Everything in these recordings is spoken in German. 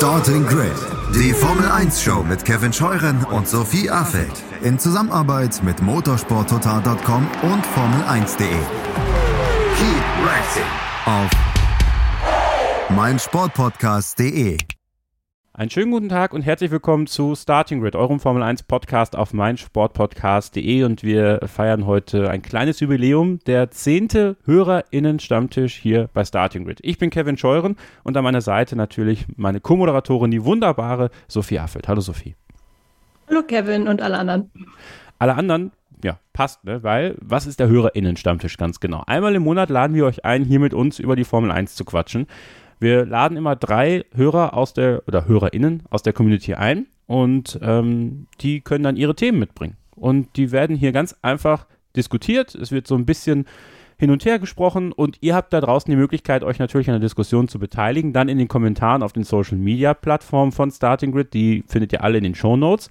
Starting Grid, die Formel 1 Show mit Kevin Scheuren und Sophie Affeld in Zusammenarbeit mit motorsporttotal.com und Formel1.de. Keep racing auf meinsportpodcast.de. Einen schönen guten Tag und herzlich willkommen zu Starting Grid, eurem Formel 1 Podcast auf meinsportpodcast.de und wir feiern heute ein kleines Jubiläum, der zehnte HörerInnen-Stammtisch hier bei Starting Grid. Ich bin Kevin Scheuren und an meiner Seite natürlich meine Co-Moderatorin, die wunderbare Sophie Affelt. Hallo Sophie. Hallo Kevin und alle anderen. Alle anderen ja, passt, ne? Weil, was ist der HörerInnen-Stammtisch ganz genau? Einmal im Monat laden wir euch ein, hier mit uns über die Formel 1 zu quatschen. Wir laden immer drei Hörer aus der, oder HörerInnen aus der Community ein und ähm, die können dann ihre Themen mitbringen. Und die werden hier ganz einfach diskutiert. Es wird so ein bisschen hin und her gesprochen und ihr habt da draußen die Möglichkeit, euch natürlich an der Diskussion zu beteiligen. Dann in den Kommentaren auf den Social Media Plattformen von Starting Grid, die findet ihr alle in den Show Notes.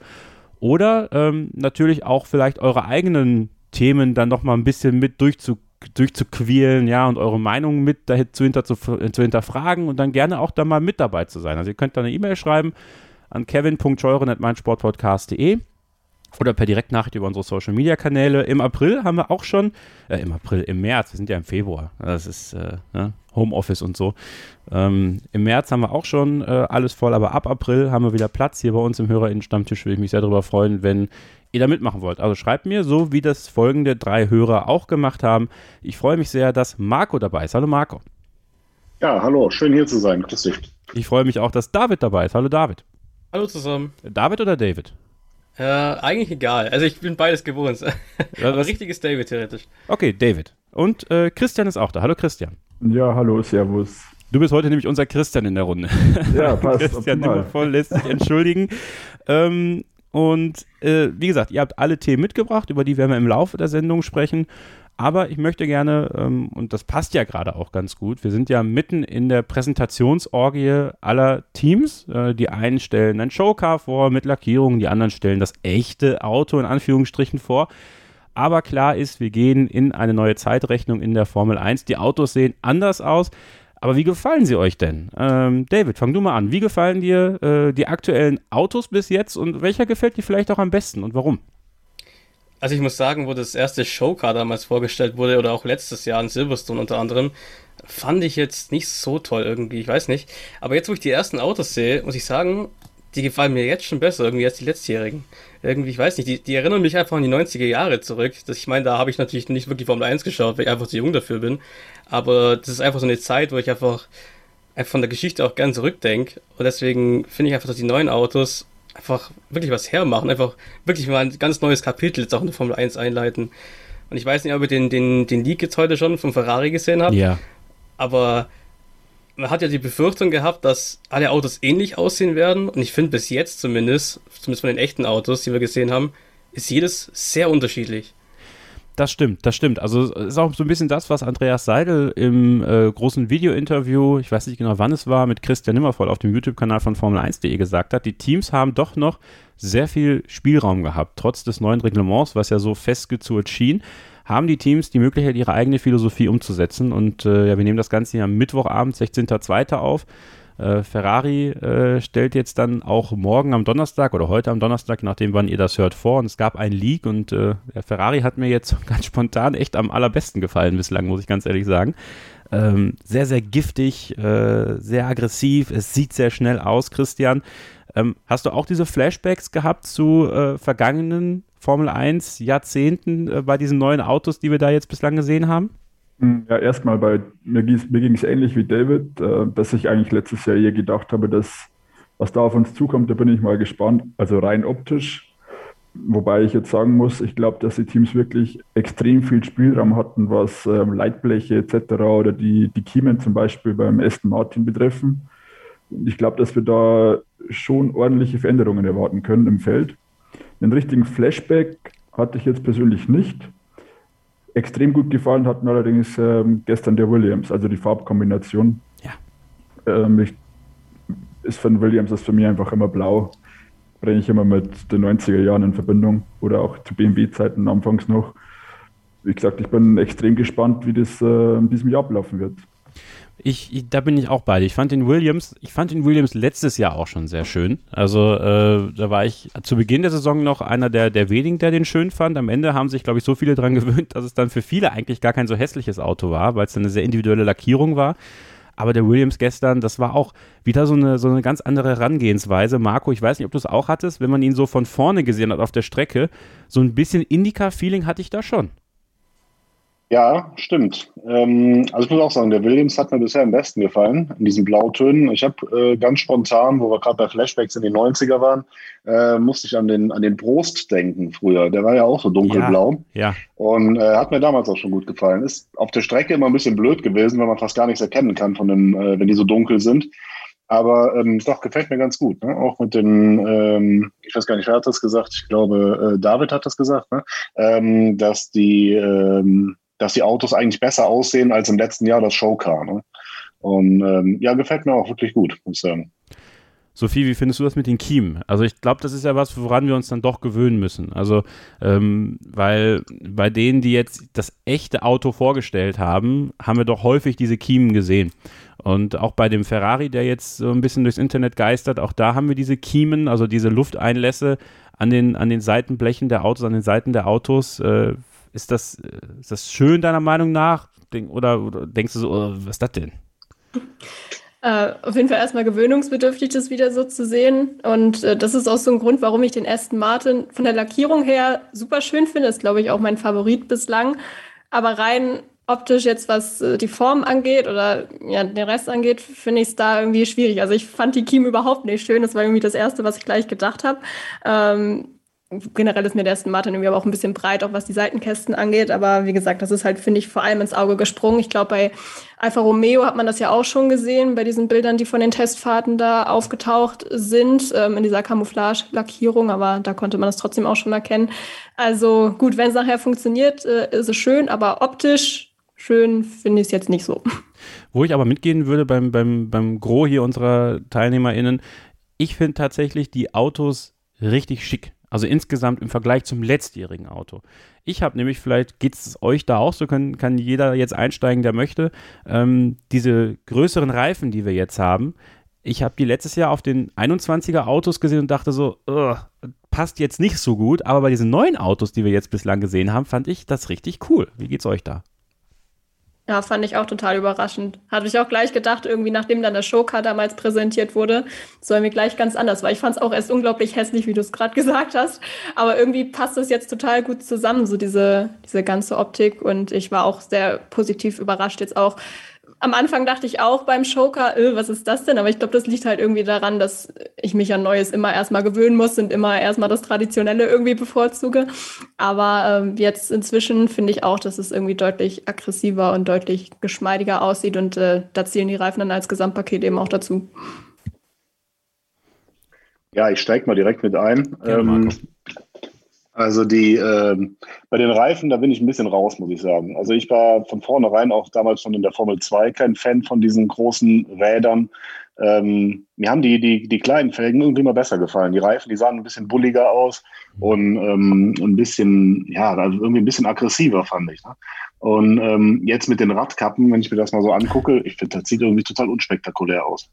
Oder ähm, natürlich auch vielleicht eure eigenen Themen dann nochmal ein bisschen mit durchzugehen durchzuquälen, ja, und eure Meinung mit zu, hinter, zu, zu, hinterfragen und dann gerne auch da mal mit dabei zu sein. Also ihr könnt da eine E-Mail schreiben an kevin.scheuren.meinsportpodcast.de oder per Direktnachricht über unsere Social Media Kanäle. Im April haben wir auch schon, äh, im April, im März, wir sind ja im Februar, das ist äh, ne, Homeoffice und so. Ähm, Im März haben wir auch schon äh, alles voll, aber ab April haben wir wieder Platz hier bei uns im HörerInnen-Stammtisch. Würde ich mich sehr darüber freuen, wenn ihr da mitmachen wollt. Also schreibt mir, so wie das folgende drei Hörer auch gemacht haben. Ich freue mich sehr, dass Marco dabei ist. Hallo Marco. Ja, hallo, schön hier zu sein. Grüß dich. Ich freue mich auch, dass David dabei ist. Hallo David. Hallo zusammen. David oder David? Äh, eigentlich egal. Also ich bin beides gewohnt. Aber richtig ist David theoretisch. Okay, David. Und äh, Christian ist auch da. Hallo Christian. Ja, hallo, Servus. Du bist heute nämlich unser Christian in der Runde. Ja, passt. Christian voll lässt sich entschuldigen. ähm, und äh, wie gesagt, ihr habt alle Themen mitgebracht, über die werden wir im Laufe der Sendung sprechen. Aber ich möchte gerne, ähm, und das passt ja gerade auch ganz gut, wir sind ja mitten in der Präsentationsorgie aller Teams. Äh, die einen stellen ein Showcar vor mit Lackierungen, die anderen stellen das echte Auto in Anführungsstrichen vor. Aber klar ist, wir gehen in eine neue Zeitrechnung in der Formel 1. Die Autos sehen anders aus. Aber wie gefallen sie euch denn? Ähm, David, fang du mal an. Wie gefallen dir äh, die aktuellen Autos bis jetzt und welcher gefällt dir vielleicht auch am besten und warum? Also ich muss sagen, wo das erste Showcar damals vorgestellt wurde oder auch letztes Jahr in Silverstone unter anderem, fand ich jetzt nicht so toll irgendwie, ich weiß nicht. Aber jetzt, wo ich die ersten Autos sehe, muss ich sagen, die gefallen mir jetzt schon besser irgendwie als die letztjährigen. Irgendwie, ich weiß nicht, die, die erinnern mich einfach an die 90er Jahre zurück. Das, ich meine, da habe ich natürlich nicht wirklich Formel 1 geschaut, weil ich einfach zu jung dafür bin. Aber das ist einfach so eine Zeit, wo ich einfach, einfach von der Geschichte auch gern zurückdenke. Und deswegen finde ich einfach, dass die neuen Autos einfach wirklich was hermachen, einfach wirklich mal ein ganz neues Kapitel jetzt auch in der Formel 1 einleiten. Und ich weiß nicht, ob ihr den, den, den Leak jetzt heute schon von Ferrari gesehen habt. Ja. Aber man hat ja die Befürchtung gehabt, dass alle Autos ähnlich aussehen werden. Und ich finde bis jetzt zumindest, zumindest von den echten Autos, die wir gesehen haben, ist jedes sehr unterschiedlich. Das stimmt, das stimmt. Also ist auch so ein bisschen das, was Andreas Seidel im äh, großen Video-Interview, ich weiß nicht genau wann es war, mit Christian Nimmervoll auf dem YouTube-Kanal von Formel1.de gesagt hat. Die Teams haben doch noch sehr viel Spielraum gehabt, trotz des neuen Reglements, was ja so festgezurrt schien haben die Teams die Möglichkeit, ihre eigene Philosophie umzusetzen. Und äh, ja, wir nehmen das Ganze hier am Mittwochabend, 16.02. auf. Äh, Ferrari äh, stellt jetzt dann auch morgen am Donnerstag oder heute am Donnerstag, nachdem wann ihr das hört, vor. Und es gab einen Leak und äh, Ferrari hat mir jetzt ganz spontan echt am allerbesten gefallen bislang, muss ich ganz ehrlich sagen. Ähm, sehr, sehr giftig, äh, sehr aggressiv. Es sieht sehr schnell aus, Christian. Ähm, hast du auch diese Flashbacks gehabt zu äh, vergangenen Formel 1 Jahrzehnten äh, bei diesen neuen Autos, die wir da jetzt bislang gesehen haben? Hm, ja, erstmal bei mir, mir ging es ähnlich wie David, äh, dass ich eigentlich letztes Jahr eher gedacht habe, dass was da auf uns zukommt, da bin ich mal gespannt. Also rein optisch. Wobei ich jetzt sagen muss, ich glaube, dass die Teams wirklich extrem viel Spielraum hatten, was ähm, Leitbleche etc. oder die, die Kiemen zum Beispiel beim Aston Martin betreffen. Und ich glaube, dass wir da schon ordentliche Veränderungen erwarten können im Feld. Den richtigen Flashback hatte ich jetzt persönlich nicht. Extrem gut gefallen hat mir allerdings ähm, gestern der Williams, also die Farbkombination. Ja. Ähm, ich, ist von Williams ist für mich einfach immer blau. Bringe ich immer mit den 90er Jahren in Verbindung oder auch zu BMW-Zeiten anfangs noch. Wie gesagt, ich bin extrem gespannt, wie das äh, in diesem Jahr ablaufen wird. Ich, ich, da bin ich auch bei. Ich fand den Williams, ich fand den Williams letztes Jahr auch schon sehr schön. Also äh, da war ich zu Beginn der Saison noch einer der, der wenigen, der den schön fand. Am Ende haben sich, glaube ich, so viele dran gewöhnt, dass es dann für viele eigentlich gar kein so hässliches Auto war, weil es dann eine sehr individuelle Lackierung war. Aber der Williams gestern, das war auch wieder so eine, so eine ganz andere Herangehensweise. Marco, ich weiß nicht, ob du es auch hattest, wenn man ihn so von vorne gesehen hat auf der Strecke. So ein bisschen Indica-Feeling hatte ich da schon. Ja, stimmt. Ähm, also ich muss auch sagen, der Williams hat mir bisher am besten gefallen, in diesen Blautönen. Ich habe äh, ganz spontan, wo wir gerade bei Flashbacks in den 90er waren, äh, musste ich an den, an den Prost denken früher. Der war ja auch so dunkelblau. Ja. ja. Und äh, hat mir damals auch schon gut gefallen. Ist auf der Strecke immer ein bisschen blöd gewesen, weil man fast gar nichts erkennen kann von dem, äh, wenn die so dunkel sind. Aber ähm, doch, gefällt mir ganz gut. Ne? Auch mit den, ähm, ich weiß gar nicht, wer hat das gesagt? Ich glaube, äh, David hat das gesagt, ne? ähm, dass die ähm, dass die Autos eigentlich besser aussehen als im letzten Jahr das Showcar. Ne? Und ähm, ja, gefällt mir auch wirklich gut, muss ich sagen. Sophie, wie findest du das mit den Kiemen? Also ich glaube, das ist ja was, woran wir uns dann doch gewöhnen müssen. Also, ähm, weil bei denen, die jetzt das echte Auto vorgestellt haben, haben wir doch häufig diese Kiemen gesehen. Und auch bei dem Ferrari, der jetzt so ein bisschen durchs Internet geistert, auch da haben wir diese Kiemen, also diese Lufteinlässe an den, an den Seitenblechen der Autos, an den Seiten der Autos. Äh, ist das, ist das schön deiner Meinung nach? Oder, oder denkst du so, oh, was ist das denn? Äh, auf jeden Fall erstmal gewöhnungsbedürftig, das wieder so zu sehen. Und äh, das ist auch so ein Grund, warum ich den Aston Martin von der Lackierung her super schön finde. Ist, glaube ich, auch mein Favorit bislang. Aber rein optisch jetzt, was äh, die Form angeht oder ja, den Rest angeht, finde ich es da irgendwie schwierig. Also ich fand die Kiem überhaupt nicht schön. Das war irgendwie das Erste, was ich gleich gedacht habe. Ähm, generell ist mir der Aston Martin irgendwie aber auch ein bisschen breit, auch was die Seitenkästen angeht. Aber wie gesagt, das ist halt, finde ich, vor allem ins Auge gesprungen. Ich glaube, bei Alfa Romeo hat man das ja auch schon gesehen, bei diesen Bildern, die von den Testfahrten da aufgetaucht sind, ähm, in dieser Camouflage-Lackierung. Aber da konnte man das trotzdem auch schon erkennen. Also gut, wenn es nachher funktioniert, äh, ist es schön, aber optisch schön finde ich es jetzt nicht so. Wo ich aber mitgehen würde beim, beim, beim Gros hier unserer TeilnehmerInnen, ich finde tatsächlich die Autos richtig schick. Also insgesamt im Vergleich zum letztjährigen Auto. Ich habe nämlich, vielleicht geht es euch da auch so, kann, kann jeder jetzt einsteigen, der möchte, ähm, diese größeren Reifen, die wir jetzt haben. Ich habe die letztes Jahr auf den 21er Autos gesehen und dachte so, passt jetzt nicht so gut, aber bei diesen neuen Autos, die wir jetzt bislang gesehen haben, fand ich das richtig cool. Wie geht's euch da? Ja, fand ich auch total überraschend. Hatte ich auch gleich gedacht, irgendwie nachdem dann der Showcar damals präsentiert wurde, soll mir gleich ganz anders, weil ich fand es auch erst unglaublich hässlich, wie du es gerade gesagt hast. Aber irgendwie passt es jetzt total gut zusammen, so diese, diese ganze Optik. Und ich war auch sehr positiv überrascht jetzt auch am Anfang dachte ich auch beim Shoker, öh, was ist das denn? Aber ich glaube, das liegt halt irgendwie daran, dass ich mich an Neues immer erstmal gewöhnen muss und immer erstmal das Traditionelle irgendwie bevorzuge. Aber ähm, jetzt inzwischen finde ich auch, dass es irgendwie deutlich aggressiver und deutlich geschmeidiger aussieht und äh, da zählen die Reifen dann als Gesamtpaket eben auch dazu. Ja, ich steige mal direkt mit ein. Ähm, also die äh, bei den Reifen, da bin ich ein bisschen raus, muss ich sagen. Also ich war von vornherein auch damals schon in der Formel 2 kein Fan von diesen großen Rädern. Ähm, mir haben die, die, die kleinen Felgen irgendwie immer besser gefallen. Die Reifen, die sahen ein bisschen bulliger aus und ähm, ein bisschen, ja, also irgendwie ein bisschen aggressiver, fand ich. Ne? Und ähm, jetzt mit den Radkappen, wenn ich mir das mal so angucke, ich finde, das sieht irgendwie total unspektakulär aus.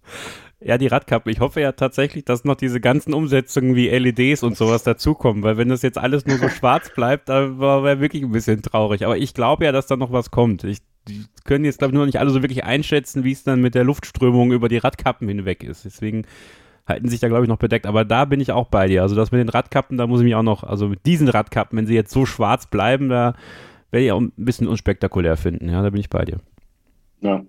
Ja, die Radkappen. Ich hoffe ja tatsächlich, dass noch diese ganzen Umsetzungen wie LEDs und sowas dazukommen, weil wenn das jetzt alles nur so schwarz bleibt, da wäre wirklich ein bisschen traurig. Aber ich glaube ja, dass da noch was kommt. Ich, die können jetzt, glaube ich, nur nicht alle so wirklich einschätzen, wie es dann mit der Luftströmung über die Radkappen hinweg ist. Deswegen halten sich da, glaube ich, noch bedeckt. Aber da bin ich auch bei dir. Also das mit den Radkappen, da muss ich mich auch noch, also mit diesen Radkappen, wenn sie jetzt so schwarz bleiben, da werde ich auch ein bisschen unspektakulär finden. Ja, da bin ich bei dir. Ja.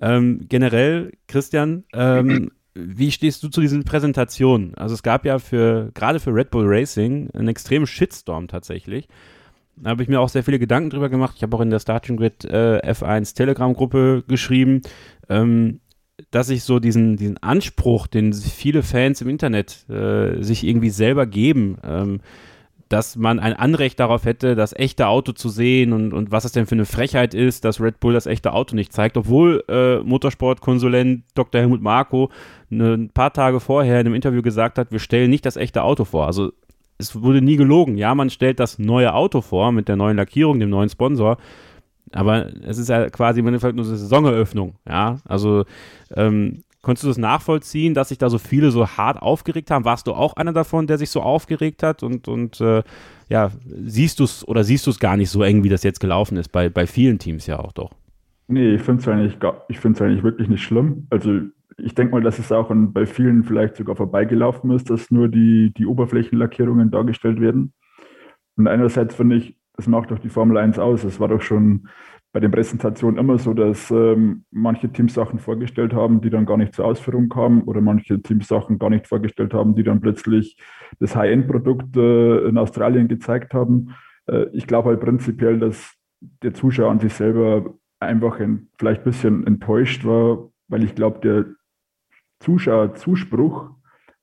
Ähm, generell, Christian, ähm, wie stehst du zu diesen Präsentationen? Also es gab ja für, gerade für Red Bull Racing, einen extremen Shitstorm tatsächlich. Da habe ich mir auch sehr viele Gedanken drüber gemacht. Ich habe auch in der Starting Grid äh, F1 Telegram-Gruppe geschrieben, ähm, dass ich so diesen, diesen Anspruch, den viele Fans im Internet äh, sich irgendwie selber geben, ähm, dass man ein Anrecht darauf hätte, das echte Auto zu sehen und, und was es denn für eine Frechheit ist, dass Red Bull das echte Auto nicht zeigt, obwohl äh, Motorsportkonsulent Dr. Helmut Marko ne, ein paar Tage vorher in einem Interview gesagt hat, wir stellen nicht das echte Auto vor. Also es wurde nie gelogen. Ja, man stellt das neue Auto vor mit der neuen Lackierung, dem neuen Sponsor. Aber es ist ja quasi im Endeffekt nur eine Saisoneröffnung, ja. Also ähm, Konntest du das nachvollziehen, dass sich da so viele so hart aufgeregt haben? Warst du auch einer davon, der sich so aufgeregt hat? Und, und äh, ja, siehst du es oder siehst du es gar nicht so eng, wie das jetzt gelaufen ist, bei, bei vielen Teams ja auch doch? Nee, ich finde es eigentlich, eigentlich wirklich nicht schlimm. Also ich denke mal, dass es auch an, bei vielen vielleicht sogar vorbeigelaufen ist, dass nur die, die Oberflächenlackierungen dargestellt werden. Und einerseits finde ich, das macht doch die Formel 1 aus. Es war doch schon bei den Präsentationen immer so, dass ähm, manche Teams Sachen vorgestellt haben, die dann gar nicht zur Ausführung kamen oder manche Teams Sachen gar nicht vorgestellt haben, die dann plötzlich das High-End-Produkt äh, in Australien gezeigt haben. Äh, ich glaube halt prinzipiell, dass der Zuschauer an sich selber einfach ein, vielleicht ein bisschen enttäuscht war, weil ich glaube, der Zuschauerzuspruch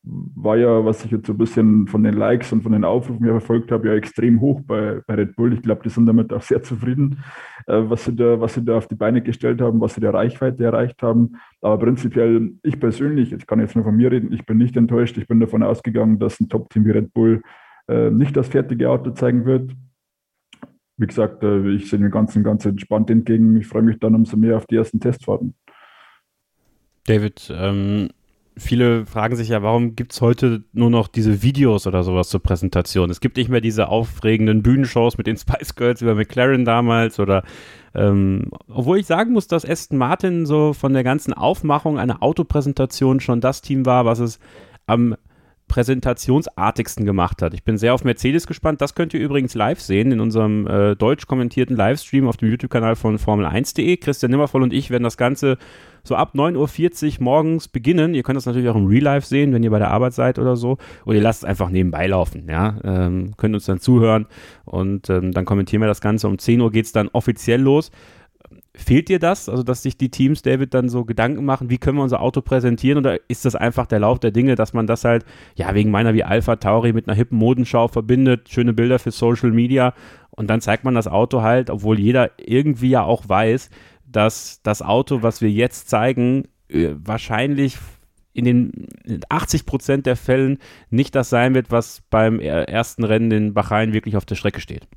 war ja, was ich jetzt so ein bisschen von den Likes und von den Aufrufen verfolgt habe, ja extrem hoch bei, bei Red Bull. Ich glaube, die sind damit auch sehr zufrieden, äh, was, sie da, was sie da auf die Beine gestellt haben, was sie der Reichweite erreicht haben. Aber prinzipiell, ich persönlich, ich kann jetzt nur von mir reden, ich bin nicht enttäuscht. Ich bin davon ausgegangen, dass ein Top-Team wie Red Bull äh, nicht das fertige Auto zeigen wird. Wie gesagt, äh, ich sehe dem Ganzen ganz entspannt entgegen. Ich freue mich dann umso mehr auf die ersten Testfahrten. David, ähm, viele fragen sich ja, warum gibt es heute nur noch diese Videos oder sowas zur Präsentation? Es gibt nicht mehr diese aufregenden Bühnenshows mit den Spice Girls über McLaren damals oder ähm, obwohl ich sagen muss, dass Aston Martin so von der ganzen Aufmachung einer Autopräsentation schon das Team war, was es am präsentationsartigsten gemacht hat. Ich bin sehr auf Mercedes gespannt. Das könnt ihr übrigens live sehen in unserem äh, deutsch kommentierten Livestream auf dem YouTube-Kanal von Formel1.de. Christian Nimmervoll und ich werden das Ganze so ab 9.40 Uhr morgens beginnen. Ihr könnt das natürlich auch im Real Life sehen, wenn ihr bei der Arbeit seid oder so. Oder ihr lasst es einfach nebenbei laufen. Ja? Ähm, könnt uns dann zuhören und ähm, dann kommentieren wir das Ganze. Um 10 Uhr geht es dann offiziell los. Fehlt dir das? Also, dass sich die Teams, David, dann so Gedanken machen, wie können wir unser Auto präsentieren? Oder ist das einfach der Lauf der Dinge, dass man das halt, ja, wegen meiner wie Alpha Tauri mit einer hippen Modenschau verbindet, schöne Bilder für Social Media und dann zeigt man das Auto halt, obwohl jeder irgendwie ja auch weiß, dass das Auto, was wir jetzt zeigen, äh, wahrscheinlich in den 80 Prozent der Fällen nicht das sein wird, was beim ersten Rennen in Bahrain wirklich auf der Strecke steht.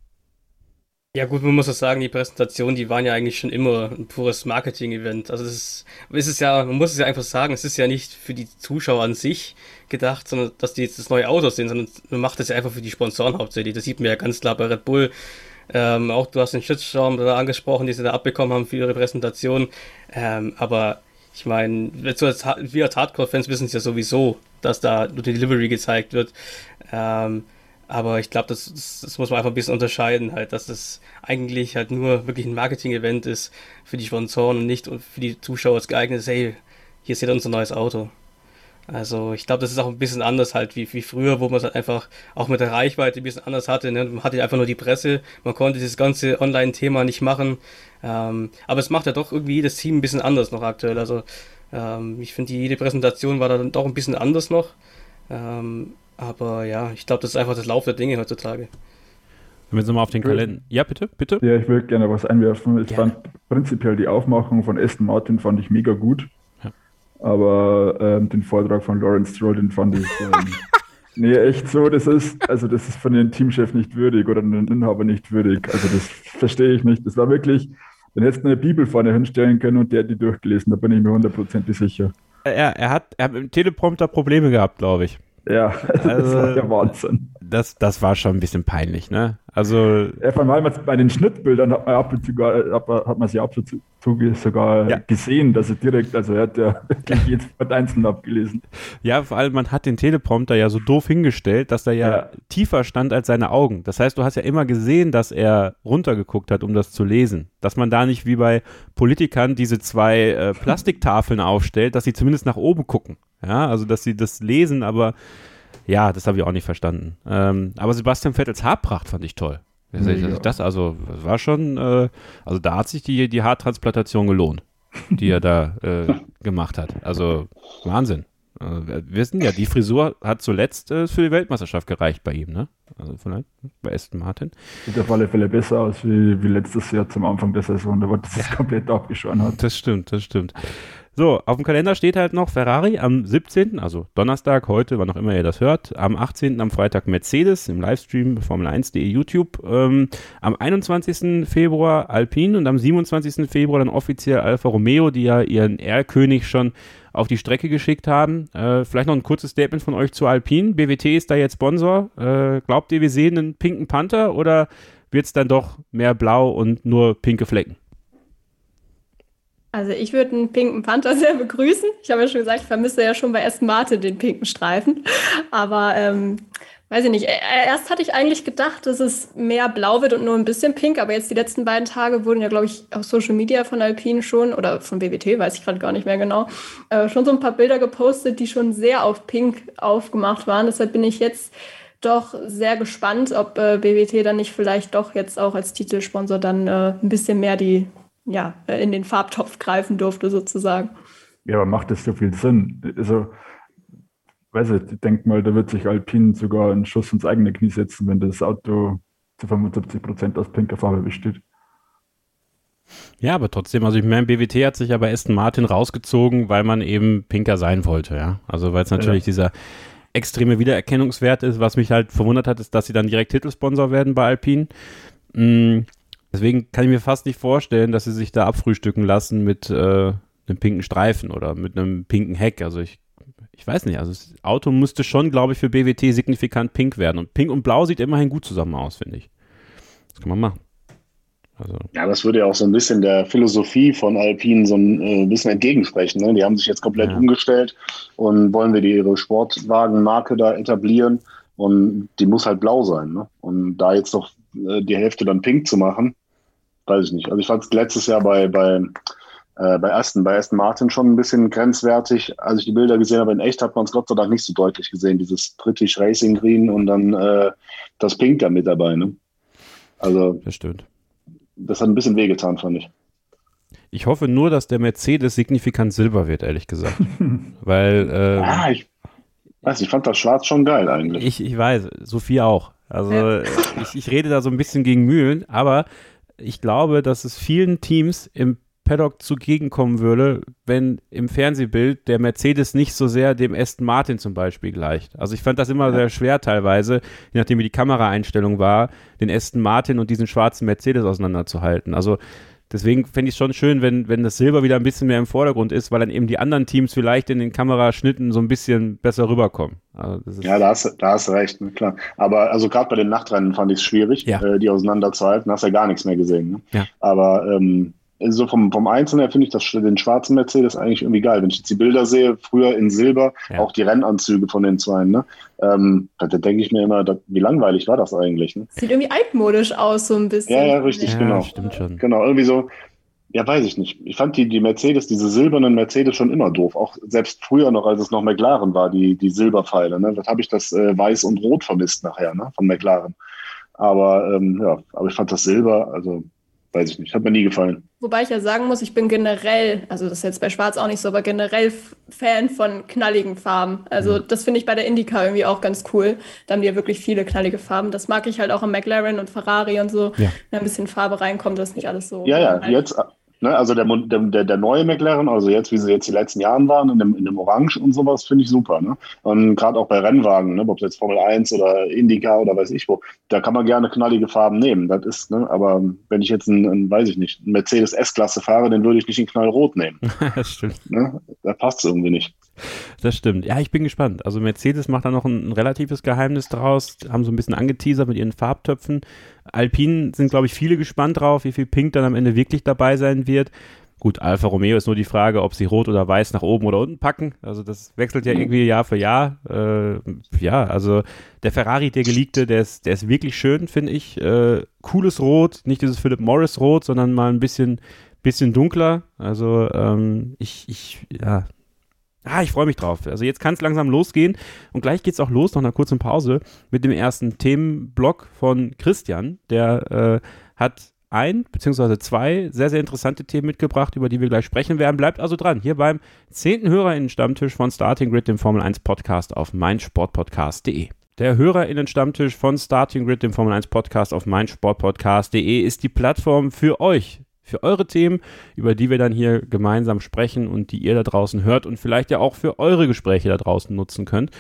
Ja gut, man muss auch sagen, die Präsentationen, die waren ja eigentlich schon immer ein pures Marketing-Event. Also es ist, ist ja, man muss es ja einfach sagen, es ist ja nicht für die Zuschauer an sich gedacht, sondern dass die jetzt das neue Auto sehen, sondern man macht das ja einfach für die Sponsoren hauptsächlich. Das sieht man ja ganz klar bei Red Bull. Ähm, auch du hast den Shitstorm da angesprochen, die sie da abbekommen haben für ihre Präsentation. Ähm, aber ich meine, wir als Hardcore-Fans wissen es ja sowieso, dass da nur die Delivery gezeigt wird. Ähm, aber ich glaube, das, das, das, muss man einfach ein bisschen unterscheiden, halt, dass das eigentlich halt nur wirklich ein Marketing-Event ist für die Sponsoren und nicht für die Zuschauer geeignet ist, hey, hier seht ihr unser neues Auto. Also ich glaube, das ist auch ein bisschen anders halt wie, wie früher, wo man es halt einfach auch mit der Reichweite ein bisschen anders hatte. Ne? Man hatte einfach nur die Presse, man konnte dieses ganze Online-Thema nicht machen. Ähm, aber es macht ja doch irgendwie jedes Team ein bisschen anders noch aktuell. Also ähm, ich finde, jede Präsentation war da dann doch ein bisschen anders noch. Ähm, aber ja, ich glaube, das ist einfach das Lauf der Dinge heutzutage. Wenn wir jetzt nochmal auf den Kalender. Ja, bitte, bitte. Ja, ich will gerne was einwerfen. Ich gerne. fand prinzipiell die Aufmachung von Aston Martin fand ich mega gut. Ja. Aber ähm, den Vortrag von Lawrence Stroll, den fand ich. Ähm, nee, echt so, das ist, also das ist von dem Teamchef nicht würdig oder den Inhaber nicht würdig. Also das verstehe ich nicht. Das war wirklich, dann hättest du eine Bibel vorne hinstellen können und der hat die durchgelesen, da bin ich mir hundertprozentig sicher. Er, er, hat, er hat mit dem Teleprompter Probleme gehabt, glaube ich. Ja, das also, war der Wahnsinn. Das, das war schon ein bisschen peinlich, ne? Also. Ja, vor allem bei den Schnittbildern hat man ab und zu hat man sie ab und zu sogar ja. gesehen, dass er direkt, also er hat ja wirklich jedes Wort einzeln abgelesen. Ja, vor allem man hat den Teleprompter ja so doof hingestellt, dass er ja, ja, tiefer stand als seine Augen. Das heißt, du hast ja immer gesehen, dass er runtergeguckt hat, um das zu lesen. Dass man da nicht wie bei Politikern diese zwei äh, Plastiktafeln aufstellt, dass sie zumindest nach oben gucken. Ja, also dass sie das lesen, aber ja, das habe ich auch nicht verstanden. Ähm, aber Sebastian Vettels Haarpracht fand ich toll. Das, ja. das also war schon, äh, also da hat sich die, die Haartransplantation gelohnt, die er da äh, gemacht hat. Also Wahnsinn. Also, wir wissen ja, die Frisur hat zuletzt äh, für die Weltmeisterschaft gereicht bei ihm, ne? Also vielleicht bei Aston Martin. Sieht auf alle Fälle besser aus wie, wie letztes Jahr zum Anfang der Saison, da war das ja. komplett abgeschoren hat. Das stimmt, das stimmt. So, auf dem Kalender steht halt noch Ferrari am 17., also Donnerstag, heute, wann auch immer ihr das hört. Am 18. am Freitag Mercedes im Livestream Formel1.de YouTube. Ähm, am 21. Februar Alpine und am 27. Februar dann offiziell Alfa Romeo, die ja ihren Erlkönig schon auf die Strecke geschickt haben. Äh, vielleicht noch ein kurzes Statement von euch zu Alpine. BWT ist da jetzt Sponsor. Äh, glaubt ihr, wir sehen einen pinken Panther oder wird es dann doch mehr blau und nur pinke Flecken? Also ich würde einen pinken Panther sehr begrüßen. Ich habe ja schon gesagt, ich vermisse ja schon bei Aston Martin den pinken Streifen. Aber ähm, weiß ich nicht. Erst hatte ich eigentlich gedacht, dass es mehr blau wird und nur ein bisschen pink, aber jetzt die letzten beiden Tage wurden ja, glaube ich, auf Social Media von Alpine schon oder von BWT, weiß ich gerade gar nicht mehr genau, äh, schon so ein paar Bilder gepostet, die schon sehr auf pink aufgemacht waren. Deshalb bin ich jetzt doch sehr gespannt, ob äh, BWT dann nicht vielleicht doch jetzt auch als Titelsponsor dann äh, ein bisschen mehr die, ja, äh, in den Farbtopf greifen durfte sozusagen. Ja, aber macht das so viel Sinn? Also weiß ich, ich denke mal, da wird sich Alpine sogar einen Schuss ins eigene Knie setzen, wenn das Auto zu 75 Prozent aus pinker Farbe besteht. Ja, aber trotzdem, also ich meine, BWT hat sich ja bei Aston Martin rausgezogen, weil man eben pinker sein wollte, ja. Also weil es natürlich ja. dieser extreme Wiedererkennungswert ist. Was mich halt verwundert hat, ist, dass sie dann direkt Titelsponsor werden bei Alpine. Mhm. Deswegen kann ich mir fast nicht vorstellen, dass sie sich da abfrühstücken lassen mit äh, einem pinken Streifen oder mit einem pinken Heck. Also ich ich weiß nicht, also das Auto müsste schon, glaube ich, für BWT signifikant pink werden. Und pink und blau sieht immerhin gut zusammen aus, finde ich. Das kann man machen. Also. Ja, das würde ja auch so ein bisschen der Philosophie von Alpine so ein äh, bisschen entgegensprechen. Ne? Die haben sich jetzt komplett ja. umgestellt und wollen wir die ihre Sportwagenmarke da etablieren und die muss halt blau sein. Ne? Und da jetzt doch äh, die Hälfte dann pink zu machen, weiß ich nicht. Also ich fand es letztes Jahr bei, bei äh, bei Aston, bei Aston Martin schon ein bisschen grenzwertig. Als ich die Bilder gesehen habe, in echt hat man es Gott sei Dank nicht so deutlich gesehen, dieses British Racing Green und dann äh, das Pink da mit dabei. Ne? Also, das stimmt. Das hat ein bisschen wehgetan, fand ich. Ich hoffe nur, dass der Mercedes signifikant silber wird, ehrlich gesagt. Weil. Ähm, ah, ich weiß, ich fand das Schwarz schon geil eigentlich. Ich, ich weiß, Sophie auch. Also, ja. ich, ich rede da so ein bisschen gegen Mühlen, aber ich glaube, dass es vielen Teams im Paddock zugegenkommen würde, wenn im Fernsehbild der Mercedes nicht so sehr dem Aston Martin zum Beispiel gleicht. Also ich fand das immer sehr schwer teilweise, je nachdem wie die Kameraeinstellung war, den Aston Martin und diesen schwarzen Mercedes auseinanderzuhalten. Also deswegen fände ich es schon schön, wenn, wenn das Silber wieder ein bisschen mehr im Vordergrund ist, weil dann eben die anderen Teams vielleicht in den Kameraschnitten so ein bisschen besser rüberkommen. Also ja, da hast, da hast du recht, ne, klar. Aber also gerade bei den Nachtrennen fand ich es schwierig, ja. äh, die auseinanderzuhalten. Hast ja gar nichts mehr gesehen. Ne? Ja. Aber ähm, so vom, vom Einzelnen her finde ich das, den schwarzen Mercedes eigentlich irgendwie geil. Wenn ich jetzt die Bilder sehe, früher in Silber, ja. auch die Rennanzüge von den zwei, ne? Ähm, da, da denke ich mir immer, da, wie langweilig war das eigentlich? Ne? Sieht irgendwie altmodisch aus, so ein bisschen. Ja, ja, richtig, ja, genau. Stimmt schon. Genau, irgendwie so, ja, weiß ich nicht. Ich fand die, die Mercedes, diese silbernen Mercedes schon immer doof. Auch selbst früher noch, als es noch McLaren war, die, die Silberpfeile. Ne? Das habe ich das äh, Weiß und Rot vermisst nachher, ne? Von McLaren. Aber ähm, ja, aber ich fand das Silber, also weiß ich nicht, hat mir nie gefallen. Wobei ich ja sagen muss, ich bin generell, also das ist jetzt bei Schwarz auch nicht so, aber generell Fan von knalligen Farben. Also das finde ich bei der Indica irgendwie auch ganz cool. Da haben die ja wirklich viele knallige Farben. Das mag ich halt auch am McLaren und Ferrari und so. Ja. Wenn ein bisschen Farbe reinkommt, das ist nicht alles so. Ja, ja, jetzt, Ne, also der, der, der neue McLaren, also jetzt, wie sie jetzt die letzten Jahren waren, in dem, in dem Orange und sowas, finde ich super. Ne? Und gerade auch bei Rennwagen, ne, ob es jetzt Formel 1 oder Indica oder weiß ich wo, da kann man gerne knallige Farben nehmen. Das ist, ne, aber wenn ich jetzt einen, einen weiß ich nicht, einen Mercedes S-Klasse fahre, den würde ich nicht in Knallrot nehmen. das stimmt. Ne? Da passt es irgendwie nicht. Das stimmt. Ja, ich bin gespannt. Also Mercedes macht da noch ein, ein, relatives Geheimnis draus, haben so ein bisschen angeteasert mit ihren Farbtöpfen. Alpine sind, glaube ich, viele gespannt drauf, wie viel Pink dann am Ende wirklich dabei sein wird. Gut, Alfa Romeo ist nur die Frage, ob sie rot oder weiß nach oben oder unten packen. Also das wechselt ja irgendwie Jahr für Jahr. Äh, ja, also der Ferrari, der geleakte, der ist, der ist wirklich schön, finde ich. Äh, cooles Rot, nicht dieses Philip Morris Rot, sondern mal ein bisschen, bisschen dunkler. Also ähm, ich, ich, ja, Ah, ich freue mich drauf. Also jetzt kann es langsam losgehen und gleich geht es auch los, nach einer kurzen Pause, mit dem ersten Themenblock von Christian. Der äh, hat ein beziehungsweise zwei sehr, sehr interessante Themen mitgebracht, über die wir gleich sprechen werden. Bleibt also dran, hier beim zehnten HörerInnen-Stammtisch von Starting Grid, dem Formel 1 Podcast auf meinsportpodcast.de. Der HörerInnen-Stammtisch von Starting Grid, dem Formel 1 Podcast auf meinsportpodcast.de ist die Plattform für euch, für eure Themen, über die wir dann hier gemeinsam sprechen und die ihr da draußen hört und vielleicht ja auch für eure Gespräche da draußen nutzen könnt.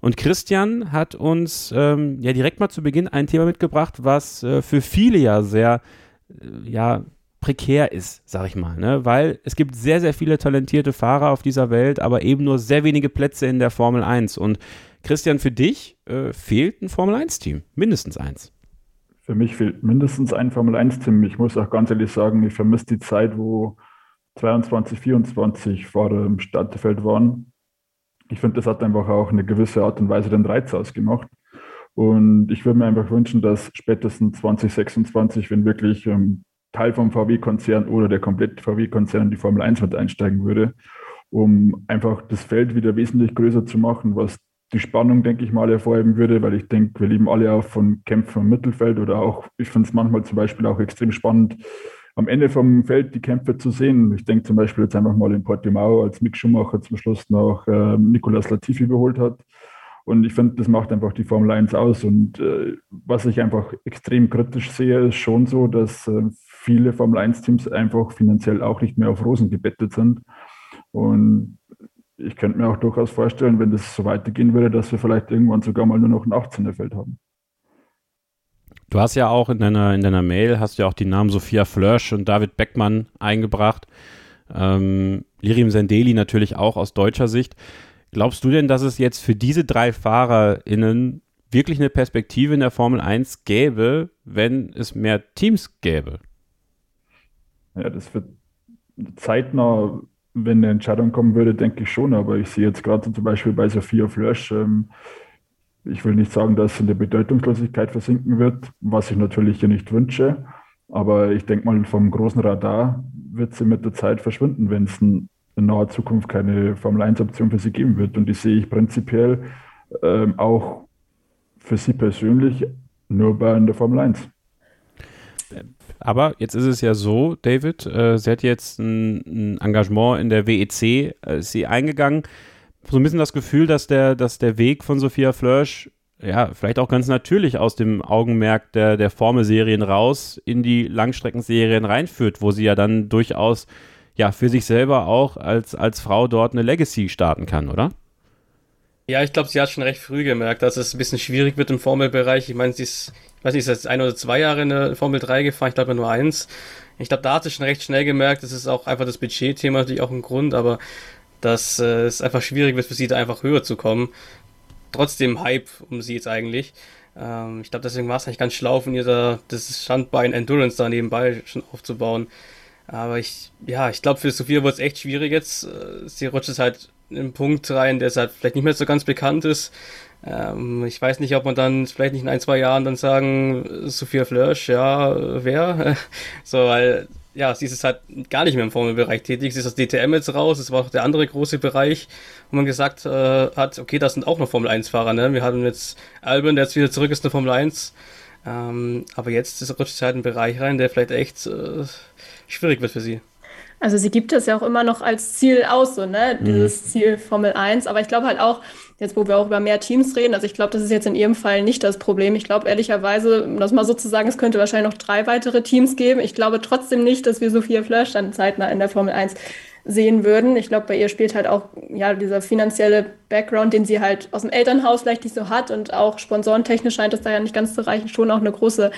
Und Christian hat uns ähm, ja direkt mal zu Beginn ein Thema mitgebracht, was äh, für viele ja sehr, äh, ja, prekär ist, sag ich mal, ne? weil es gibt sehr, sehr viele talentierte Fahrer auf dieser Welt, aber eben nur sehr wenige Plätze in der Formel 1. Und Christian, für dich äh, fehlt ein Formel 1-Team, mindestens eins. Für mich fehlt mindestens ein Formel 1-Team. Ich muss auch ganz ehrlich sagen, ich vermisse die Zeit, wo 22, 24 Fahrer im Startfeld waren. Ich finde, das hat einfach auch eine gewisse Art und Weise den Reiz ausgemacht. Und ich würde mir einfach wünschen, dass spätestens 2026, wenn wirklich ähm, Teil vom VW-Konzern oder der komplette VW-Konzern in die Formel 1 mit einsteigen würde, um einfach das Feld wieder wesentlich größer zu machen, was die Spannung, denke ich mal, hervorheben würde, weil ich denke, wir lieben alle auch von Kämpfen im Mittelfeld oder auch, ich finde es manchmal zum Beispiel auch extrem spannend, am Ende vom Feld die Kämpfe zu sehen. Ich denke zum Beispiel jetzt einfach mal in Portimao, als Mick Schumacher zum Schluss noch äh, Nicolas Latifi überholt hat. Und ich finde, das macht einfach die Formel 1 aus. Und äh, was ich einfach extrem kritisch sehe, ist schon so, dass äh, viele Formel 1-Teams einfach finanziell auch nicht mehr auf Rosen gebettet sind. Und ich könnte mir auch durchaus vorstellen, wenn das so weitergehen würde, dass wir vielleicht irgendwann sogar mal nur noch ein 18er Feld haben. Du hast ja auch in deiner, in deiner Mail, hast ja auch die Namen Sophia Flörsch und David Beckmann eingebracht. Ähm, Lirim Sendeli natürlich auch aus deutscher Sicht. Glaubst du denn, dass es jetzt für diese drei FahrerInnen wirklich eine Perspektive in der Formel 1 gäbe, wenn es mehr Teams gäbe? Ja, das wird zeitnah, wenn eine Entscheidung kommen würde, denke ich schon. Aber ich sehe jetzt gerade zum Beispiel bei Sophia Flörsch, ähm, ich will nicht sagen, dass es in der Bedeutungslosigkeit versinken wird, was ich natürlich hier nicht wünsche. Aber ich denke mal, vom großen Radar wird sie mit der Zeit verschwinden, wenn es in, in naher Zukunft keine Formel-1-Option für sie geben wird. Und die sehe ich prinzipiell ähm, auch für sie persönlich nur bei in der Formel 1. Aber jetzt ist es ja so, David, äh, sie hat jetzt ein, ein, Engagement in der WEC, äh, ist sie eingegangen so ein bisschen das Gefühl, dass der, dass der Weg von Sophia Flörsch ja, vielleicht auch ganz natürlich aus dem Augenmerk der, der Formelserien raus in die Langstreckenserien reinführt, wo sie ja dann durchaus ja für sich selber auch als, als Frau dort eine Legacy starten kann, oder? Ja, ich glaube, sie hat schon recht früh gemerkt, dass es ein bisschen schwierig wird im Formelbereich. Ich meine, sie ist, ich weiß nicht, ist jetzt ein oder zwei Jahre in der Formel 3 gefahren, ich glaube nur eins. Ich glaube, da hat sie schon recht schnell gemerkt, das ist auch einfach das Budgetthema natürlich auch ein Grund, aber dass äh, es einfach schwierig wird für sie da einfach höher zu kommen. Trotzdem Hype um sie jetzt eigentlich. Ähm, ich glaube, deswegen war es eigentlich ganz schlau von ihr, da das Standbein Endurance da nebenbei schon aufzubauen. Aber ich, ja, ich glaube, für Sophia wird es echt schwierig jetzt. Äh, sie rutscht es halt einen Punkt rein, der halt vielleicht nicht mehr so ganz bekannt ist. Ähm, ich weiß nicht, ob man dann vielleicht nicht in ein, zwei Jahren dann sagen, Sophia Flörsch, ja, wer? so, weil ja, sie ist halt gar nicht mehr im Formelbereich tätig. Sie ist aus DTM jetzt raus. Es war auch der andere große Bereich, wo man gesagt äh, hat, okay, das sind auch noch Formel 1-Fahrer. Ne? Wir hatten jetzt Albon, der jetzt wieder zurück ist in der Formel 1. Ähm, aber jetzt ist, rutscht sie halt in einen Bereich rein, der vielleicht echt äh, schwierig wird für sie. Also sie gibt es ja auch immer noch als Ziel aus, so, ne? Mhm. Dieses Ziel Formel 1. Aber ich glaube halt auch, jetzt wo wir auch über mehr Teams reden, also ich glaube, das ist jetzt in ihrem Fall nicht das Problem. Ich glaube ehrlicherweise, um das mal so zu sagen, es könnte wahrscheinlich noch drei weitere Teams geben. Ich glaube trotzdem nicht, dass wir Sophia Flörsch dann zeitnah in der Formel 1 sehen würden. Ich glaube, bei ihr spielt halt auch ja dieser finanzielle Background, den sie halt aus dem Elternhaus vielleicht nicht so hat und auch sponsorentechnisch scheint es da ja nicht ganz zu reichen, schon auch eine große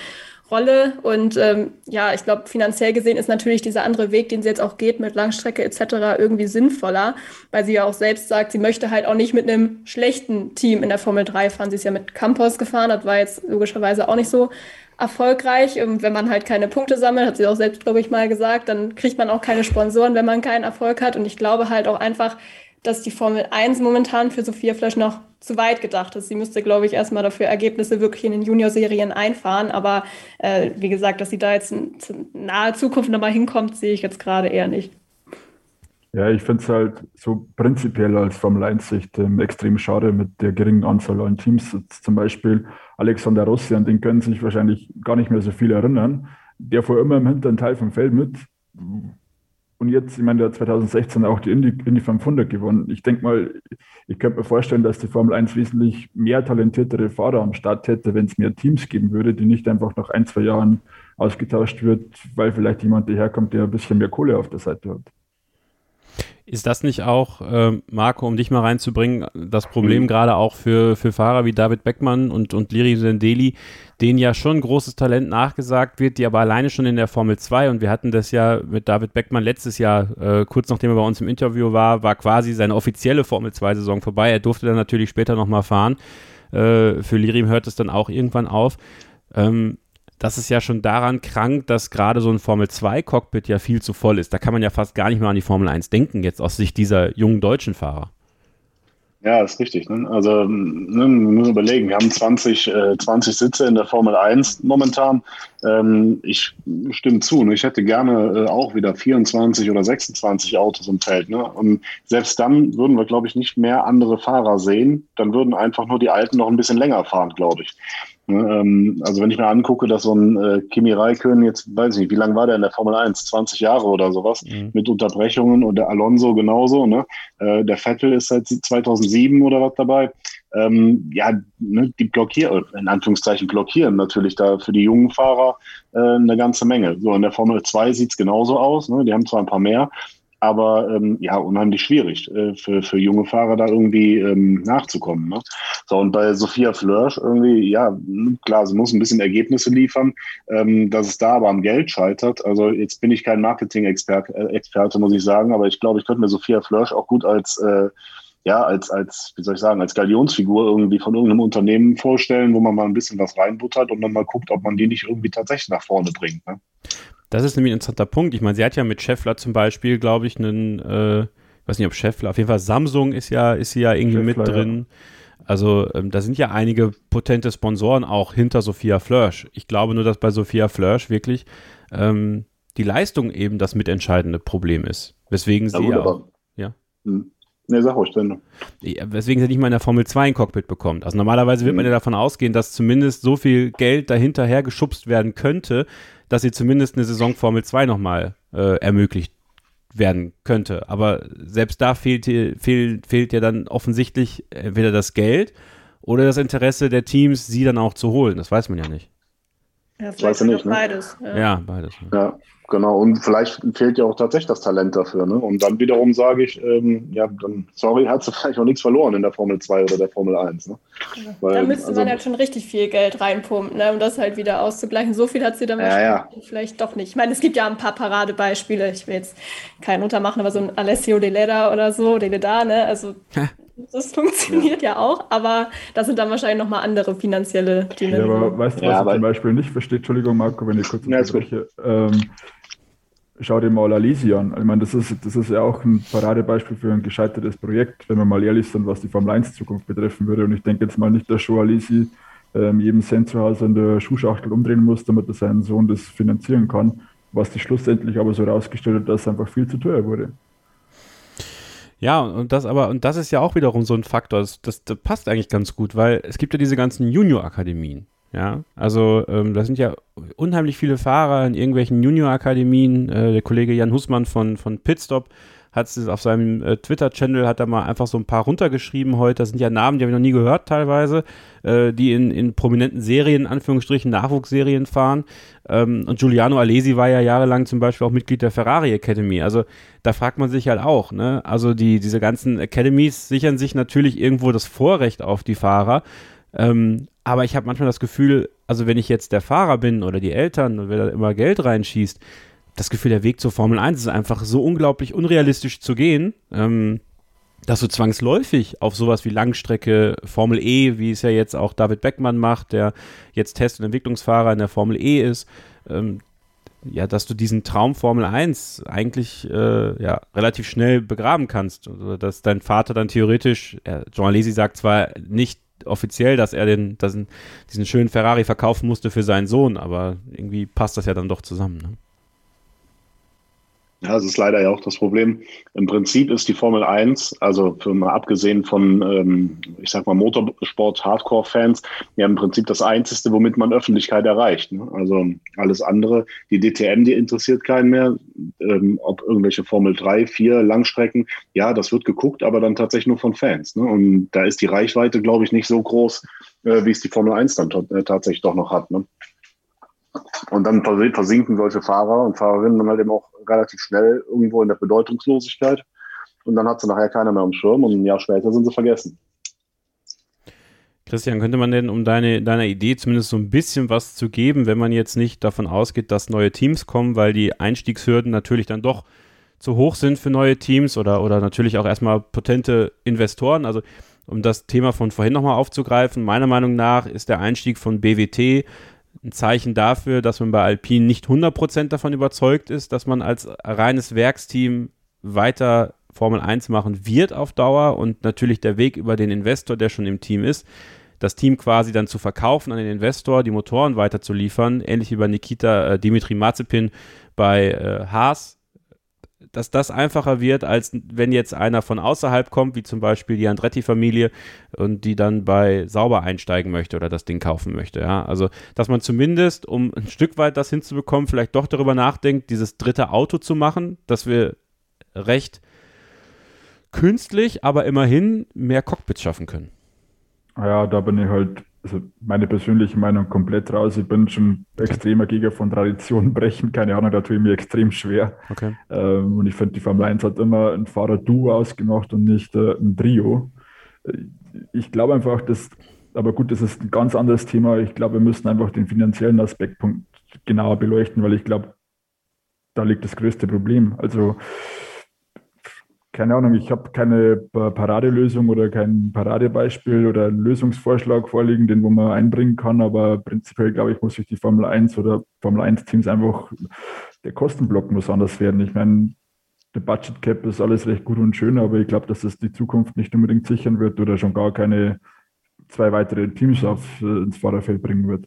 Rolle. Und ähm, ja, ich glaube, finanziell gesehen ist natürlich dieser andere Weg, den sie jetzt auch geht mit Langstrecke etc. irgendwie sinnvoller, weil sie ja auch selbst sagt, sie möchte halt auch nicht mit einem schlechten Team in der Formel 3 fahren. Sie ist ja mit Campos gefahren, das war jetzt logischerweise auch nicht so erfolgreich. Und wenn man halt keine Punkte sammelt, hat sie auch selbst, glaube ich, mal gesagt, dann kriegt man auch keine Sponsoren, wenn man keinen Erfolg hat. Und ich glaube halt auch einfach, dass die Formel 1 momentan für Sophia Flösch noch zu weit gedacht ist. Sie müsste, glaube ich, erstmal dafür Ergebnisse wirklich in den Junior-Serien einfahren. Aber äh, wie gesagt, dass sie da jetzt in, in naher Zukunft nochmal hinkommt, sehe ich jetzt gerade eher nicht. Ja, ich finde es halt so prinzipiell als Formel 1-Sicht ähm, extrem schade mit der geringen Anzahl an Teams. Jetzt zum Beispiel Alexander Rossi, an den können sich wahrscheinlich gar nicht mehr so viel erinnern. der fuhr immer im hinteren Teil vom Feld mit. Und jetzt, ich meine, der hat 2016 auch die Indy, Indy 500 gewonnen. Ich denke mal, ich könnte mir vorstellen, dass die Formel 1 wesentlich mehr talentiertere Fahrer am Start hätte, wenn es mehr Teams geben würde, die nicht einfach nach ein, zwei Jahren ausgetauscht wird, weil vielleicht jemand daherkommt, der ein bisschen mehr Kohle auf der Seite hat. Ist das nicht auch, äh, Marco, um dich mal reinzubringen, das Problem mhm. gerade auch für, für Fahrer wie David Beckmann und, und Liri Sendeli, denen ja schon großes Talent nachgesagt wird, die aber alleine schon in der Formel 2 und wir hatten das ja mit David Beckmann letztes Jahr, äh, kurz nachdem er bei uns im Interview war, war quasi seine offizielle Formel 2-Saison vorbei. Er durfte dann natürlich später nochmal fahren. Äh, für Lirim hört es dann auch irgendwann auf. Ähm, das ist ja schon daran krank, dass gerade so ein Formel-2-Cockpit ja viel zu voll ist. Da kann man ja fast gar nicht mehr an die Formel 1 denken, jetzt aus Sicht dieser jungen deutschen Fahrer. Ja, ist richtig. Ne? Also ne, wir müssen überlegen, wir haben 20, äh, 20 Sitze in der Formel 1 momentan. Ähm, ich stimme zu, ne? ich hätte gerne äh, auch wieder 24 oder 26 Autos im Feld. Ne? Und selbst dann würden wir, glaube ich, nicht mehr andere Fahrer sehen. Dann würden einfach nur die Alten noch ein bisschen länger fahren, glaube ich. Ne, ähm, also wenn ich mir angucke, dass so ein äh, Kimi Räikkönen jetzt, weiß ich nicht, wie lange war der in der Formel 1? 20 Jahre oder sowas mhm. mit Unterbrechungen und der Alonso genauso. Ne? Äh, der Vettel ist seit 2007 oder was dabei. Ähm, ja, ne, die blockieren, in Anführungszeichen blockieren natürlich da für die jungen Fahrer äh, eine ganze Menge. So in der Formel 2 sieht's genauso aus. Ne? Die haben zwar ein paar mehr, aber ähm, ja, unheimlich schwierig äh, für, für junge Fahrer da irgendwie ähm, nachzukommen. Ne? So, und bei Sophia Flörsch irgendwie, ja, klar, sie muss ein bisschen Ergebnisse liefern, ähm, dass es da aber am Geld scheitert. Also jetzt bin ich kein Marketing-Experte, äh, muss ich sagen, aber ich glaube, ich könnte mir Sophia Flörsch auch gut als äh, ja, als, als, wie soll ich sagen, als Galionsfigur irgendwie von irgendeinem Unternehmen vorstellen, wo man mal ein bisschen was reinbuttert und dann mal guckt, ob man die nicht irgendwie tatsächlich nach vorne bringt. Ne? Das ist nämlich ein interessanter Punkt. Ich meine, sie hat ja mit Scheffler zum Beispiel, glaube ich, einen, äh, ich weiß nicht, ob Scheffler, auf jeden Fall Samsung ist ja, ist ja irgendwie Scheffler, mit drin. Ja. Also ähm, da sind ja einige potente Sponsoren auch hinter Sophia Flörsch. Ich glaube nur, dass bei Sophia Flörsch wirklich ähm, die Leistung eben das mitentscheidende Problem ist. Weswegen sie ja, auch, ja. Hm. Ne, sag ruhig, Sendung. Weswegen sie nicht mal in der Formel 2 ein Cockpit bekommt. Also normalerweise wird man ja davon ausgehen, dass zumindest so viel Geld dahinterher geschubst werden könnte, dass sie zumindest eine Saison Formel 2 nochmal äh, ermöglicht werden könnte. Aber selbst da fehlt, fehlt, fehlt ja dann offensichtlich entweder das Geld oder das Interesse der Teams, sie dann auch zu holen. Das weiß man ja nicht. Ja, vielleicht nicht, ne? beides. Ja, ja beides. Ja. Genau, und vielleicht fehlt ja auch tatsächlich das Talent dafür. Ne? Und dann wiederum sage ich, ähm, ja, dann, sorry, hat sie vielleicht auch nichts verloren in der Formel 2 oder der Formel 1. Ne? Weil, da müsste also, man halt schon richtig viel Geld reinpumpen, ne? um das halt wieder auszugleichen. So viel hat sie dann ja, ja. vielleicht doch nicht. Ich meine, es gibt ja ein paar Paradebeispiele. Ich will jetzt keinen untermachen, aber so ein Alessio De Leda oder so, De Leda, ne? also das funktioniert ja. ja. auch, aber das sind dann wahrscheinlich nochmal andere finanzielle Dinge. Ja, aber weißt du, was ja, ich zum Beispiel nicht verstehe? Entschuldigung, Marco, wenn ich kurz unterbreche. Ähm, schau dir mal Alisi an. Ich meine, das ist, das ist ja auch ein Paradebeispiel für ein gescheitertes Projekt, wenn wir mal ehrlich sind, was die Formel 1 Zukunft betreffen würde. Und ich denke jetzt mal nicht, dass Joe Alisi ähm, jedem Cent zu Hause in der Schuhschachtel umdrehen muss, damit er seinen Sohn das finanzieren kann. Was sich schlussendlich aber so herausgestellt hat, dass es einfach viel zu teuer wurde. Ja, und das aber, und das ist ja auch wiederum so ein Faktor, das, das, das passt eigentlich ganz gut, weil es gibt ja diese ganzen Junior-Akademien. Ja, also ähm, da sind ja unheimlich viele Fahrer in irgendwelchen Junior-Akademien. Äh, der Kollege Jan Hussmann von, von Pitstop hat es auf seinem äh, Twitter-Channel, hat er mal einfach so ein paar runtergeschrieben heute. Das sind ja Namen, die habe ich noch nie gehört teilweise, äh, die in, in prominenten Serien, Anführungsstrichen Nachwuchsserien fahren. Ähm, und Giuliano Alesi war ja jahrelang zum Beispiel auch Mitglied der Ferrari Academy. Also da fragt man sich halt auch, ne? Also die, diese ganzen Academies sichern sich natürlich irgendwo das Vorrecht auf die Fahrer. Ähm, aber ich habe manchmal das Gefühl, also wenn ich jetzt der Fahrer bin oder die Eltern und wer da immer Geld reinschießt, das Gefühl, der Weg zur Formel 1 ist einfach so unglaublich unrealistisch zu gehen, ähm, dass du zwangsläufig auf sowas wie Langstrecke, Formel E, wie es ja jetzt auch David Beckmann macht, der jetzt Test- und Entwicklungsfahrer in der Formel E ist, ähm, ja, dass du diesen Traum Formel 1 eigentlich äh, ja, relativ schnell begraben kannst. Also, dass dein Vater dann theoretisch, ja, Jean Alesi sagt zwar nicht offiziell, dass er den, dass, diesen schönen Ferrari verkaufen musste für seinen Sohn, aber irgendwie passt das ja dann doch zusammen. Ne? Ja, das ist leider ja auch das Problem. Im Prinzip ist die Formel 1, also für mal abgesehen von, ähm, ich sag mal, Motorsport, Hardcore-Fans, ja im Prinzip das Einzige, womit man Öffentlichkeit erreicht. Ne? Also alles andere, die DTM, die interessiert keinen mehr. Ähm, ob irgendwelche Formel 3, 4 Langstrecken, ja, das wird geguckt, aber dann tatsächlich nur von Fans. Ne? Und da ist die Reichweite, glaube ich, nicht so groß, äh, wie es die Formel 1 dann äh, tatsächlich doch noch hat. Ne? Und dann versinken solche Fahrer und Fahrerinnen dann halt eben auch relativ schnell irgendwo in der Bedeutungslosigkeit. Und dann hat sie nachher keiner mehr am Schirm und ein Jahr später sind sie vergessen. Christian, könnte man denn, um deine, deiner Idee zumindest so ein bisschen was zu geben, wenn man jetzt nicht davon ausgeht, dass neue Teams kommen, weil die Einstiegshürden natürlich dann doch zu hoch sind für neue Teams oder, oder natürlich auch erstmal potente Investoren. Also um das Thema von vorhin nochmal aufzugreifen, meiner Meinung nach ist der Einstieg von BWT ein Zeichen dafür, dass man bei Alpine nicht 100% davon überzeugt ist, dass man als reines Werksteam weiter Formel 1 machen wird auf Dauer und natürlich der Weg über den Investor, der schon im Team ist, das Team quasi dann zu verkaufen an den Investor, die Motoren weiter zu liefern, ähnlich wie bei Nikita äh, Dimitri Mazepin bei äh, Haas, dass das einfacher wird, als wenn jetzt einer von außerhalb kommt, wie zum Beispiel die Andretti-Familie und die dann bei Sauber einsteigen möchte oder das Ding kaufen möchte. Ja? Also, dass man zumindest, um ein Stück weit das hinzubekommen, vielleicht doch darüber nachdenkt, dieses dritte Auto zu machen, dass wir recht künstlich, aber immerhin mehr Cockpits schaffen können. Ja, da bin ich halt also meine persönliche Meinung komplett raus. Ich bin schon extremer Gegner von Tradition brechen. Keine Ahnung, da tue ich mir extrem schwer. Okay. Ähm, und ich finde, die Formel 1 hat immer ein Fahrer-Duo ausgemacht und nicht äh, ein Trio. Äh, ich glaube einfach, dass, aber gut, das ist ein ganz anderes Thema. Ich glaube, wir müssen einfach den finanziellen Aspekt genauer beleuchten, weil ich glaube, da liegt das größte Problem. Also keine Ahnung, ich habe keine Paradelösung oder kein Paradebeispiel oder Lösungsvorschlag vorliegen, den wo man einbringen kann, aber prinzipiell glaube ich, muss sich die Formel 1 oder Formel 1 Teams einfach, der Kostenblock muss anders werden. Ich meine, der Budget Cap ist alles recht gut und schön, aber ich glaube, dass das die Zukunft nicht unbedingt sichern wird oder schon gar keine zwei weitere Teams auf, äh, ins Fahrerfeld bringen wird.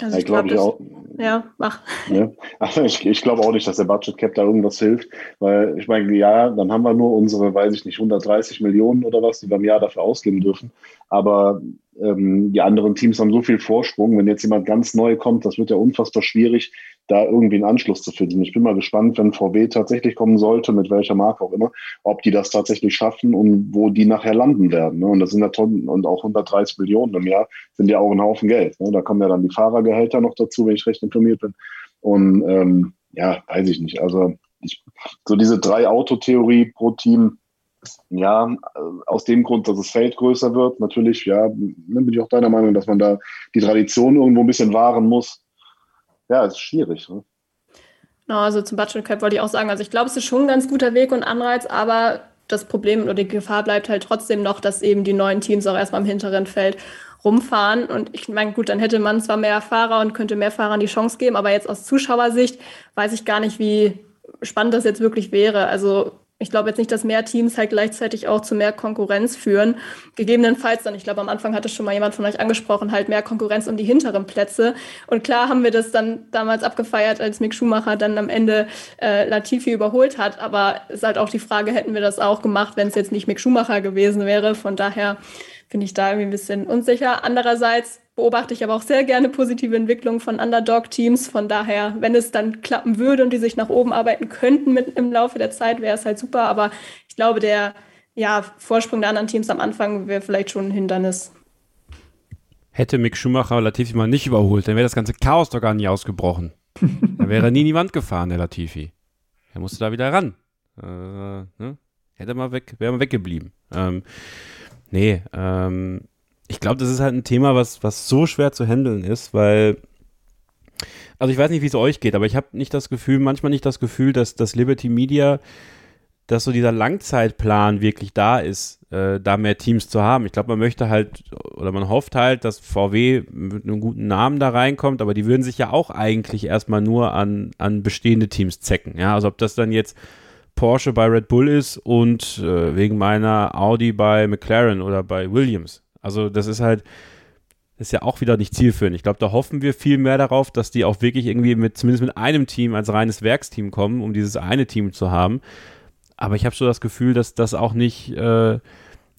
Also ich, glaube glaub, ja, mach. Ja. Also ich, ich glaube auch nicht, dass der Budget Cap da irgendwas hilft, weil ich meine, ja, dann haben wir nur unsere, weiß ich nicht, 130 Millionen oder was, die wir im Jahr dafür ausgeben dürfen. Aber ähm, die anderen Teams haben so viel Vorsprung. Wenn jetzt jemand ganz neu kommt, das wird ja unfassbar schwierig, da irgendwie einen Anschluss zu finden. Ich bin mal gespannt, wenn VW tatsächlich kommen sollte, mit welcher Marke auch immer, ob die das tatsächlich schaffen und wo die nachher landen werden. Ne? Und das sind ja Tonnen und auch 130 Millionen im Jahr sind ja auch ein Haufen Geld. Ne? Da kommen ja dann die Fahrergehälter noch dazu, wenn ich recht informiert bin. Und ähm, ja, weiß ich nicht. Also ich, so diese drei Autotheorie pro Team, ja, aus dem Grund, dass das Feld größer wird, natürlich, ja, bin ich auch deiner Meinung, dass man da die Tradition irgendwo ein bisschen wahren muss. Ja, ist schwierig. Ne? Genau, also zum Budget Cap wollte ich auch sagen, also ich glaube, es ist schon ein ganz guter Weg und Anreiz, aber das Problem oder die Gefahr bleibt halt trotzdem noch, dass eben die neuen Teams auch erstmal im hinteren Feld rumfahren. Und ich meine, gut, dann hätte man zwar mehr Fahrer und könnte mehr Fahrern die Chance geben, aber jetzt aus Zuschauersicht weiß ich gar nicht, wie spannend das jetzt wirklich wäre. Also ich glaube jetzt nicht, dass mehr Teams halt gleichzeitig auch zu mehr Konkurrenz führen. Gegebenenfalls dann, ich glaube, am Anfang hatte schon mal jemand von euch angesprochen, halt mehr Konkurrenz um die hinteren Plätze. Und klar haben wir das dann damals abgefeiert, als Mick Schumacher dann am Ende äh, Latifi überholt hat. Aber es ist halt auch die Frage, hätten wir das auch gemacht, wenn es jetzt nicht Mick Schumacher gewesen wäre. Von daher finde ich da irgendwie ein bisschen unsicher. Andererseits beobachte ich aber auch sehr gerne positive Entwicklungen von Underdog-Teams. Von daher, wenn es dann klappen würde und die sich nach oben arbeiten könnten mit, im Laufe der Zeit, wäre es halt super. Aber ich glaube, der ja, Vorsprung der anderen Teams am Anfang wäre vielleicht schon ein Hindernis. Hätte Mick Schumacher Latifi mal nicht überholt, dann wäre das ganze Chaos doch gar nicht ausgebrochen. dann wäre nie in die Wand gefahren, der Latifi. Er musste da wieder ran. Äh, ne? Hätte mal weg, wäre mal weggeblieben. Ähm, nee, ähm, ich glaube, das ist halt ein Thema, was, was so schwer zu handeln ist, weil, also ich weiß nicht, wie es euch geht, aber ich habe nicht das Gefühl, manchmal nicht das Gefühl, dass das Liberty Media, dass so dieser Langzeitplan wirklich da ist, äh, da mehr Teams zu haben. Ich glaube, man möchte halt, oder man hofft halt, dass VW mit einem guten Namen da reinkommt, aber die würden sich ja auch eigentlich erstmal nur an, an bestehende Teams zecken. Ja, also ob das dann jetzt Porsche bei Red Bull ist und äh, wegen meiner Audi bei McLaren oder bei Williams. Also das ist halt, ist ja auch wieder nicht zielführend. Ich glaube, da hoffen wir viel mehr darauf, dass die auch wirklich irgendwie mit, zumindest mit einem Team als reines Werksteam kommen, um dieses eine Team zu haben. Aber ich habe so das Gefühl, dass das auch nicht, äh,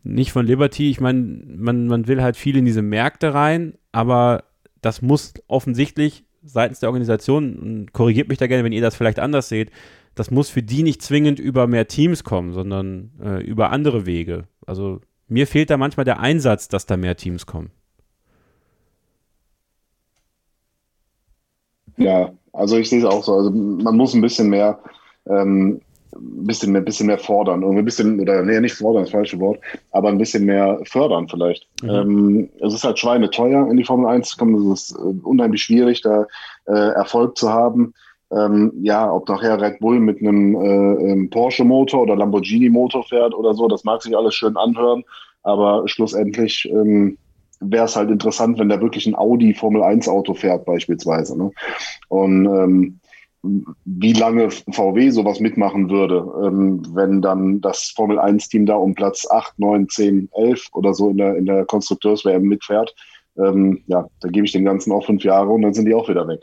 nicht von Liberty, ich meine, man, man will halt viel in diese Märkte rein, aber das muss offensichtlich seitens der Organisation, korrigiert mich da gerne, wenn ihr das vielleicht anders seht, das muss für die nicht zwingend über mehr Teams kommen, sondern äh, über andere Wege. Also mir fehlt da manchmal der Einsatz, dass da mehr Teams kommen. Ja, also ich sehe es auch so. Also man muss ein bisschen mehr, ähm, bisschen mehr, bisschen mehr fordern. Und ein bisschen, oder nee, nicht fordern, das falsche Wort, aber ein bisschen mehr fördern vielleicht. Mhm. Ähm, es ist halt schweineteuer, in die Formel 1 zu kommen. Es ist äh, unheimlich schwierig, da äh, Erfolg zu haben. Ähm, ja, ob nachher Red Bull mit einem äh, Porsche-Motor oder Lamborghini-Motor fährt oder so, das mag sich alles schön anhören, aber schlussendlich ähm, wäre es halt interessant, wenn da wirklich ein Audi Formel 1 Auto fährt beispielsweise. Ne? Und ähm, wie lange VW sowas mitmachen würde, ähm, wenn dann das Formel 1 Team da um Platz 8, 9, 10, 11 oder so in der, in der Konstrukteurs-WM mitfährt, ähm, ja, da gebe ich den ganzen auch fünf Jahre und dann sind die auch wieder weg.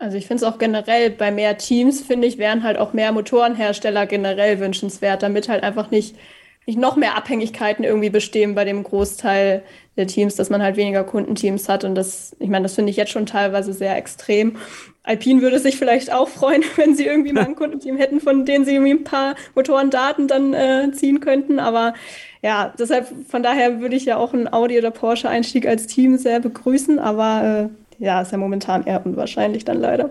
Also ich finde es auch generell bei mehr Teams, finde ich, wären halt auch mehr Motorenhersteller generell wünschenswert, damit halt einfach nicht nicht noch mehr Abhängigkeiten irgendwie bestehen bei dem Großteil der Teams, dass man halt weniger Kundenteams hat. Und das, ich meine, das finde ich jetzt schon teilweise sehr extrem. Alpine würde sich vielleicht auch freuen, wenn sie irgendwie mal ein Kundenteam hätten, von denen sie irgendwie ein paar Motorendaten dann äh, ziehen könnten. Aber ja, deshalb, von daher würde ich ja auch einen Audi oder Porsche-Einstieg als Team sehr begrüßen. Aber äh, ja, ist ja momentan eher unwahrscheinlich dann leider.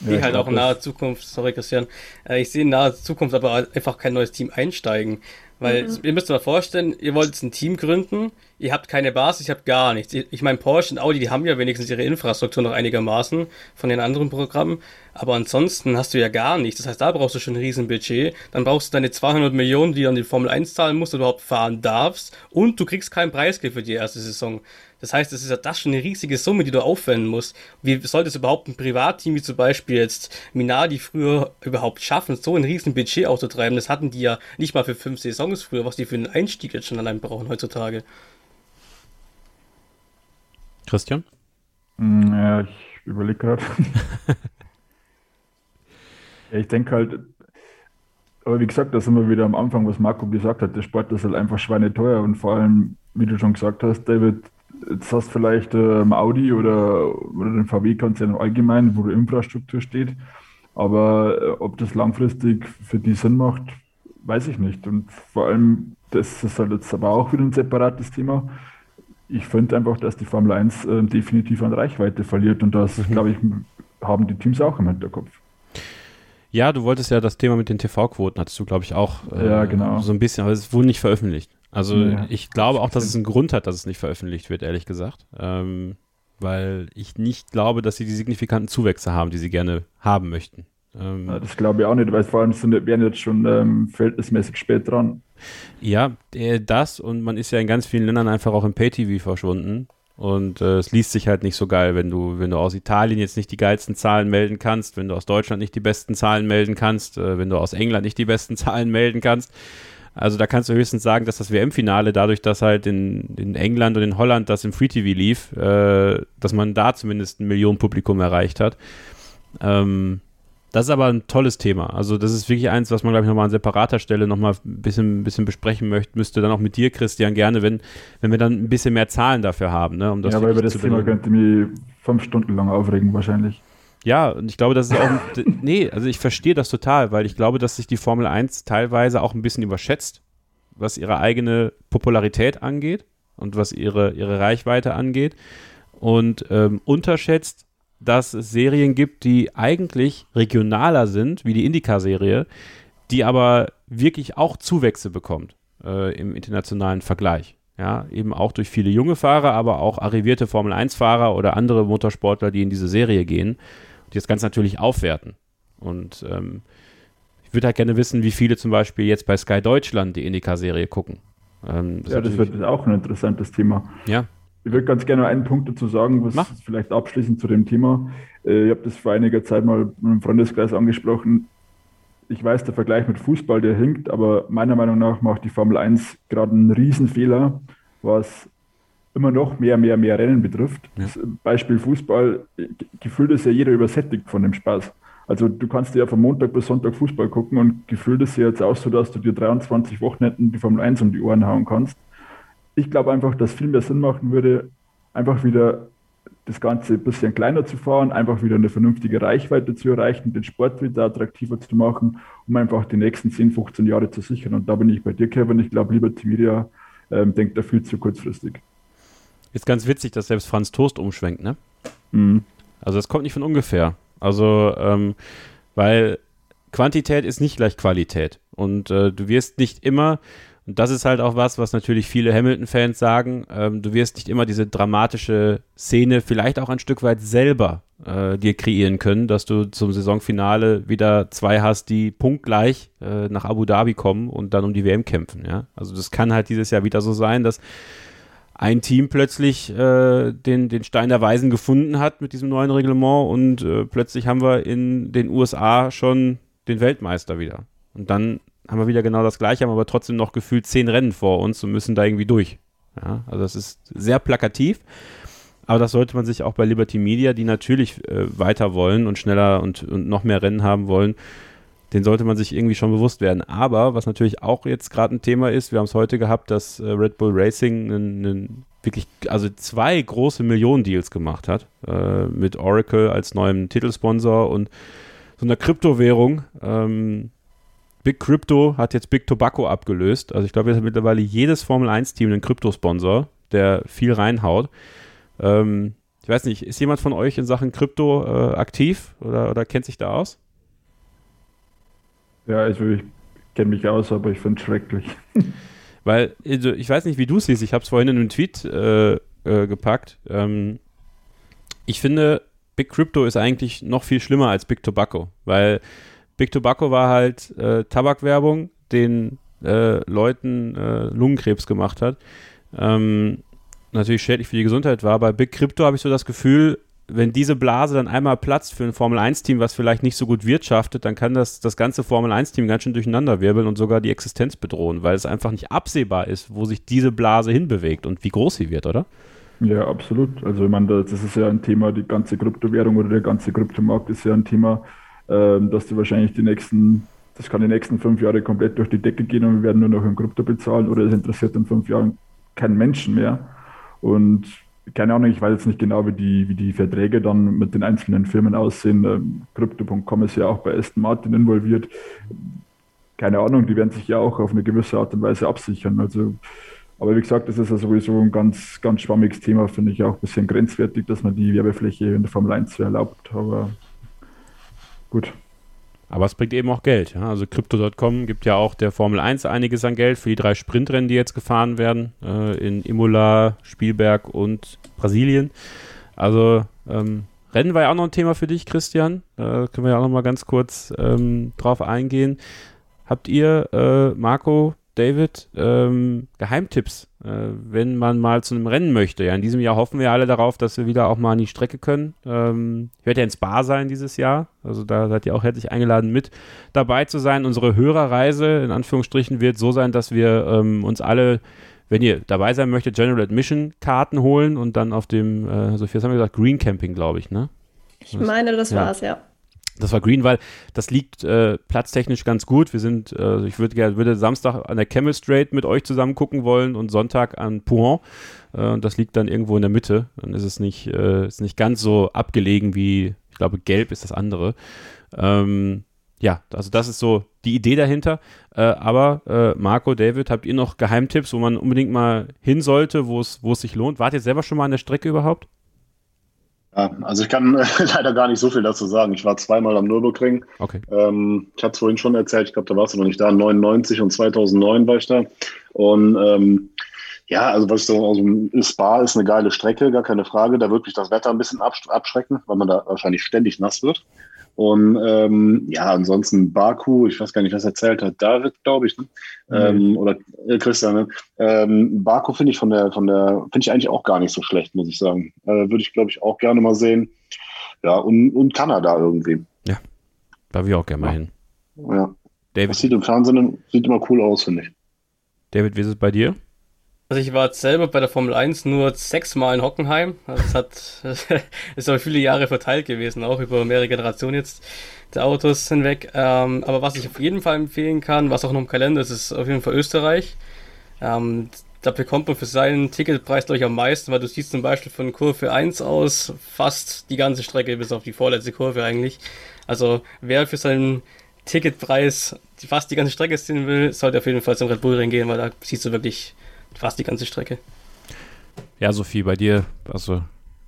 Die ja, halt auch in naher Zukunft, sorry Christian, äh, ich sehe in naher Zukunft aber einfach kein neues Team einsteigen. Weil mhm. ihr müsst euch mal vorstellen, ihr wollt jetzt ein Team gründen, ihr habt keine Basis, ihr habt gar nichts. Ich meine, Porsche und Audi, die haben ja wenigstens ihre Infrastruktur noch einigermaßen von den anderen Programmen, aber ansonsten hast du ja gar nichts. Das heißt, da brauchst du schon ein Riesenbudget, dann brauchst du deine 200 Millionen, die du an die Formel 1 zahlen musst, du überhaupt fahren darfst und du kriegst kein Preisgeld für die erste Saison. Das heißt, es ist ja das schon eine riesige Summe, die du aufwenden musst. Wie soll das überhaupt ein Privatteam wie zum Beispiel jetzt Minardi früher überhaupt schaffen, so ein riesen Budget auszutreiben? Das hatten die ja nicht mal für fünf Saisons früher, was die für einen Einstieg jetzt schon allein brauchen heutzutage. Christian? Mm, ja, ich überlege gerade. ja, ich denke halt, aber wie gesagt, da sind wir wieder am Anfang, was Marco gesagt hat, der Sport ist halt einfach schweineteuer und vor allem, wie du schon gesagt hast, David, Jetzt hast du vielleicht ähm, Audi oder, oder den VW-Konzern allgemein, wo die Infrastruktur steht. Aber äh, ob das langfristig für die Sinn macht, weiß ich nicht. Und vor allem, das ist halt jetzt aber auch wieder ein separates Thema. Ich finde einfach, dass die Formel 1 äh, definitiv an Reichweite verliert und das, mhm. glaube ich, haben die Teams auch im Hinterkopf. Ja, du wolltest ja das Thema mit den TV-Quoten, hattest du, glaube ich, auch äh, ja, genau. so ein bisschen, aber es wurde nicht veröffentlicht. Also ja, ich glaube auch, dass es einen Grund hat, dass es nicht veröffentlicht wird, ehrlich gesagt. Ähm, weil ich nicht glaube, dass sie die signifikanten Zuwächse haben, die sie gerne haben möchten. Ähm, ja, das glaube ich auch nicht, weil vor allem sind, werden jetzt schon ähm, verhältnismäßig spät dran. Ja, das und man ist ja in ganz vielen Ländern einfach auch im Pay-TV verschwunden. Und äh, es liest sich halt nicht so geil, wenn du, wenn du aus Italien jetzt nicht die geilsten Zahlen melden kannst, wenn du aus Deutschland nicht die besten Zahlen melden kannst, äh, wenn du aus England nicht die besten Zahlen melden kannst. Also da kannst du höchstens sagen, dass das WM-Finale dadurch, dass halt in, in, England und in Holland das im Free TV lief, äh, dass man da zumindest ein Millionenpublikum erreicht hat. Ähm, das ist aber ein tolles Thema. Also das ist wirklich eins, was man, glaube ich, nochmal an separater Stelle nochmal ein bisschen, bisschen besprechen möchte, müsste dann auch mit dir, Christian, gerne, wenn, wenn wir dann ein bisschen mehr Zahlen dafür haben. Ne, um das ja, aber über das Thema könnte mich fünf Stunden lang aufregen wahrscheinlich. Ja, und ich glaube, das ist auch. nee, also ich verstehe das total, weil ich glaube, dass sich die Formel 1 teilweise auch ein bisschen überschätzt, was ihre eigene Popularität angeht und was ihre, ihre Reichweite angeht. Und ähm, unterschätzt, dass es Serien gibt, die eigentlich regionaler sind, wie die Indica-Serie, die aber wirklich auch Zuwächse bekommt äh, im internationalen Vergleich. Ja, eben auch durch viele junge Fahrer, aber auch arrivierte Formel 1-Fahrer oder andere Motorsportler, die in diese Serie gehen die das Ganze natürlich aufwerten. Und ähm, ich würde halt gerne wissen, wie viele zum Beispiel jetzt bei Sky Deutschland die Indica-Serie gucken. Ähm, das ja, das wird auch ein interessantes Thema. Ja. Ich würde ganz gerne einen Punkt dazu sagen, was Mach. vielleicht abschließend zu dem Thema. Äh, ich habe das vor einiger Zeit mal mit einem Freundeskreis angesprochen. Ich weiß, der Vergleich mit Fußball, der hinkt, aber meiner Meinung nach macht die Formel 1 gerade einen Riesenfehler, was immer noch mehr, mehr, mehr Rennen betrifft. Ja. Beispiel Fußball, gefühlt ist ja jeder übersättigt von dem Spaß. Also du kannst ja von Montag bis Sonntag Fußball gucken und gefühlt ist ja jetzt auch so, dass du dir 23 Wochenenden die Formel 1 um die Ohren hauen kannst. Ich glaube einfach, dass viel mehr Sinn machen würde, einfach wieder das Ganze ein bisschen kleiner zu fahren, einfach wieder eine vernünftige Reichweite zu erreichen, den Sport wieder attraktiver zu machen, um einfach die nächsten 10, 15 Jahre zu sichern. Und da bin ich bei dir, Kevin. Ich glaube, Liberty Media ähm, denkt da viel zu kurzfristig. Ist ganz witzig, dass selbst Franz Toast umschwenkt, ne? Mhm. Also das kommt nicht von ungefähr. Also, ähm, weil Quantität ist nicht gleich Qualität. Und äh, du wirst nicht immer und das ist halt auch was, was natürlich viele Hamilton-Fans sagen. Ähm, du wirst nicht immer diese dramatische Szene vielleicht auch ein Stück weit selber äh, dir kreieren können, dass du zum Saisonfinale wieder zwei hast, die punktgleich äh, nach Abu Dhabi kommen und dann um die WM kämpfen. Ja? Also das kann halt dieses Jahr wieder so sein, dass ein Team plötzlich äh, den, den Stein der Weisen gefunden hat mit diesem neuen Reglement und äh, plötzlich haben wir in den USA schon den Weltmeister wieder. Und dann haben wir wieder genau das gleiche, haben aber trotzdem noch gefühlt zehn Rennen vor uns und müssen da irgendwie durch. Ja, also das ist sehr plakativ, aber das sollte man sich auch bei Liberty Media, die natürlich äh, weiter wollen und schneller und, und noch mehr Rennen haben wollen, den sollte man sich irgendwie schon bewusst werden. Aber was natürlich auch jetzt gerade ein Thema ist, wir haben es heute gehabt, dass äh, Red Bull Racing einen, wirklich, also zwei große Millionen-Deals gemacht hat, äh, mit Oracle als neuem Titelsponsor und so einer Kryptowährung. Ähm, Big Crypto hat jetzt Big Tobacco abgelöst. Also ich glaube, jetzt hat mittlerweile jedes Formel 1-Team einen Kryptosponsor, der viel reinhaut. Ähm, ich weiß nicht, ist jemand von euch in Sachen Krypto äh, aktiv oder, oder kennt sich da aus? Ja, also ich kenne mich aus, aber ich finde es schrecklich. Weil, also ich weiß nicht, wie du es siehst, ich habe es vorhin in einem Tweet äh, äh, gepackt. Ähm, ich finde, Big Crypto ist eigentlich noch viel schlimmer als Big Tobacco, weil Big Tobacco war halt äh, Tabakwerbung, den äh, Leuten äh, Lungenkrebs gemacht hat. Ähm, natürlich schädlich für die Gesundheit war. Bei Big Crypto habe ich so das Gefühl, wenn diese Blase dann einmal platzt für ein Formel-1-Team, was vielleicht nicht so gut wirtschaftet, dann kann das das ganze Formel-1-Team ganz schön durcheinander wirbeln und sogar die Existenz bedrohen, weil es einfach nicht absehbar ist, wo sich diese Blase hinbewegt und wie groß sie wird, oder? Ja, absolut. Also ich meine, das ist ja ein Thema, die ganze Kryptowährung oder der ganze Kryptomarkt ist ja ein Thema, ähm, dass die wahrscheinlich die nächsten, das kann die nächsten fünf Jahre komplett durch die Decke gehen und wir werden nur noch in Krypto bezahlen oder es interessiert in fünf Jahren keinen Menschen mehr. Und keine Ahnung, ich weiß jetzt nicht genau, wie die, wie die Verträge dann mit den einzelnen Firmen aussehen. Ähm, Crypto.com ist ja auch bei Aston Martin involviert. Keine Ahnung, die werden sich ja auch auf eine gewisse Art und Weise absichern. Also, aber wie gesagt, das ist ja sowieso ein ganz, ganz schwammiges Thema, finde ich auch ein bisschen grenzwertig, dass man die Werbefläche in der Formel 1 erlaubt. Aber gut. Aber es bringt eben auch Geld. Ja? Also Crypto.com gibt ja auch der Formel 1 einiges an Geld für die drei Sprintrennen, die jetzt gefahren werden. Äh, in Imola, Spielberg und Brasilien. Also ähm, Rennen war ja auch noch ein Thema für dich, Christian. Da können wir ja auch noch mal ganz kurz ähm, drauf eingehen. Habt ihr, äh, Marco, David, ähm, Geheimtipps, äh, wenn man mal zu einem Rennen möchte. Ja, in diesem Jahr hoffen wir alle darauf, dass wir wieder auch mal an die Strecke können. Ähm, ich werde ja ins Bar sein dieses Jahr, also da seid ihr auch herzlich eingeladen, mit dabei zu sein. Unsere Hörerreise in Anführungsstrichen wird so sein, dass wir ähm, uns alle wenn ihr dabei sein möchtet, General Admission Karten holen und dann auf dem, äh, Sophia, was haben wir gesagt, Green Camping, glaube ich, ne? Ich meine, das ja. war's, ja. Das war Green, weil das liegt äh, platztechnisch ganz gut. Wir sind, äh, ich würde würde Samstag an der Camel Straight mit euch zusammen gucken wollen und Sonntag an Pouhon. Äh, das liegt dann irgendwo in der Mitte. Dann ist es nicht, äh, ist nicht ganz so abgelegen wie, ich glaube, Gelb ist das andere. Ähm, ja, also das ist so die Idee dahinter. Äh, aber äh, Marco, David, habt ihr noch Geheimtipps, wo man unbedingt mal hin sollte, wo es, wo es sich lohnt? Wart ihr selber schon mal an der Strecke überhaupt? Ja, also ich kann äh, leider gar nicht so viel dazu sagen. Ich war zweimal am Nürburgring. Okay. Ähm, ich hatte es vorhin schon erzählt, ich glaube, da warst du noch nicht da. 99 und 2009 war ich da. Und ähm, ja, also was ich so, also Spa ist eine geile Strecke, gar keine Frage. Da wirklich das Wetter ein bisschen abschrecken, weil man da wahrscheinlich ständig nass wird. Und ähm, ja, ansonsten Baku, ich weiß gar nicht, was erzählt hat, David, glaube ich, ne? Mhm. Ähm, oder äh, Christian. Ne? Ähm, Baku finde ich von der, von der, finde ich eigentlich auch gar nicht so schlecht, muss ich sagen. Äh, Würde ich, glaube ich, auch gerne mal sehen. Ja, und, und Kanada irgendwie. Ja, da will ich auch gerne mal hin. Ja. David. Das sieht im Fernsehen sieht immer cool aus, finde ich. David, wie ist es bei dir? Also ich war selber bei der Formel 1 nur sechsmal in Hockenheim. Also es hat ist aber viele Jahre verteilt gewesen, auch über mehrere Generationen jetzt der Autos hinweg. Ähm, aber was ich auf jeden Fall empfehlen kann, was auch noch im Kalender ist, ist auf jeden Fall Österreich. Ähm, da bekommt man für seinen Ticketpreis, glaube ich, am meisten, weil du siehst zum Beispiel von Kurve 1 aus fast die ganze Strecke bis auf die vorletzte Kurve eigentlich. Also wer für seinen Ticketpreis fast die ganze Strecke sehen will, sollte auf jeden Fall zum Red Bull Ring gehen, weil da siehst du wirklich fast die ganze Strecke. Ja, Sophie, bei dir, also,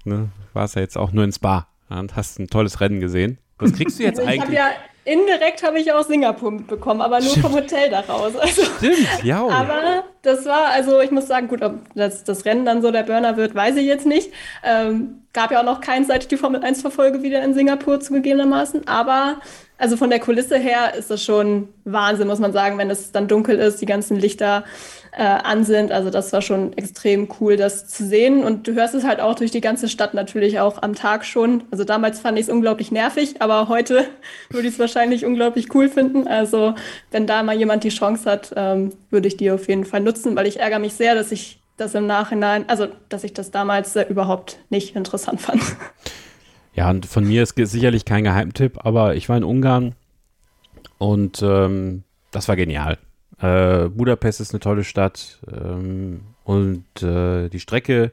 ne, war es ja jetzt auch nur ins Bar und hast ein tolles Rennen gesehen. Was kriegst du jetzt also ich eigentlich? Ja indirekt habe ich auch Singapur mitbekommen, aber nur Stimmt. vom Hotel daraus. Also, Stimmt, ja. Aber das war, also ich muss sagen, gut, ob das, das Rennen dann so der Burner wird, weiß ich jetzt nicht. Ähm, gab ja auch noch keinen, seit ich die Formel 1 verfolge, wieder in Singapur zugegebenermaßen. Aber also von der Kulisse her ist das schon Wahnsinn, muss man sagen, wenn es dann dunkel ist, die ganzen Lichter äh, an sind. Also das war schon extrem cool, das zu sehen. Und du hörst es halt auch durch die ganze Stadt natürlich auch am Tag schon. Also damals fand ich es unglaublich nervig, aber heute würde ich es wahrscheinlich unglaublich cool finden. Also wenn da mal jemand die Chance hat, ähm, würde ich die auf jeden Fall nutzen, weil ich ärgere mich sehr, dass ich das im Nachhinein, also dass ich das damals äh, überhaupt nicht interessant fand. Ja, und von mir ist sicherlich kein Geheimtipp, aber ich war in Ungarn und ähm, das war genial. Äh, Budapest ist eine tolle Stadt ähm, und äh, die Strecke,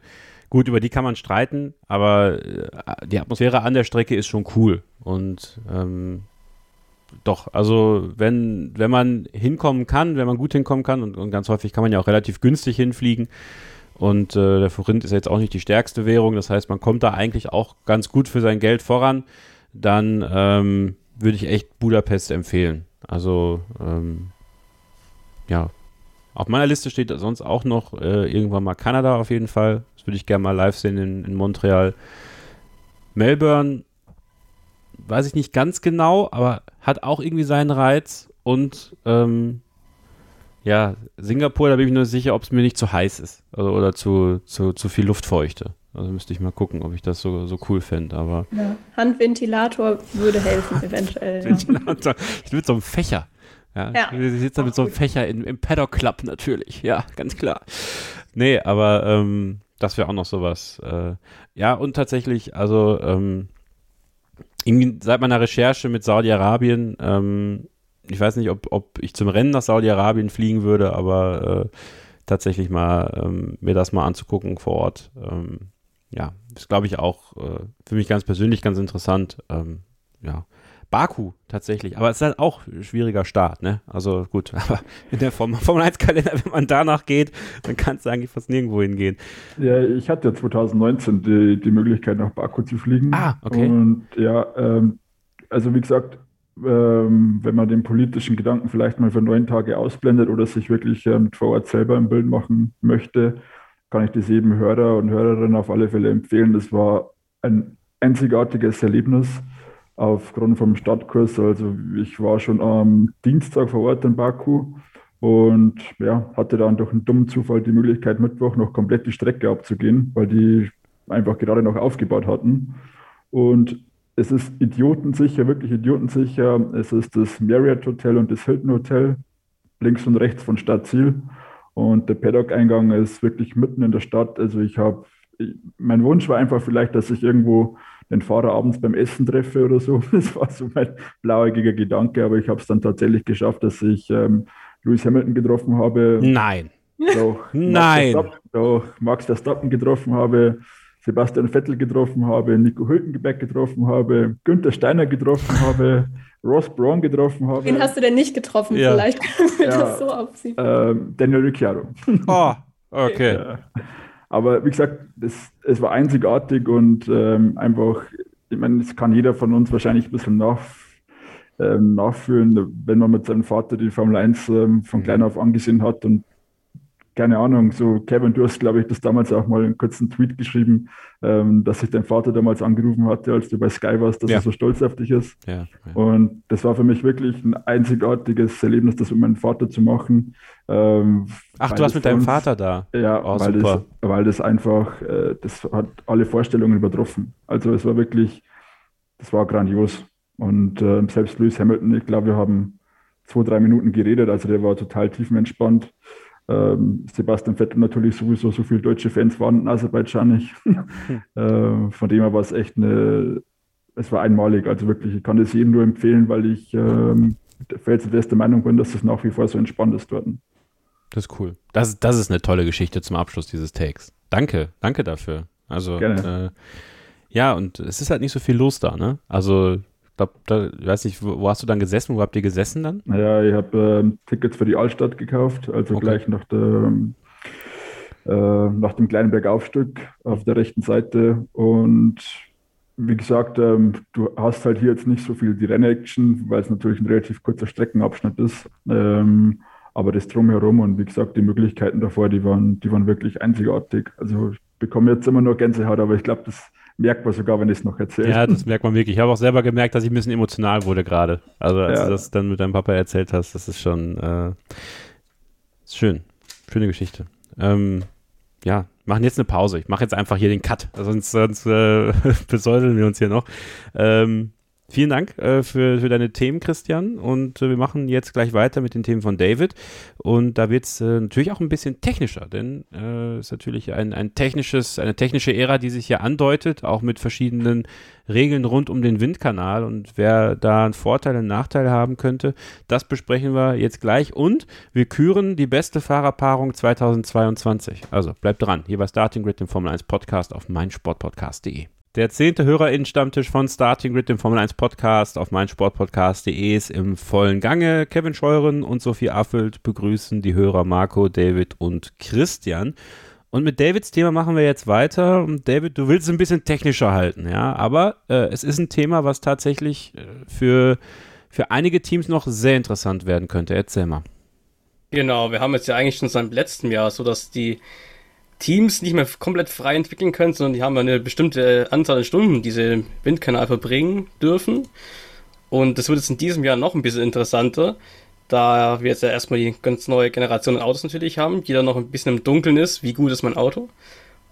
gut, über die kann man streiten, aber äh, die Atmosphäre an der Strecke ist schon cool und ähm, doch, also wenn, wenn man hinkommen kann, wenn man gut hinkommen kann und, und ganz häufig kann man ja auch relativ günstig hinfliegen, und äh, der Forint ist jetzt auch nicht die stärkste Währung. Das heißt, man kommt da eigentlich auch ganz gut für sein Geld voran. Dann ähm, würde ich echt Budapest empfehlen. Also ähm, ja, auf meiner Liste steht sonst auch noch äh, irgendwann mal Kanada auf jeden Fall. Das würde ich gerne mal live sehen in, in Montreal. Melbourne weiß ich nicht ganz genau, aber hat auch irgendwie seinen Reiz. Und ähm, ja, Singapur, da bin ich mir nur sicher, ob es mir nicht zu heiß ist. Also, oder zu, zu, zu viel Luftfeuchte. Also müsste ich mal gucken, ob ich das so, so cool fände. Aber ja. Handventilator würde helfen, eventuell. Ventilator. Ich mit so einem Fächer. Ja, ja. Ich sitze da mit so einem Fächer in, im Paddock Club natürlich. Ja, ganz klar. Nee, aber ähm, das wäre auch noch sowas. Äh, ja, und tatsächlich, also ähm, seit meiner Recherche mit Saudi-Arabien ähm, ich weiß nicht, ob, ob ich zum Rennen nach Saudi-Arabien fliegen würde, aber äh, tatsächlich mal ähm, mir das mal anzugucken vor Ort. Ähm, ja, ist glaube ich auch äh, für mich ganz persönlich ganz interessant. Ähm, ja, Baku tatsächlich, aber es ist halt auch ein schwieriger Start, ne? Also gut, aber in der Formel, Formel 1 Kalender, wenn man danach geht, dann kann es eigentlich fast nirgendwo hingehen. Ja, ich hatte ja 2019 die, die Möglichkeit nach Baku zu fliegen. Ah, okay. Und ja, ähm, also wie gesagt, ähm, wenn man den politischen Gedanken vielleicht mal für neun Tage ausblendet oder sich wirklich ähm, vor Ort selber ein Bild machen möchte, kann ich das jedem Hörer und Hörerin auf alle Fälle empfehlen. Das war ein einzigartiges Erlebnis aufgrund vom Stadtkurs. Also ich war schon am Dienstag vor Ort in Baku und ja, hatte dann durch einen dummen Zufall die Möglichkeit, Mittwoch noch komplett die Strecke abzugehen, weil die einfach gerade noch aufgebaut hatten. Und es ist idiotensicher, wirklich idiotensicher. Es ist das Marriott Hotel und das Hilton Hotel links und rechts von Stadtziel. Und der Paddock-Eingang ist wirklich mitten in der Stadt. Also ich habe, mein Wunsch war einfach vielleicht, dass ich irgendwo den Fahrer abends beim Essen treffe oder so. Das war so mein blauäugiger Gedanke, aber ich habe es dann tatsächlich geschafft, dass ich ähm, Lewis Hamilton getroffen habe. Nein. Doch, Nein. Max doch, Max Verstappen getroffen habe. Sebastian Vettel getroffen habe, Nico Hülkenberg getroffen habe, Günther Steiner getroffen habe, Ross Braun getroffen habe. Wen hast du denn nicht getroffen? Ja. Vielleicht können wir ja, das so aufziehen. Ähm, Daniel Ricciardo. Oh, okay. Ja. Aber wie gesagt, es, es war einzigartig und ähm, einfach, ich meine, es kann jeder von uns wahrscheinlich ein bisschen nach, ähm, nachfühlen, wenn man mit seinem Vater die Formel 1 ähm, von klein auf angesehen hat und keine Ahnung, so Kevin, du hast, glaube ich, das damals auch mal einen kurzen Tweet geschrieben, ähm, dass sich dein Vater damals angerufen hatte, als du bei Sky warst, dass ja. er so stolz auf dich ist. Ja, ja. Und das war für mich wirklich ein einzigartiges Erlebnis, das mit meinem Vater zu machen. Ähm, Ach, du warst mit deinem uns, Vater da? Ja, oh, weil, das, weil das einfach, äh, das hat alle Vorstellungen übertroffen. Also es war wirklich, das war grandios. Und äh, selbst Lewis Hamilton, ich glaube, wir haben zwei, drei Minuten geredet, also der war total tiefenentspannt. Ähm, Sebastian Vettel natürlich sowieso so viele deutsche Fans waren in Aserbaidschan nicht. äh, von dem her war es echt eine, es war einmalig. Also wirklich, ich kann es jedem nur empfehlen, weil ich ähm, felsenfeste Meinung bin, dass es nach wie vor so entspannt ist dort. Das ist cool. Das, das ist eine tolle Geschichte zum Abschluss dieses Takes. Danke, danke dafür. Also, äh, ja, und es ist halt nicht so viel los da, ne? Also, ich glaube, da, ich weiß nicht, wo, wo, hast du dann gesessen? Wo habt ihr gesessen dann? Naja, ich habe ähm, Tickets für die Altstadt gekauft, also okay. gleich nach, der, äh, nach dem kleinen Bergaufstück auf der rechten Seite. Und wie gesagt, ähm, du hast halt hier jetzt nicht so viel die Rennaction, weil es natürlich ein relativ kurzer Streckenabschnitt ist. Ähm, aber das drumherum und wie gesagt, die Möglichkeiten davor, die waren, die waren wirklich einzigartig. Also ich bekomme jetzt immer nur Gänsehaut, aber ich glaube, das merkt man sogar, wenn ich es noch erzähle. Ja, das merkt man wirklich. Ich habe auch selber gemerkt, dass ich ein bisschen emotional wurde gerade. Also als ja. du das dann mit deinem Papa erzählt hast, das ist schon äh, ist schön. Schöne Geschichte. Ähm, ja, machen jetzt eine Pause. Ich mache jetzt einfach hier den Cut, sonst, sonst äh, besäudeln wir uns hier noch. Ähm, Vielen Dank äh, für, für deine Themen, Christian. Und äh, wir machen jetzt gleich weiter mit den Themen von David. Und da wird es äh, natürlich auch ein bisschen technischer, denn es äh, ist natürlich ein, ein technisches, eine technische Ära, die sich hier andeutet, auch mit verschiedenen Regeln rund um den Windkanal. Und wer da einen Vorteil, einen Nachteil haben könnte, das besprechen wir jetzt gleich. Und wir küren die beste Fahrerpaarung 2022. Also bleibt dran, hier bei Starting Grid, dem Formel 1 Podcast auf meinsportpodcast.de. Der zehnte HörerInnen-Stammtisch von Starting Grid, dem Formel 1 Podcast auf meinsportpodcast.de ist im vollen Gange. Kevin Scheuren und Sophie Affelt begrüßen die Hörer Marco, David und Christian. Und mit Davids Thema machen wir jetzt weiter. Und David, du willst es ein bisschen technischer halten, ja, aber äh, es ist ein Thema, was tatsächlich äh, für, für einige Teams noch sehr interessant werden könnte. Erzähl mal. Genau, wir haben jetzt ja eigentlich schon seit letztem Jahr so, dass die Teams nicht mehr komplett frei entwickeln können, sondern die haben eine bestimmte Anzahl an Stunden, die sie im Windkanal verbringen dürfen. Und das wird jetzt in diesem Jahr noch ein bisschen interessanter, da wir jetzt ja erstmal die ganz neue Generation an Autos natürlich haben, die dann noch ein bisschen im Dunkeln ist, wie gut ist mein Auto.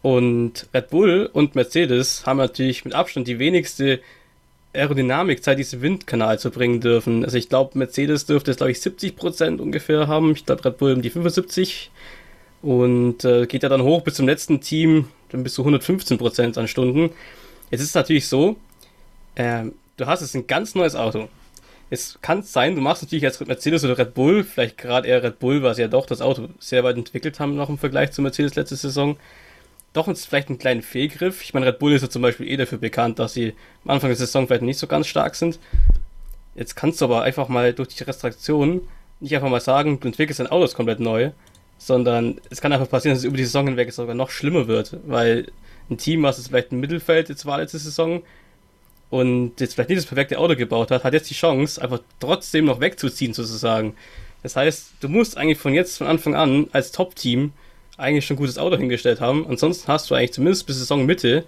Und Red Bull und Mercedes haben natürlich mit Abstand die wenigste Aerodynamikzeit, diese Windkanal zu bringen dürfen. Also ich glaube, Mercedes dürfte es, glaube ich, 70% ungefähr haben. Ich glaube, Red Bull um die 75 und äh, geht ja dann hoch bis zum letzten Team, dann bis zu 115 Prozent an Stunden. Jetzt ist es natürlich so, äh, du hast jetzt ein ganz neues Auto. Es kann sein, du machst natürlich jetzt Mercedes oder Red Bull, vielleicht gerade eher Red Bull, weil sie ja doch das Auto sehr weit entwickelt haben, noch im Vergleich zu Mercedes letzte Saison. Doch jetzt vielleicht einen kleinen Fehlgriff. Ich meine, Red Bull ist ja zum Beispiel eh dafür bekannt, dass sie am Anfang der Saison vielleicht nicht so ganz stark sind. Jetzt kannst du aber einfach mal durch die Restriktion nicht einfach mal sagen, du entwickelst dein Auto komplett neu, sondern es kann einfach passieren, dass es über die Saison hinweg sogar noch schlimmer wird, weil ein Team, was es vielleicht im Mittelfeld jetzt war letzte Saison und jetzt vielleicht nicht das perfekte Auto gebaut hat, hat jetzt die Chance, einfach trotzdem noch wegzuziehen sozusagen. Das heißt, du musst eigentlich von jetzt von Anfang an als Top-Team eigentlich schon ein gutes Auto hingestellt haben. Ansonsten hast du eigentlich zumindest bis Saisonmitte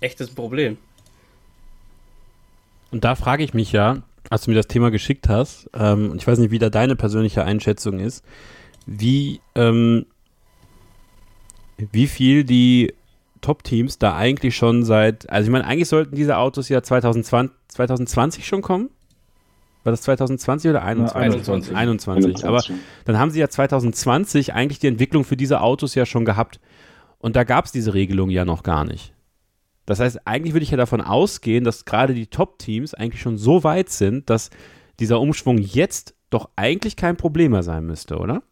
echtes Problem. Und da frage ich mich ja, als du mir das Thema geschickt hast, ähm, ich weiß nicht, wie da deine persönliche Einschätzung ist, wie, ähm, wie viel die Top-Teams da eigentlich schon seit, also ich meine, eigentlich sollten diese Autos ja 2020, 2020 schon kommen. War das 2020 oder 21? 21. 21. Aber dann haben sie ja 2020 eigentlich die Entwicklung für diese Autos ja schon gehabt. Und da gab es diese Regelung ja noch gar nicht. Das heißt, eigentlich würde ich ja davon ausgehen, dass gerade die Top-Teams eigentlich schon so weit sind, dass dieser Umschwung jetzt doch eigentlich kein Problem mehr sein müsste, oder?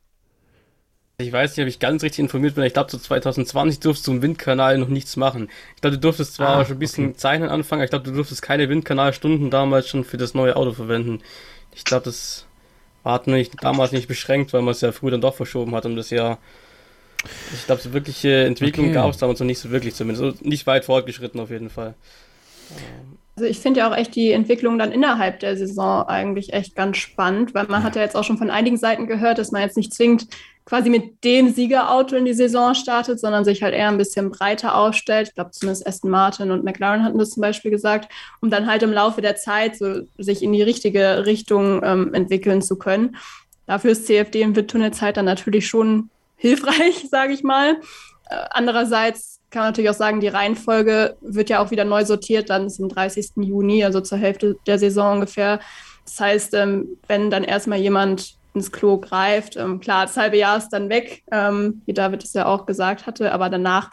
Ich weiß nicht, ob ich ganz richtig informiert bin. Ich glaube, so 2020 durftest du im Windkanal noch nichts machen. Ich glaube, du durftest zwar ah, schon ein bisschen okay. Zeichnen anfangen, aber ich glaube, du durftest keine Windkanalstunden damals schon für das neue Auto verwenden. Ich glaube, das hat mich damals nicht beschränkt, weil man es ja früher dann doch verschoben hat um das Jahr. Ich glaube, so wirkliche Entwicklung okay. gab es damals noch nicht so wirklich zumindest. nicht weit fortgeschritten auf jeden Fall. Also ich finde ja auch echt die Entwicklung dann innerhalb der Saison eigentlich echt ganz spannend, weil man hat ja jetzt auch schon von einigen Seiten gehört, dass man jetzt nicht zwingend quasi mit dem Siegerauto in die Saison startet, sondern sich halt eher ein bisschen breiter aufstellt. Ich glaube, zumindest Aston Martin und McLaren hatten das zum Beispiel gesagt, um dann halt im Laufe der Zeit so sich in die richtige Richtung ähm, entwickeln zu können. Dafür ist CFD in Windtunnelzeit dann natürlich schon hilfreich, sage ich mal. Äh, andererseits kann man natürlich auch sagen, die Reihenfolge wird ja auch wieder neu sortiert, dann zum 30. Juni, also zur Hälfte der Saison ungefähr. Das heißt, ähm, wenn dann erstmal jemand ins Klo greift. Ähm, klar, das halbe Jahr ist dann weg, ähm, wie David es ja auch gesagt hatte, aber danach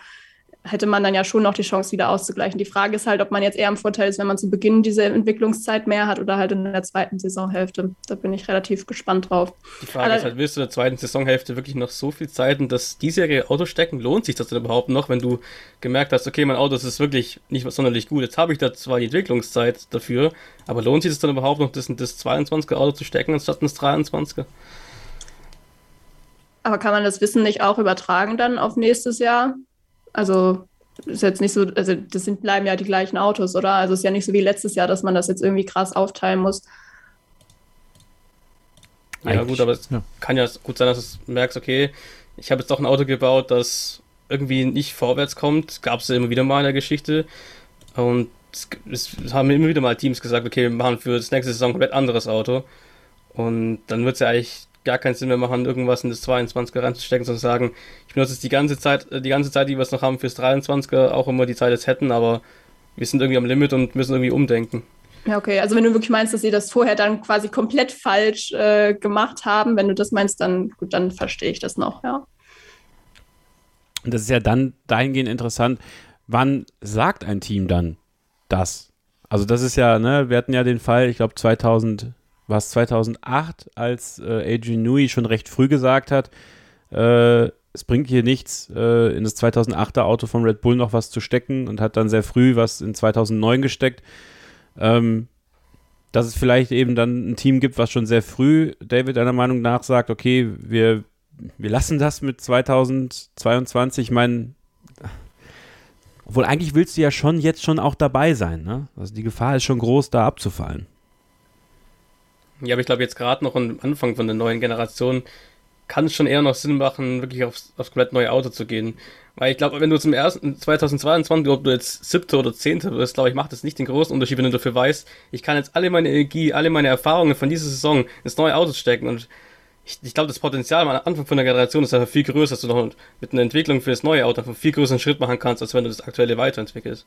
hätte man dann ja schon noch die Chance, wieder auszugleichen. Die Frage ist halt, ob man jetzt eher im Vorteil ist, wenn man zu Beginn diese Entwicklungszeit mehr hat oder halt in der zweiten Saisonhälfte. Da bin ich relativ gespannt drauf. Die Frage Aber, ist halt, willst du in der zweiten Saisonhälfte wirklich noch so viel Zeit und das diesjährige Auto stecken? Lohnt sich das denn überhaupt noch, wenn du gemerkt hast, okay, mein Auto ist wirklich nicht sonderlich gut, jetzt habe ich da zwar die Entwicklungszeit dafür, aber lohnt sich das dann überhaupt noch, das in das 22er Auto zu stecken anstatt ins 23er? Aber kann man das Wissen nicht auch übertragen dann auf nächstes Jahr? Also ist jetzt nicht so, also das sind, bleiben ja die gleichen Autos, oder? Also es ist ja nicht so wie letztes Jahr, dass man das jetzt irgendwie krass aufteilen muss. Ja, Eigentlich, gut, aber es ja. kann ja gut sein, dass du merkst, okay, ich habe jetzt doch ein Auto gebaut, das irgendwie nicht vorwärts kommt. Gab es ja immer wieder mal in der Geschichte. Und es, es, haben immer wieder mal Teams gesagt, okay, wir machen für das nächste Saison ein komplett anderes Auto. Und dann wird es ja eigentlich gar keinen Sinn mehr machen, irgendwas in das 22er reinzustecken, sondern sagen, ich benutze es die ganze Zeit, äh, die ganze Zeit, die wir es noch haben, fürs 23er, auch immer die Zeit es hätten, aber wir sind irgendwie am Limit und müssen irgendwie umdenken. Ja, okay. Also wenn du wirklich meinst, dass sie das vorher dann quasi komplett falsch äh, gemacht haben, wenn du das meinst, dann gut, dann verstehe ich das noch, ja. Und das ist ja dann dahingehend interessant, wann sagt ein Team dann das? Also das ist ja, ne, wir hatten ja den Fall, ich glaube 2000 war es 2008, als äh, Adrian Newey schon recht früh gesagt hat, äh, es bringt hier nichts, äh, in das 2008er Auto von Red Bull noch was zu stecken und hat dann sehr früh was in 2009 gesteckt. Ähm, dass es vielleicht eben dann ein Team gibt, was schon sehr früh David einer Meinung nach sagt, okay, wir, wir lassen das mit 2022. Ich meine, obwohl eigentlich willst du ja schon jetzt schon auch dabei sein, ne? Also die Gefahr ist schon groß, da abzufallen. Ja, aber ich glaube, jetzt gerade noch am Anfang von der neuen Generation kann es schon eher noch Sinn machen, wirklich aufs, aufs komplett neue Auto zu gehen. Weil ich glaube, wenn du zum ersten 2022, ob du jetzt siebte oder zehnte wirst, glaube ich, macht das nicht den großen Unterschied, wenn du dafür weißt, ich kann jetzt alle meine Energie, alle meine Erfahrungen von dieser Saison ins neue Auto stecken und ich, ich glaube, das Potenzial am Anfang von der Generation ist einfach viel größer, dass du noch mit einer Entwicklung für das neue Auto einen viel größeren Schritt machen kannst, als wenn du das aktuelle weiterentwickelst.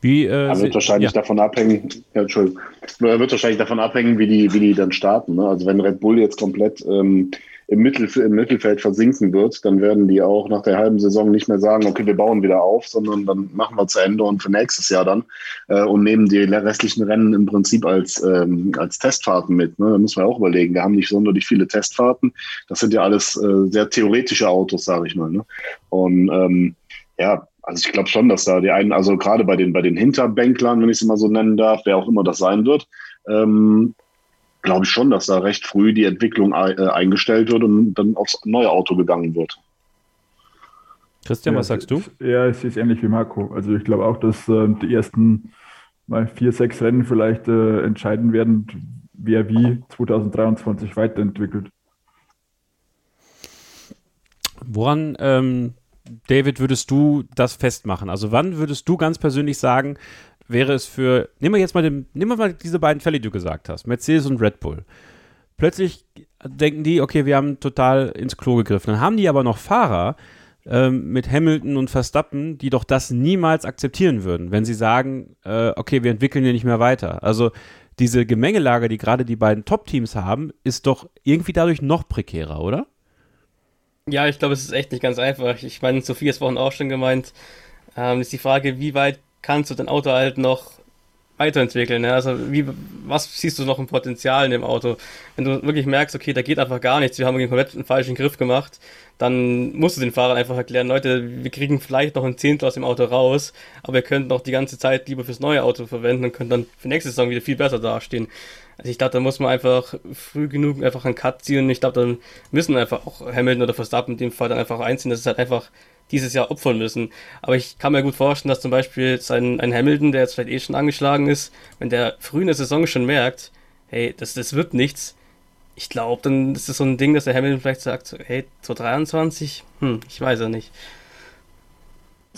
Wie, äh, er wird wahrscheinlich ja. davon abhängen, ja, Entschuldigung, er wird wahrscheinlich davon abhängen, wie die, wie die dann starten. Ne? Also wenn Red Bull jetzt komplett ähm, im, Mittelf im Mittelfeld versinken wird, dann werden die auch nach der halben Saison nicht mehr sagen, okay, wir bauen wieder auf, sondern dann machen wir zu Ende und für nächstes Jahr dann äh, und nehmen die restlichen Rennen im Prinzip als, ähm, als Testfahrten mit. Ne? Da müssen wir auch überlegen. Wir haben nicht sonderlich viele Testfahrten. Das sind ja alles äh, sehr theoretische Autos, sage ich mal. Ne? Und ähm, ja, also ich glaube schon, dass da die einen, also gerade bei den, bei den Hinterbänklern, wenn ich es mal so nennen darf, wer auch immer das sein wird, ähm, glaube ich schon, dass da recht früh die Entwicklung äh, eingestellt wird und dann aufs neue Auto gegangen wird. Christian, ja, was sagst du? Ja, es ist ähnlich wie Marco. Also ich glaube auch, dass äh, die ersten mal vier, sechs Rennen vielleicht äh, entscheiden werden, wer wie 2023 weiterentwickelt. Woran ähm, David, würdest du das festmachen? Also wann würdest du ganz persönlich sagen, wäre es für, nehmen wir jetzt mal, den, nehmen wir mal diese beiden Fälle, die du gesagt hast, Mercedes und Red Bull. Plötzlich denken die, okay, wir haben total ins Klo gegriffen. Dann haben die aber noch Fahrer ähm, mit Hamilton und Verstappen, die doch das niemals akzeptieren würden, wenn sie sagen, äh, okay, wir entwickeln hier nicht mehr weiter. Also diese Gemengelage, die gerade die beiden Top-Teams haben, ist doch irgendwie dadurch noch prekärer, oder? Ja, ich glaube, es ist echt nicht ganz einfach. Ich meine, Sophie es vorhin auch schon gemeint. Ähm, ist die Frage, wie weit kannst du dein Auto halt noch weiterentwickeln? Ne? Also, wie, was siehst du noch im Potenzial in dem Auto? Wenn du wirklich merkst, okay, da geht einfach gar nichts, wir haben einen komplett falschen Griff gemacht, dann musst du den Fahrern einfach erklären, Leute, wir kriegen vielleicht noch ein Zehntel aus dem Auto raus, aber ihr könnt noch die ganze Zeit lieber fürs neue Auto verwenden und könnt dann für nächste Saison wieder viel besser dastehen. Also ich glaube, da muss man einfach früh genug einfach einen Cut ziehen. Ich glaube, dann müssen einfach auch Hamilton oder Verstappen in dem Fall dann einfach einziehen, dass es halt einfach dieses Jahr opfern müssen. Aber ich kann mir gut vorstellen, dass zum Beispiel ein, ein Hamilton, der jetzt vielleicht eh schon angeschlagen ist, wenn der früh in der Saison schon merkt, hey, das, das wird nichts, ich glaube, dann ist es so ein Ding, dass der Hamilton vielleicht sagt, hey, 2023, hm, ich weiß ja nicht.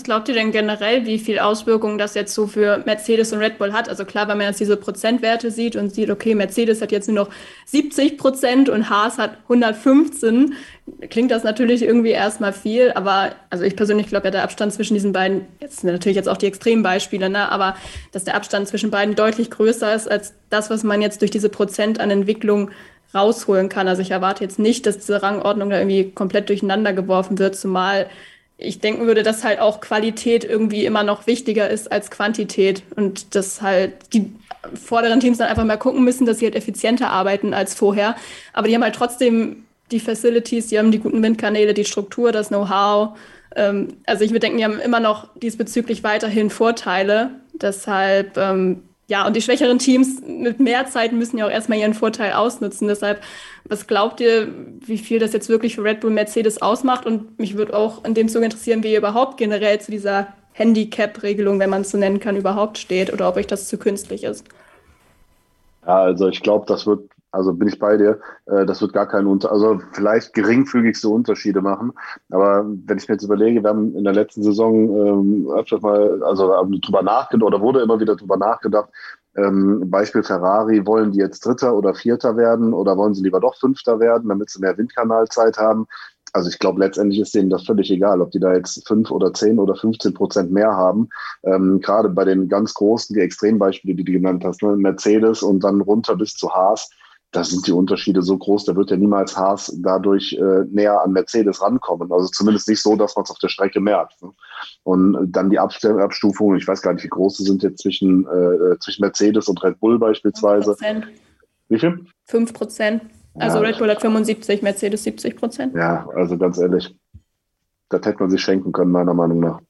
Glaubt ihr denn generell, wie viel Auswirkungen das jetzt so für Mercedes und Red Bull hat? Also klar, wenn man jetzt diese Prozentwerte sieht und sieht, okay, Mercedes hat jetzt nur noch 70 Prozent und Haas hat 115, klingt das natürlich irgendwie erstmal viel, aber also ich persönlich glaube ja, der Abstand zwischen diesen beiden, jetzt sind natürlich jetzt auch die Extrembeispiele, ne, aber dass der Abstand zwischen beiden deutlich größer ist als das, was man jetzt durch diese Prozent an Entwicklung rausholen kann. Also ich erwarte jetzt nicht, dass diese Rangordnung da irgendwie komplett durcheinander geworfen wird, zumal ich denken würde, dass halt auch Qualität irgendwie immer noch wichtiger ist als Quantität und dass halt die vorderen Teams dann einfach mal gucken müssen, dass sie halt effizienter arbeiten als vorher. Aber die haben halt trotzdem die Facilities, die haben die guten Windkanäle, die Struktur, das Know-how. Ähm, also ich würde denken, die haben immer noch diesbezüglich weiterhin Vorteile. Deshalb ähm, ja, und die schwächeren Teams mit mehr Zeit müssen ja auch erstmal ihren Vorteil ausnutzen. Deshalb, was glaubt ihr, wie viel das jetzt wirklich für Red Bull Mercedes ausmacht? Und mich würde auch in dem Zuge interessieren, wie ihr überhaupt generell zu dieser Handicap-Regelung, wenn man es so nennen kann, überhaupt steht oder ob euch das zu künstlich ist. Ja, also ich glaube, das wird also bin ich bei dir. Äh, das wird gar keinen Unter, also vielleicht geringfügigste Unterschiede machen. Aber wenn ich mir jetzt überlege, wir haben in der letzten Saison ähm, mal, also drüber nachgedacht oder wurde immer wieder drüber nachgedacht. Ähm, Beispiel Ferrari, wollen die jetzt Dritter oder Vierter werden oder wollen sie lieber doch Fünfter werden, damit sie mehr Windkanalzeit haben? Also ich glaube, letztendlich ist denen das völlig egal, ob die da jetzt fünf oder zehn oder 15 Prozent mehr haben. Ähm, Gerade bei den ganz großen, die Extrembeispiele, die du genannt hast, ne? Mercedes und dann runter bis zu Haas, da sind die Unterschiede so groß, da wird ja niemals Haas dadurch äh, näher an Mercedes rankommen. Also zumindest nicht so, dass man es auf der Strecke merkt. Ne? Und dann die Abstufungen, ich weiß gar nicht, wie groß sie sind jetzt zwischen, äh, zwischen Mercedes und Red Bull beispielsweise. 5%. Wie viel? 5 Prozent. Also ja. Red Bull hat 75, Mercedes 70 Prozent. Ja, also ganz ehrlich, das hätte man sich schenken können, meiner Meinung nach.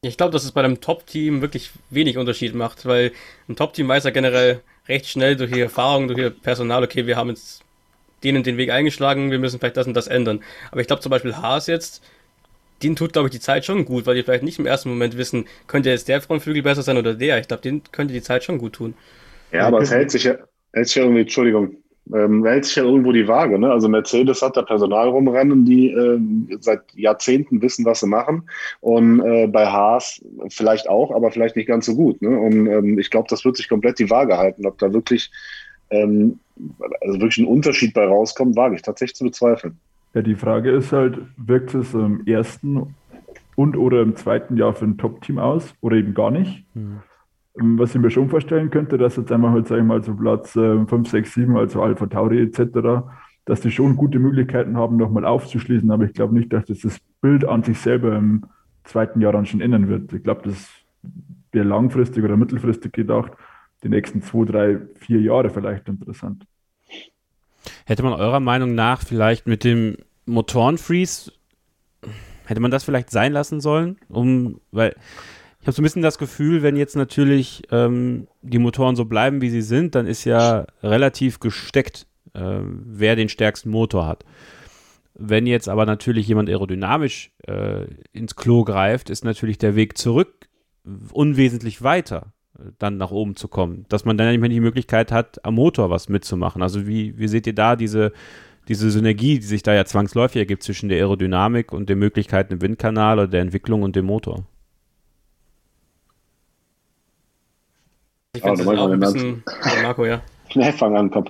Ich glaube, dass es bei einem Top-Team wirklich wenig Unterschied macht, weil ein Top-Team weiß ja generell, recht schnell durch ihre Erfahrung, durch ihr Personal, okay, wir haben jetzt denen den Weg eingeschlagen, wir müssen vielleicht das und das ändern. Aber ich glaube zum Beispiel Haas jetzt, denen tut, glaube ich, die Zeit schon gut, weil die vielleicht nicht im ersten Moment wissen, könnte jetzt der Frontflügel besser sein oder der. Ich glaube, denen könnte die Zeit schon gut tun. Ja, aber es hält sich ja, hält sich irgendwie, Entschuldigung, ähm, hält sich ja irgendwo die Waage. Ne? Also Mercedes hat da Personal rumrennen, die äh, seit Jahrzehnten wissen, was sie machen. Und äh, bei Haas vielleicht auch, aber vielleicht nicht ganz so gut. Ne? Und ähm, ich glaube, das wird sich komplett die Waage halten. Ob da wirklich, ähm, also wirklich ein Unterschied bei rauskommt, wage ich tatsächlich zu bezweifeln. Ja, die Frage ist halt, wirkt es im ersten und oder im zweiten Jahr für ein Top-Team aus oder eben gar nicht? Mhm. Was ich mir schon vorstellen könnte, dass jetzt einmal halt, sag ich mal, so Platz 5, 6, 7, also Alpha Tauri etc., dass die schon gute Möglichkeiten haben, nochmal aufzuschließen. Aber ich glaube nicht, dass das das Bild an sich selber im zweiten Jahr dann schon ändern wird. Ich glaube, das wäre langfristig oder mittelfristig gedacht, die nächsten zwei, drei, vier Jahre vielleicht interessant. Hätte man eurer Meinung nach vielleicht mit dem Motorenfreeze, hätte man das vielleicht sein lassen sollen? Um, weil ich habe so ein bisschen das Gefühl, wenn jetzt natürlich ähm, die Motoren so bleiben, wie sie sind, dann ist ja relativ gesteckt, äh, wer den stärksten Motor hat. Wenn jetzt aber natürlich jemand aerodynamisch äh, ins Klo greift, ist natürlich der Weg zurück unwesentlich weiter, äh, dann nach oben zu kommen. Dass man dann nicht mehr die Möglichkeit hat, am Motor was mitzumachen. Also wie, wie seht ihr da diese, diese Synergie, die sich da ja zwangsläufig ergibt zwischen der Aerodynamik und den Möglichkeiten im Windkanal oder der Entwicklung und dem Motor? Ich finde es auch ein bisschen. Ja, Marco, ja. Nee, fang an, komm.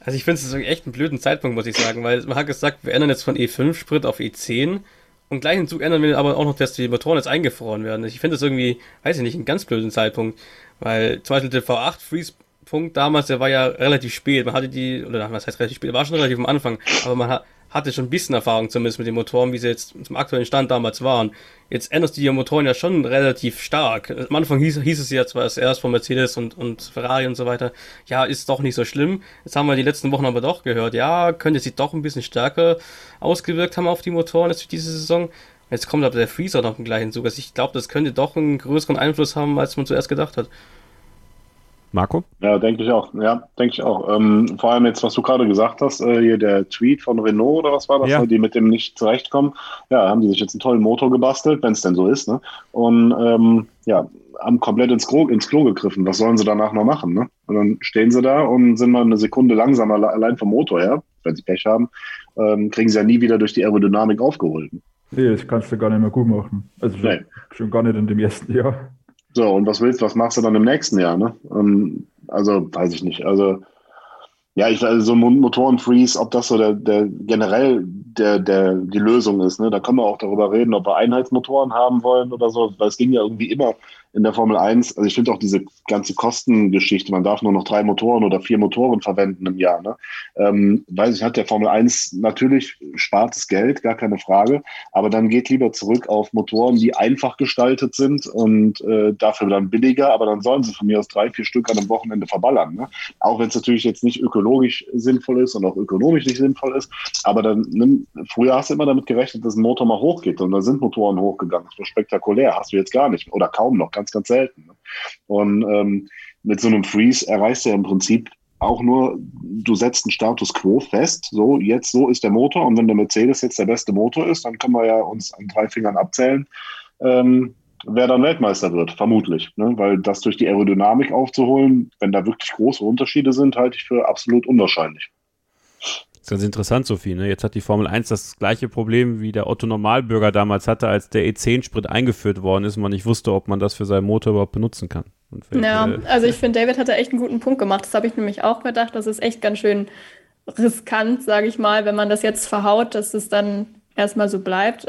Also ich finde es echt einen blöden Zeitpunkt, muss ich sagen, weil man hat gesagt, wir ändern jetzt von E5 Sprit auf E10 und gleich im Zug ändern wir aber auch noch, dass die Motoren jetzt eingefroren werden. Ich finde das irgendwie, weiß ich nicht, einen ganz blöden Zeitpunkt, weil zum Beispiel der V8 Freeze Punkt damals, der war ja relativ spät. Man hatte die, oder was heißt relativ spät, war schon relativ am Anfang, aber man hat, hatte schon ein bisschen Erfahrung zumindest mit den Motoren, wie sie jetzt zum aktuellen Stand damals waren. Jetzt änderst du die Motoren ja schon relativ stark. Am Anfang hieß, hieß es ja zwar erst von Mercedes und, und Ferrari und so weiter, ja, ist doch nicht so schlimm. Jetzt haben wir die letzten Wochen aber doch gehört, ja, könnte sie doch ein bisschen stärker ausgewirkt haben auf die Motoren jetzt für diese Saison. Jetzt kommt aber der Freezer noch gleich hinzu. Also ich glaube, das könnte doch einen größeren Einfluss haben, als man zuerst gedacht hat. Marco? Ja, denke ich auch. Ja, denke ich auch. Ähm, vor allem jetzt, was du gerade gesagt hast, äh, hier der Tweet von Renault oder was war das, ja. Ne, die mit dem nicht zurechtkommen. Ja, haben die sich jetzt einen tollen Motor gebastelt, wenn es denn so ist. Ne? Und ähm, ja, haben komplett ins Klo, ins Klo gegriffen. Was sollen sie danach noch machen? Ne? Und dann stehen sie da und sind mal eine Sekunde langsamer allein vom Motor her, wenn sie Pech haben, ähm, kriegen sie ja nie wieder durch die Aerodynamik aufgeholt. Nee, das kannst du gar nicht mehr gut machen. Also nee. schon gar nicht in dem ersten Jahr. So, und was willst, was machst du dann im nächsten Jahr, ne? Ähm, also, weiß ich nicht. Also, Ja, ich also so Motorenfreeze, ob das so der, der generell der, der, die Lösung ist. Ne? Da können wir auch darüber reden, ob wir Einheitsmotoren haben wollen oder so, weil es ging ja irgendwie immer in der Formel 1. Also ich finde auch diese ganze Kostengeschichte, man darf nur noch drei Motoren oder vier Motoren verwenden im Jahr. Ne? Ähm, weiß ich, hat der Formel 1 natürlich spartes Geld, gar keine Frage, aber dann geht lieber zurück auf Motoren, die einfach gestaltet sind und äh, dafür dann billiger, aber dann sollen sie von mir aus drei, vier Stück an einem Wochenende verballern. Ne? Auch wenn es natürlich jetzt nicht ökologisch sinnvoll ist und auch ökonomisch nicht sinnvoll ist, aber dann nimm, früher hast du immer damit gerechnet, dass ein Motor mal hochgeht und da sind Motoren hochgegangen. Das war spektakulär, hast du jetzt gar nicht oder kaum noch ganz, ganz selten. Ne? Und ähm, mit so einem Freeze erreichst du ja im Prinzip auch nur, du setzt einen Status quo fest, so jetzt so ist der Motor und wenn der Mercedes jetzt der beste Motor ist, dann können wir ja uns an drei Fingern abzählen, ähm, wer dann Weltmeister wird, vermutlich. Ne? Weil das durch die Aerodynamik aufzuholen, wenn da wirklich große Unterschiede sind, halte ich für absolut unwahrscheinlich. Das ist ganz interessant, Sophie. Ne? Jetzt hat die Formel 1 das gleiche Problem, wie der Otto Normalbürger damals hatte, als der E10-Sprit eingeführt worden ist und man nicht wusste, ob man das für seinen Motor überhaupt benutzen kann. Ja, also ich finde, David hat da echt einen guten Punkt gemacht. Das habe ich nämlich auch gedacht. Das ist echt ganz schön riskant, sage ich mal, wenn man das jetzt verhaut, dass es dann erstmal so bleibt.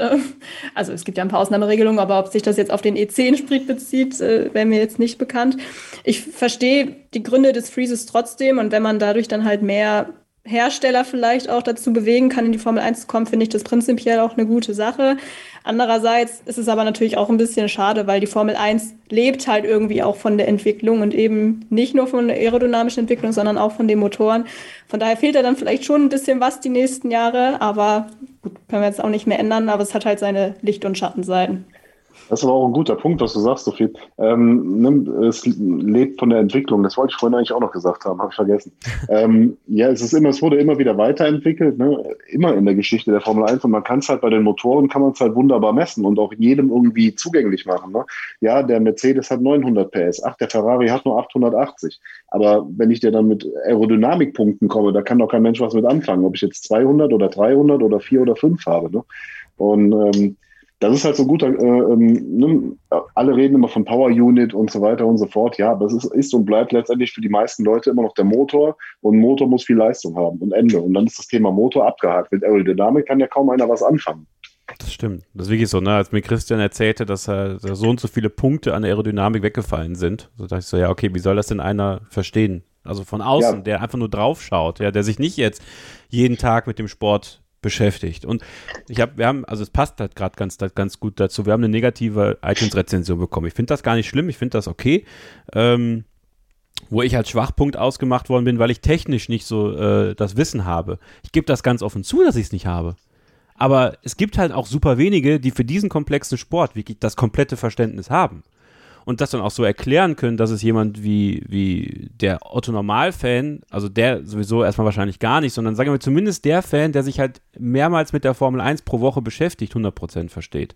Also es gibt ja ein paar Ausnahmeregelungen, aber ob sich das jetzt auf den E10-Sprit bezieht, äh, wäre mir jetzt nicht bekannt. Ich verstehe die Gründe des Freezes trotzdem und wenn man dadurch dann halt mehr Hersteller vielleicht auch dazu bewegen kann, in die Formel 1 zu kommen, finde ich das prinzipiell auch eine gute Sache. Andererseits ist es aber natürlich auch ein bisschen schade, weil die Formel 1 lebt halt irgendwie auch von der Entwicklung und eben nicht nur von der aerodynamischen Entwicklung, sondern auch von den Motoren. Von daher fehlt da dann vielleicht schon ein bisschen was die nächsten Jahre, aber gut, können wir jetzt auch nicht mehr ändern, aber es hat halt seine Licht- und Schattenseiten. Das ist aber auch ein guter Punkt, was du sagst, Sophie. Ähm, es lebt von der Entwicklung. Das wollte ich vorhin eigentlich auch noch gesagt haben, habe ich vergessen. ähm, ja, es ist immer, es wurde immer wieder weiterentwickelt, ne? immer in der Geschichte der Formel 1. Und man kann es halt bei den Motoren, kann man es halt wunderbar messen und auch jedem irgendwie zugänglich machen. Ne? Ja, der Mercedes hat 900 PS. Ach, der Ferrari hat nur 880. Aber wenn ich dir dann mit Aerodynamikpunkten komme, da kann doch kein Mensch was mit anfangen, ob ich jetzt 200 oder 300 oder 4 oder 5 habe. Ne? Und ähm, das ist halt so gut, äh, ähm, ne? alle reden immer von Power Unit und so weiter und so fort. Ja, aber es ist, ist und bleibt letztendlich für die meisten Leute immer noch der Motor und ein Motor muss viel Leistung haben und Ende. Und dann ist das Thema Motor abgehakt. Mit Aerodynamik kann ja kaum einer was anfangen. Das stimmt. Das ist wirklich so, ne? Als mir Christian erzählte, dass er so und so viele Punkte an Aerodynamik weggefallen sind, so dachte ich so, ja, okay, wie soll das denn einer verstehen? Also von außen, ja. der einfach nur draufschaut, ja, der sich nicht jetzt jeden Tag mit dem Sport beschäftigt. Und ich habe, wir haben, also es passt halt gerade ganz, ganz gut dazu. Wir haben eine negative iTunes-Rezension bekommen. Ich finde das gar nicht schlimm, ich finde das okay. Ähm, wo ich als Schwachpunkt ausgemacht worden bin, weil ich technisch nicht so äh, das Wissen habe. Ich gebe das ganz offen zu, dass ich es nicht habe. Aber es gibt halt auch super wenige, die für diesen komplexen Sport wirklich das komplette Verständnis haben und das dann auch so erklären können, dass es jemand wie, wie der Otto-Normal-Fan, also der sowieso erstmal wahrscheinlich gar nicht, sondern sagen wir zumindest der Fan, der sich halt mehrmals mit der Formel 1 pro Woche beschäftigt, 100% versteht.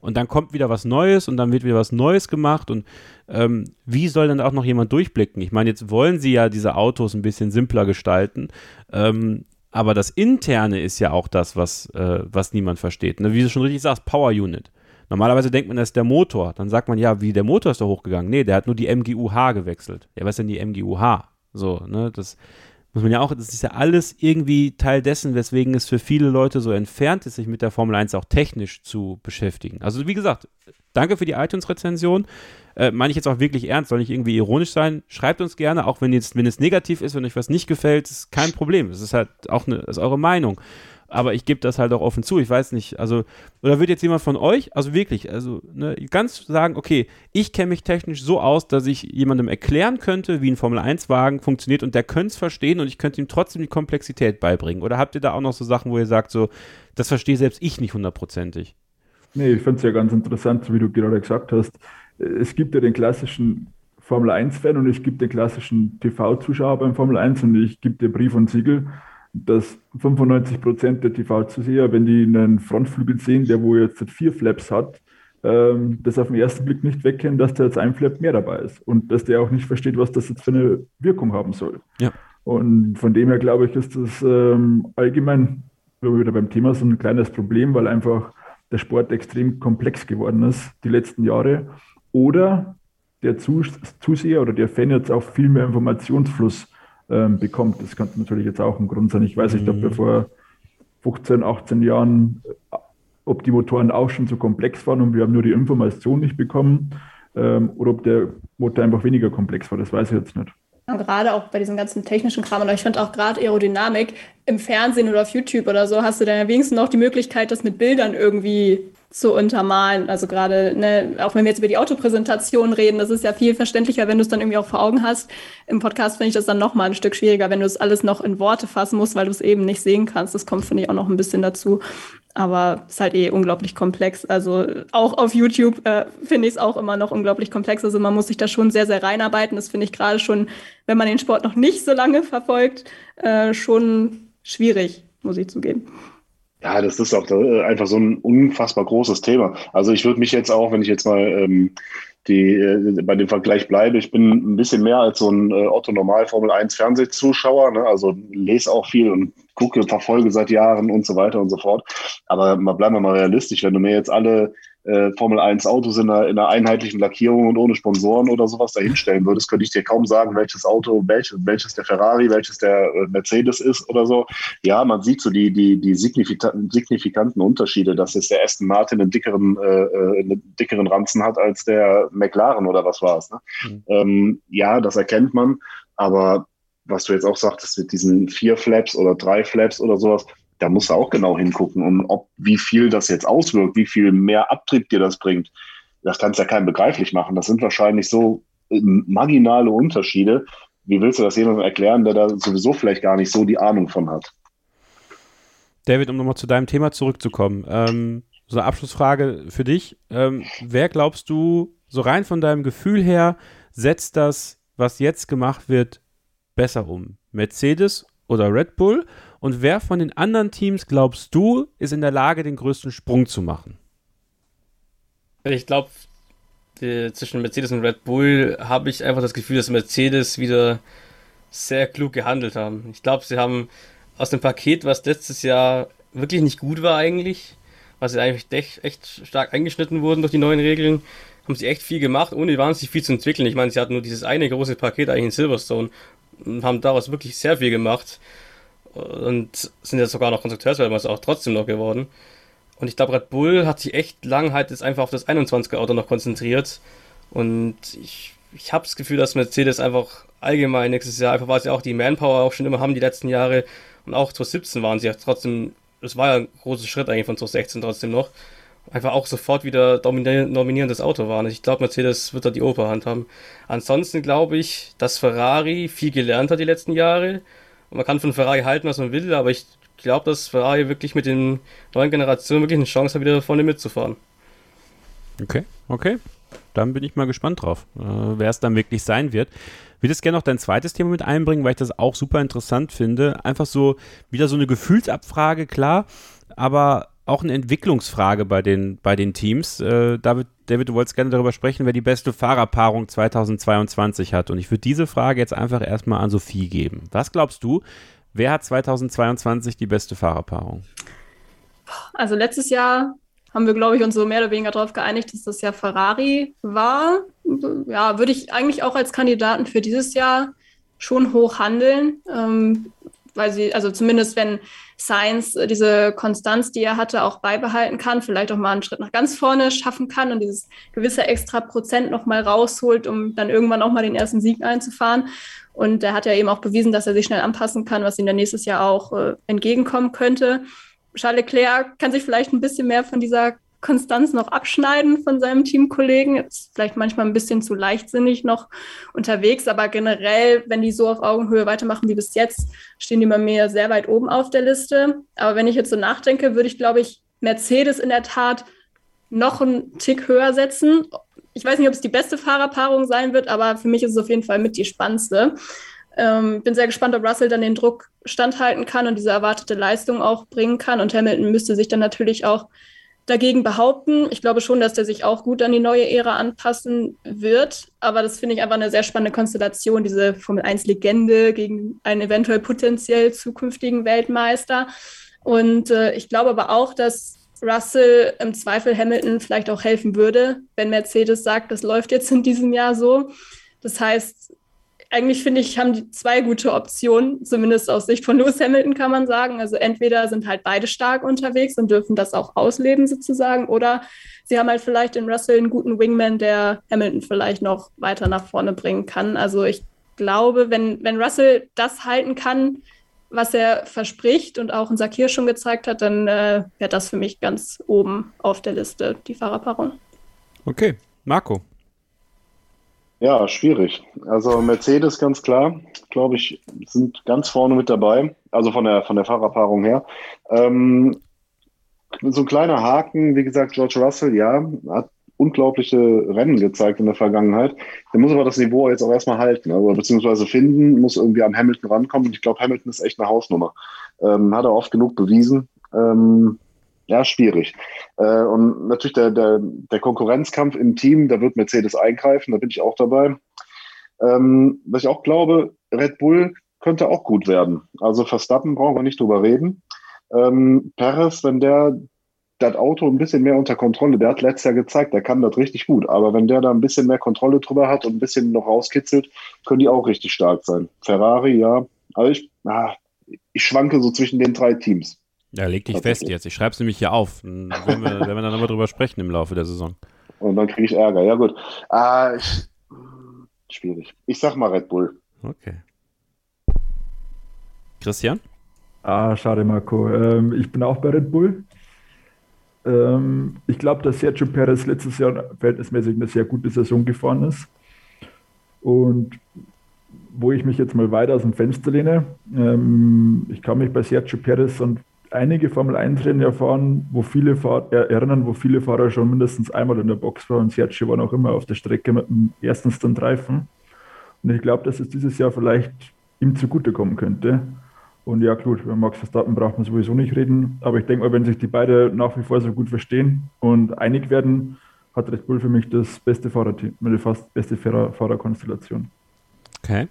Und dann kommt wieder was Neues und dann wird wieder was Neues gemacht und ähm, wie soll dann auch noch jemand durchblicken? Ich meine, jetzt wollen sie ja diese Autos ein bisschen simpler gestalten, ähm, aber das Interne ist ja auch das, was, äh, was niemand versteht. Ne? Wie du schon richtig sagst, Power Unit. Normalerweise denkt man, das ist der Motor. Dann sagt man, ja, wie der Motor ist da hochgegangen. Nee, der hat nur die MGUH gewechselt. Ja, was ist denn die MGUH? So, ne, das muss man ja auch, das ist ja alles irgendwie Teil dessen, weswegen es für viele Leute so entfernt ist, sich mit der Formel 1 auch technisch zu beschäftigen. Also, wie gesagt, danke für die iTunes-Rezension. Äh, meine ich jetzt auch wirklich ernst, soll nicht irgendwie ironisch sein. Schreibt uns gerne, auch wenn, jetzt, wenn es negativ ist, wenn euch was nicht gefällt, ist kein Problem. Es ist halt auch eine, ist eure Meinung aber ich gebe das halt auch offen zu. Ich weiß nicht, also, oder wird jetzt jemand von euch, also wirklich, also ne, ganz sagen, okay, ich kenne mich technisch so aus, dass ich jemandem erklären könnte, wie ein Formel-1-Wagen funktioniert und der könnte es verstehen und ich könnte ihm trotzdem die Komplexität beibringen. Oder habt ihr da auch noch so Sachen, wo ihr sagt, so, das verstehe selbst ich nicht hundertprozentig? Nee, ich finde es ja ganz interessant, wie du gerade gesagt hast. Es gibt ja den klassischen Formel 1-Fan und es gibt den klassischen TV-Zuschauer beim Formel 1 und ich gebe dir Brief und Siegel dass 95 Prozent der TV-Zuseher, wenn die einen Frontflügel sehen, der wo jetzt vier Flaps hat, ähm, das auf den ersten Blick nicht wegkennen, dass da jetzt ein Flap mehr dabei ist und dass der auch nicht versteht, was das jetzt für eine Wirkung haben soll. Ja. Und von dem her glaube ich, ist das ähm, allgemein wieder beim Thema so ein kleines Problem, weil einfach der Sport extrem komplex geworden ist die letzten Jahre. Oder der Zuseher oder der Fan jetzt auch viel mehr Informationsfluss ähm, bekommt. Das könnte natürlich jetzt auch ein Grund sein. Ich weiß nicht, ob wir mhm. vor 15, 18 Jahren, ob die Motoren auch schon so komplex waren und wir haben nur die Information nicht bekommen ähm, oder ob der Motor einfach weniger komplex war. Das weiß ich jetzt nicht. Gerade auch bei diesem ganzen technischen Kram. Und ich finde auch gerade Aerodynamik im Fernsehen oder auf YouTube oder so hast du dann ja wenigstens noch die Möglichkeit, das mit Bildern irgendwie zu untermalen. Also gerade, ne, auch wenn wir jetzt über die Autopräsentation reden, das ist ja viel verständlicher, wenn du es dann irgendwie auch vor Augen hast. Im Podcast finde ich das dann noch mal ein Stück schwieriger, wenn du es alles noch in Worte fassen musst, weil du es eben nicht sehen kannst. Das kommt, finde ich, auch noch ein bisschen dazu. Aber es ist halt eh unglaublich komplex. Also auch auf YouTube äh, finde ich es auch immer noch unglaublich komplex. Also man muss sich da schon sehr, sehr reinarbeiten. Das finde ich gerade schon, wenn man den Sport noch nicht so lange verfolgt, äh, schon schwierig, muss ich zugeben. Ja, das ist auch äh, einfach so ein unfassbar großes Thema. Also ich würde mich jetzt auch, wenn ich jetzt mal ähm, die, äh, bei dem Vergleich bleibe, ich bin ein bisschen mehr als so ein äh, Otto Normal Formel 1 Fernsehzuschauer, ne? also lese auch viel und gucke, verfolge seit Jahren und so weiter und so fort. Aber mal bleiben wir mal realistisch, wenn du mir jetzt alle äh, Formel 1 Autos in einer, in einer einheitlichen Lackierung und ohne Sponsoren oder sowas dahinstellen würdest, könnte ich dir kaum sagen, welches Auto, welches, welches der Ferrari, welches der äh, Mercedes ist oder so. Ja, man sieht so die, die, die signifikanten, signifikanten Unterschiede, dass jetzt der Aston Martin einen dickeren, äh, äh, einen dickeren Ranzen hat als der McLaren oder was war es. Ne? Mhm. Ähm, ja, das erkennt man, aber was du jetzt auch sagtest mit diesen vier Flaps oder drei Flaps oder sowas, da musst du auch genau hingucken. Und ob, wie viel das jetzt auswirkt, wie viel mehr Abtrieb dir das bringt, das kannst ja keinem begreiflich machen. Das sind wahrscheinlich so äh, marginale Unterschiede. Wie willst du das jemandem erklären, der da sowieso vielleicht gar nicht so die Ahnung von hat? David, um nochmal zu deinem Thema zurückzukommen. Ähm, so eine Abschlussfrage für dich. Ähm, wer glaubst du, so rein von deinem Gefühl her, setzt das, was jetzt gemacht wird, besser um? Mercedes oder Red Bull? Und wer von den anderen Teams, glaubst du, ist in der Lage, den größten Sprung zu machen? Ich glaube, zwischen Mercedes und Red Bull habe ich einfach das Gefühl, dass Mercedes wieder sehr klug gehandelt haben. Ich glaube, sie haben aus dem Paket, was letztes Jahr wirklich nicht gut war eigentlich, was sie eigentlich echt, stark eingeschnitten wurden durch die neuen Regeln, haben sie echt viel gemacht, ohne wahnsinnig viel zu entwickeln. Ich meine, sie hatten nur dieses eine große Paket eigentlich in Silverstone haben daraus wirklich sehr viel gemacht und sind jetzt sogar noch Konstrukteursweltmeister auch trotzdem noch geworden. Und ich glaube, Red Bull hat sich echt lang halt jetzt einfach auf das 21er Auto noch konzentriert. Und ich, ich habe das Gefühl, dass Mercedes einfach allgemein nächstes Jahr, einfach weil sie auch die Manpower auch schon immer haben die letzten Jahre. Und auch 2017 waren sie ja trotzdem, das war ja ein großer Schritt eigentlich von 2016 trotzdem noch. Einfach auch sofort wieder dominierendes Auto waren. Ich glaube, Mercedes wird da die Oberhand haben. Ansonsten glaube ich, dass Ferrari viel gelernt hat die letzten Jahre man kann von Ferrari halten, was man will, aber ich glaube, dass Ferrari wirklich mit den neuen Generationen wirklich eine Chance hat, wieder vorne mitzufahren. Okay, okay. Dann bin ich mal gespannt drauf, äh, wer es dann wirklich sein wird. Ich würde gerne noch dein zweites Thema mit einbringen, weil ich das auch super interessant finde. Einfach so wieder so eine Gefühlsabfrage, klar, aber auch eine Entwicklungsfrage bei den, bei den Teams. Äh, David, David, du wolltest gerne darüber sprechen, wer die beste Fahrerpaarung 2022 hat. Und ich würde diese Frage jetzt einfach erstmal an Sophie geben. Was glaubst du, wer hat 2022 die beste Fahrerpaarung? Also letztes Jahr haben wir, glaube ich, uns so mehr oder weniger darauf geeinigt, dass das ja Ferrari war. Ja, würde ich eigentlich auch als Kandidaten für dieses Jahr schon hoch handeln. Ähm, weil sie, also zumindest wenn Science äh, diese Konstanz, die er hatte, auch beibehalten kann, vielleicht auch mal einen Schritt nach ganz vorne schaffen kann und dieses gewisse extra Prozent noch mal rausholt, um dann irgendwann auch mal den ersten Sieg einzufahren. Und er hat ja eben auch bewiesen, dass er sich schnell anpassen kann, was ihm dann nächstes Jahr auch äh, entgegenkommen könnte. Charles Leclerc kann sich vielleicht ein bisschen mehr von dieser Konstanz noch abschneiden von seinem Teamkollegen. Ist vielleicht manchmal ein bisschen zu leichtsinnig noch unterwegs, aber generell, wenn die so auf Augenhöhe weitermachen wie bis jetzt, stehen die bei mir sehr weit oben auf der Liste. Aber wenn ich jetzt so nachdenke, würde ich, glaube ich, Mercedes in der Tat noch einen Tick höher setzen. Ich weiß nicht, ob es die beste Fahrerpaarung sein wird, aber für mich ist es auf jeden Fall mit die spannendste. Ähm, bin sehr gespannt, ob Russell dann den Druck standhalten kann und diese erwartete Leistung auch bringen kann. Und Hamilton müsste sich dann natürlich auch dagegen behaupten. Ich glaube schon, dass der sich auch gut an die neue Ära anpassen wird. Aber das finde ich einfach eine sehr spannende Konstellation, diese Formel 1-Legende gegen einen eventuell potenziell zukünftigen Weltmeister. Und äh, ich glaube aber auch, dass Russell im Zweifel Hamilton vielleicht auch helfen würde, wenn Mercedes sagt, das läuft jetzt in diesem Jahr so. Das heißt, eigentlich finde ich, haben die zwei gute Optionen, zumindest aus Sicht von Lewis Hamilton kann man sagen. Also entweder sind halt beide stark unterwegs und dürfen das auch ausleben sozusagen, oder sie haben halt vielleicht in Russell einen guten Wingman, der Hamilton vielleicht noch weiter nach vorne bringen kann. Also ich glaube, wenn, wenn Russell das halten kann, was er verspricht und auch in Sakir schon gezeigt hat, dann äh, wäre das für mich ganz oben auf der Liste, die Fahrerpaarung. Okay, Marco. Ja, schwierig. Also Mercedes ganz klar, glaube ich, sind ganz vorne mit dabei, also von der, von der Fahrerpaarung her. Ähm, so ein kleiner Haken, wie gesagt, George Russell, ja, hat unglaubliche Rennen gezeigt in der Vergangenheit. Der muss aber das Niveau jetzt auch erstmal halten, also beziehungsweise finden, muss irgendwie an Hamilton rankommen. Ich glaube, Hamilton ist echt eine Hausnummer. Ähm, hat er oft genug bewiesen. Ähm, ja, schwierig. Äh, und natürlich der, der, der Konkurrenzkampf im Team, da wird Mercedes eingreifen, da bin ich auch dabei. Ähm, was ich auch glaube, Red Bull könnte auch gut werden. Also Verstappen brauchen wir nicht drüber reden. Ähm, Perez, wenn der das Auto ein bisschen mehr unter Kontrolle, der hat letztes Jahr gezeigt, der kann das richtig gut. Aber wenn der da ein bisschen mehr Kontrolle drüber hat und ein bisschen noch rauskitzelt, können die auch richtig stark sein. Ferrari, ja. Aber ich, ah, ich schwanke so zwischen den drei Teams. Ja, leg dich fest jetzt. Ich schreibe es nämlich hier auf. Wenn wir, wenn wir dann nochmal drüber sprechen im Laufe der Saison. Und dann kriege ich Ärger. Ja, gut. Ah, ich, schwierig. Ich sag mal Red Bull. Okay. Christian? Ah, schade, Marco. Ähm, ich bin auch bei Red Bull. Ähm, ich glaube, dass Sergio Perez letztes Jahr verhältnismäßig eine sehr gute Saison gefahren ist. Und wo ich mich jetzt mal weiter aus dem Fenster lehne, ähm, ich kann mich bei Sergio Perez und einige Formel 1-Rennen erfahren, wo viele Fahrer, äh, erinnern, wo viele Fahrer schon mindestens einmal in der Box waren und Sergio war noch immer auf der Strecke mit dem ersten Stunt-Reifen. Und ich glaube, dass es dieses Jahr vielleicht ihm zugutekommen könnte. Und ja, gut, über Max Verstappen braucht man sowieso nicht reden. Aber ich denke mal, wenn sich die beiden nach wie vor so gut verstehen und einig werden, hat Red Bull für mich das beste Fahrerteam, die fast beste Fahrerkonstellation. Okay.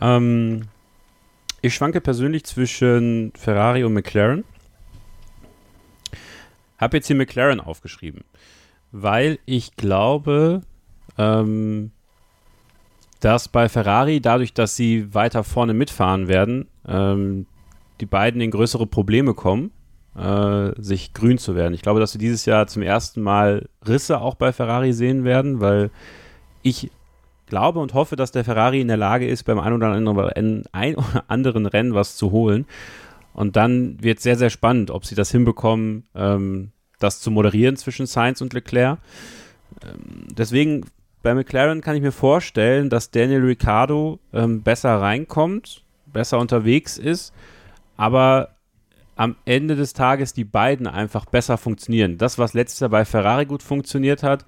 Ähm, ich schwanke persönlich zwischen Ferrari und McLaren. Habe jetzt hier McLaren aufgeschrieben, weil ich glaube, ähm, dass bei Ferrari, dadurch, dass sie weiter vorne mitfahren werden, ähm, die beiden in größere Probleme kommen, äh, sich grün zu werden. Ich glaube, dass wir dieses Jahr zum ersten Mal Risse auch bei Ferrari sehen werden, weil ich glaube und hoffe, dass der Ferrari in der Lage ist, beim ein oder anderen, ein oder anderen Rennen was zu holen. Und dann wird es sehr, sehr spannend, ob sie das hinbekommen, ähm, das zu moderieren zwischen Sainz und Leclerc. Ähm, deswegen bei McLaren kann ich mir vorstellen, dass Daniel Ricciardo ähm, besser reinkommt, besser unterwegs ist, aber am Ende des Tages die beiden einfach besser funktionieren. Das, was letztes Jahr bei Ferrari gut funktioniert hat,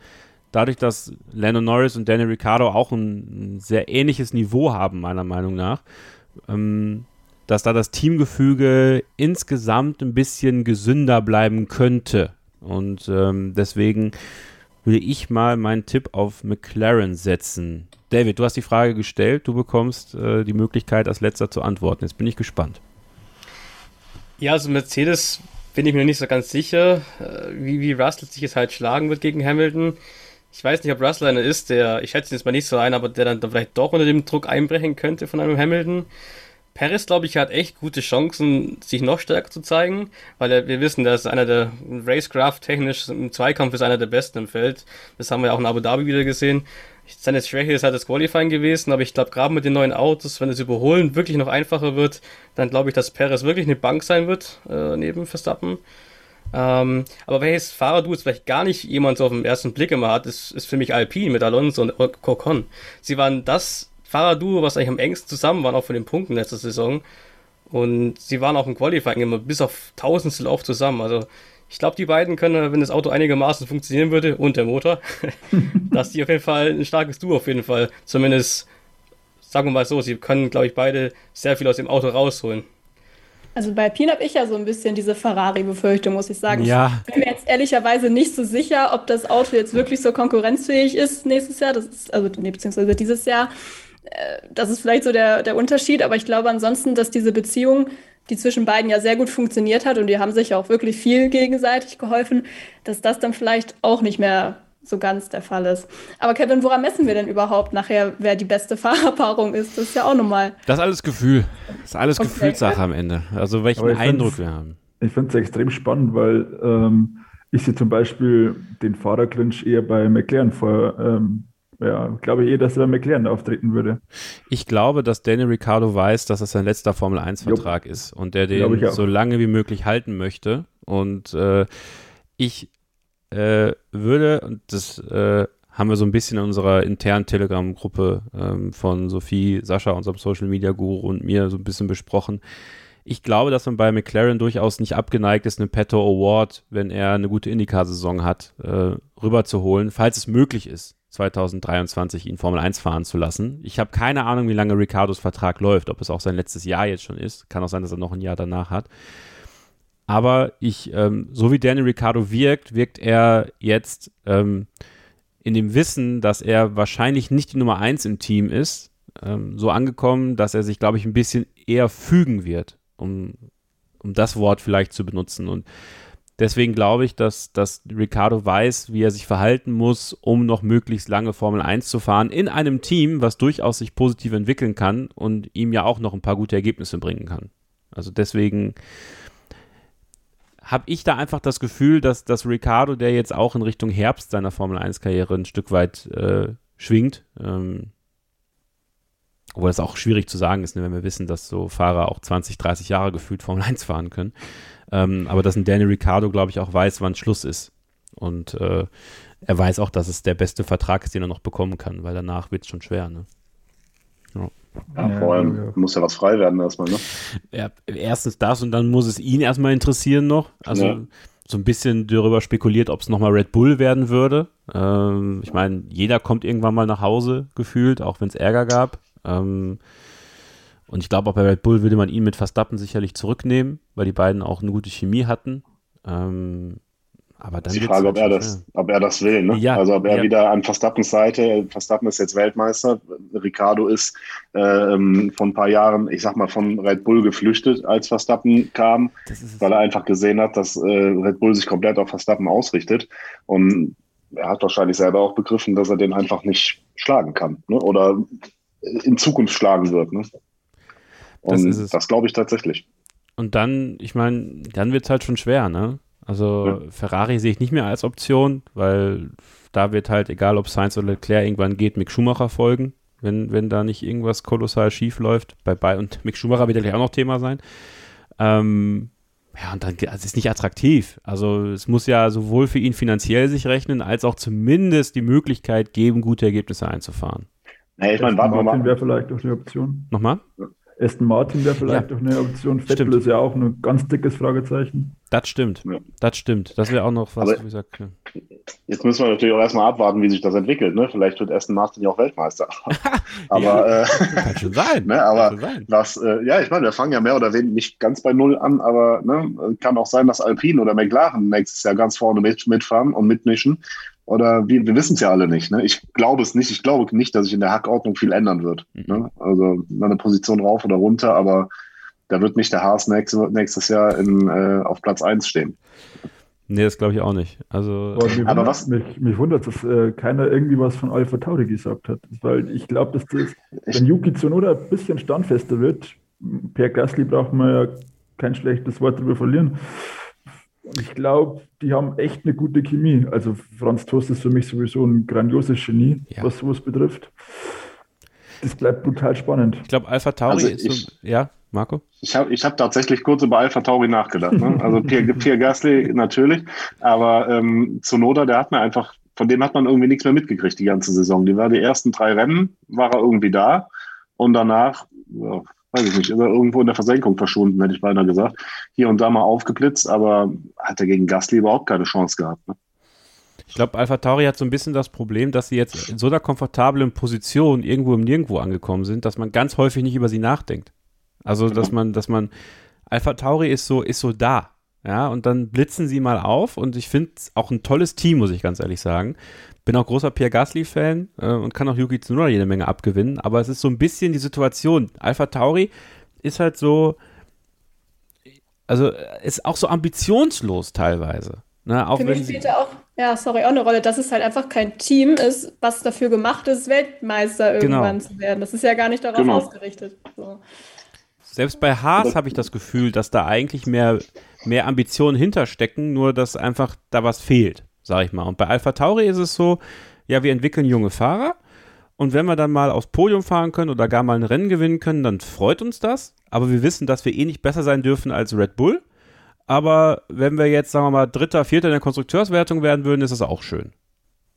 dadurch, dass Lando Norris und Daniel Ricciardo auch ein, ein sehr ähnliches Niveau haben, meiner Meinung nach, ähm, dass da das Teamgefüge insgesamt ein bisschen gesünder bleiben könnte. Und ähm, deswegen würde ich mal meinen Tipp auf McLaren setzen. David, du hast die Frage gestellt, du bekommst äh, die Möglichkeit, als letzter zu antworten. Jetzt bin ich gespannt. Ja, also Mercedes bin ich mir nicht so ganz sicher, äh, wie, wie Russell sich jetzt halt schlagen wird gegen Hamilton. Ich weiß nicht, ob Russell einer ist, der, ich schätze jetzt mal nicht so ein, aber der dann vielleicht doch unter dem Druck einbrechen könnte von einem Hamilton. Paris, glaube ich, hat echt gute Chancen, sich noch stärker zu zeigen, weil er, wir wissen, dass einer der Racecraft technisch im Zweikampf ist einer der besten im Feld. Das haben wir auch in Abu Dhabi wieder gesehen. Seine Schwäche ist halt das Qualifying gewesen, aber ich glaube, gerade mit den neuen Autos, wenn das Überholen wirklich noch einfacher wird, dann glaube ich, dass Perez wirklich eine Bank sein wird, äh, neben Verstappen. Ähm, aber welches Fahrer du jetzt vielleicht gar nicht jemand so auf den ersten Blick immer hat, ist, ist für mich Alpine mit Alonso und Cocon. Sie waren das Fahrerduo, was eigentlich am engsten zusammen waren, auch von den Punkten letzter Saison. Und sie waren auch im Qualifying immer bis auf Tausendstel auf zusammen. Also ich glaube, die beiden können, wenn das Auto einigermaßen funktionieren würde und der Motor, dass die auf jeden Fall ein starkes Duo auf jeden Fall. Zumindest, sagen wir mal so, sie können, glaube ich, beide sehr viel aus dem Auto rausholen. Also bei Pin habe ich ja so ein bisschen diese Ferrari-Befürchtung, muss ich sagen. Ja. Ich bin mir jetzt ehrlicherweise nicht so sicher, ob das Auto jetzt wirklich so konkurrenzfähig ist nächstes Jahr. Das ist, also nee, beziehungsweise dieses Jahr. Äh, das ist vielleicht so der, der Unterschied, aber ich glaube ansonsten, dass diese Beziehung, die zwischen beiden ja sehr gut funktioniert hat und die haben sich auch wirklich viel gegenseitig geholfen, dass das dann vielleicht auch nicht mehr so ganz der Fall ist. Aber Kevin, woran messen wir denn überhaupt nachher, wer die beste Fahrerpaarung ist? Das ist ja auch nochmal. Das ist alles Gefühl. Das ist alles okay. Gefühlssache am Ende. Also welchen Eindruck wir haben. Ich finde es extrem spannend, weil ähm, ich sehe zum Beispiel den Fahrerclinch eher bei McLaren vor. Ähm, ja, glaube ich eher, dass er bei McLaren auftreten würde. Ich glaube, dass Danny Ricciardo weiß, dass es sein letzter Formel-1-Vertrag ist und der den so lange wie möglich halten möchte. Und äh, ich äh, würde, und das äh, haben wir so ein bisschen in unserer internen Telegram-Gruppe ähm, von Sophie, Sascha, unserem Social Media Guru und mir so ein bisschen besprochen. Ich glaube, dass man bei McLaren durchaus nicht abgeneigt ist, eine Petto Award, wenn er eine gute Indycar-Saison hat, äh, rüberzuholen, falls es möglich ist, 2023 ihn Formel 1 fahren zu lassen. Ich habe keine Ahnung, wie lange Ricardos Vertrag läuft, ob es auch sein letztes Jahr jetzt schon ist. Kann auch sein, dass er noch ein Jahr danach hat. Aber ich, ähm, so wie Danny Ricciardo wirkt, wirkt er jetzt ähm, in dem Wissen, dass er wahrscheinlich nicht die Nummer eins im Team ist, ähm, so angekommen, dass er sich, glaube ich, ein bisschen eher fügen wird, um, um das Wort vielleicht zu benutzen. Und deswegen glaube ich, dass, dass Ricardo weiß, wie er sich verhalten muss, um noch möglichst lange Formel 1 zu fahren, in einem Team, was durchaus sich positiv entwickeln kann und ihm ja auch noch ein paar gute Ergebnisse bringen kann. Also deswegen habe ich da einfach das Gefühl, dass, dass Ricardo, der jetzt auch in Richtung Herbst seiner Formel 1-Karriere ein Stück weit äh, schwingt, ähm, obwohl das auch schwierig zu sagen ist, ne, wenn wir wissen, dass so Fahrer auch 20, 30 Jahre gefühlt Formel 1 fahren können. Ähm, aber dass ein Danny Ricciardo, glaube ich, auch weiß, wann Schluss ist. Und äh, er weiß auch, dass es der beste Vertrag ist, den er noch bekommen kann, weil danach wird es schon schwer. Ne? Ja. Ja, vor allem ja. muss ja was frei werden erstmal, ne? Ja, erstens das und dann muss es ihn erstmal interessieren noch. Also ja. so ein bisschen darüber spekuliert, ob es nochmal Red Bull werden würde. Ähm, ich meine, jeder kommt irgendwann mal nach Hause gefühlt, auch wenn es Ärger gab. Ähm, und ich glaube, auch bei Red Bull würde man ihn mit Verstappen sicherlich zurücknehmen, weil die beiden auch eine gute Chemie hatten. Ähm, aber dann die Frage, ob er, das, ob er das will. Ne? Ja, also ob er ja. wieder an Verstappens Seite, Verstappen ist jetzt Weltmeister, Ricardo ist äh, vor ein paar Jahren, ich sag mal, von Red Bull geflüchtet, als Verstappen kam, weil er einfach gesehen hat, dass äh, Red Bull sich komplett auf Verstappen ausrichtet. Und er hat wahrscheinlich selber auch begriffen, dass er den einfach nicht schlagen kann ne? oder in Zukunft schlagen wird. Ne? Und das, das glaube ich tatsächlich. Und dann, ich meine, dann wird es halt schon schwer, ne? Also ja. Ferrari sehe ich nicht mehr als Option, weil da wird halt, egal ob Sainz oder Leclerc irgendwann geht, Mick Schumacher folgen, wenn, wenn da nicht irgendwas kolossal schief läuft. Bei, bei, und Mick Schumacher wird ja gleich auch noch Thema sein. Ähm, ja, und dann also es ist nicht attraktiv. Also es muss ja sowohl für ihn finanziell sich rechnen, als auch zumindest die Möglichkeit geben, gute Ergebnisse einzufahren. Nee, ich meine, warten wir mal. wäre vielleicht auch eine Option. Nochmal? Aston Martin wäre vielleicht ja. auch eine Option. Vettel ist ja auch ein ganz dickes Fragezeichen. Das stimmt. Ja. Das stimmt. Das wäre auch noch was, Aber wie gesagt. Ja. Jetzt müssen wir natürlich auch erstmal abwarten, wie sich das entwickelt. Ne? Vielleicht wird Aston Martin ja auch Weltmeister. Aber ja, äh, kann schon sein. ne, aber sein. das, äh, ja, ich meine, wir fangen ja mehr oder weniger nicht ganz bei Null an, aber ne, kann auch sein, dass Alpine oder McLaren nächstes Jahr ganz vorne mit, mitfahren und mitmischen. Oder wir, wir wissen es ja alle nicht. Ne? Ich glaube es nicht. Ich glaube nicht, dass sich in der Hackordnung viel ändern wird. Mhm. Ne? Also eine Position rauf oder runter, aber da wird nicht der Haas nächstes, nächstes Jahr in, äh, auf Platz 1 stehen. Nee, das glaube ich auch nicht. Also, aber wundert, was? Mich, mich wundert, dass äh, keiner irgendwie was von Alpha Tauri gesagt hat. Weil ich glaube, dass das, wenn Yuki Tsunoda ein bisschen standfester wird, Per Gasly braucht man ja kein schlechtes Wort darüber verlieren, ich glaube, die haben echt eine gute Chemie. Also Franz Toast ist für mich sowieso ein grandioses Genie, ja. was sowas betrifft. Das bleibt brutal spannend. Ich glaube, Alpha Tauri also ist so, ja, Marco? Ich habe ich hab tatsächlich kurz über Alpha Tauri nachgedacht. Ne? Also Pierre, Pierre Gasly natürlich, aber ähm, Zunoda, der hat mir einfach, von dem hat man irgendwie nichts mehr mitgekriegt die ganze Saison. Die war die ersten drei Rennen, war er irgendwie da und danach ja, weiß ich nicht, ist er irgendwo in der Versenkung verschwunden, hätte ich beinahe gesagt. Hier und da mal aufgeblitzt, aber hat er gegen Gasly überhaupt keine Chance gehabt. Ne? Ich glaube, Alpha Tauri hat so ein bisschen das Problem, dass sie jetzt in so einer komfortablen Position irgendwo im Nirgendwo angekommen sind, dass man ganz häufig nicht über sie nachdenkt. Also, dass man, dass man, Alpha Tauri ist so, ist so da. Ja, und dann blitzen sie mal auf und ich finde es auch ein tolles Team, muss ich ganz ehrlich sagen. Bin auch großer Pierre Gasly-Fan äh, und kann auch Yuki Tsunoda jede Menge abgewinnen, aber es ist so ein bisschen die Situation. Alpha Tauri ist halt so, also ist auch so ambitionslos teilweise. Ne? Auch Für mich fehlt da auch ja, sorry, auch eine Rolle, dass es halt einfach kein Team ist, was dafür gemacht ist, Weltmeister genau. irgendwann genau. zu werden. Das ist ja gar nicht darauf genau. ausgerichtet. So. Selbst bei Haas habe ich das Gefühl, dass da eigentlich mehr, mehr Ambitionen hinterstecken, nur dass einfach da was fehlt, sage ich mal. Und bei Alpha Tauri ist es so, ja, wir entwickeln junge Fahrer und wenn wir dann mal aufs Podium fahren können oder gar mal ein Rennen gewinnen können, dann freut uns das. Aber wir wissen, dass wir eh nicht besser sein dürfen als Red Bull. Aber wenn wir jetzt, sagen wir mal, Dritter, Vierter in der Konstrukteurswertung werden würden, ist das auch schön.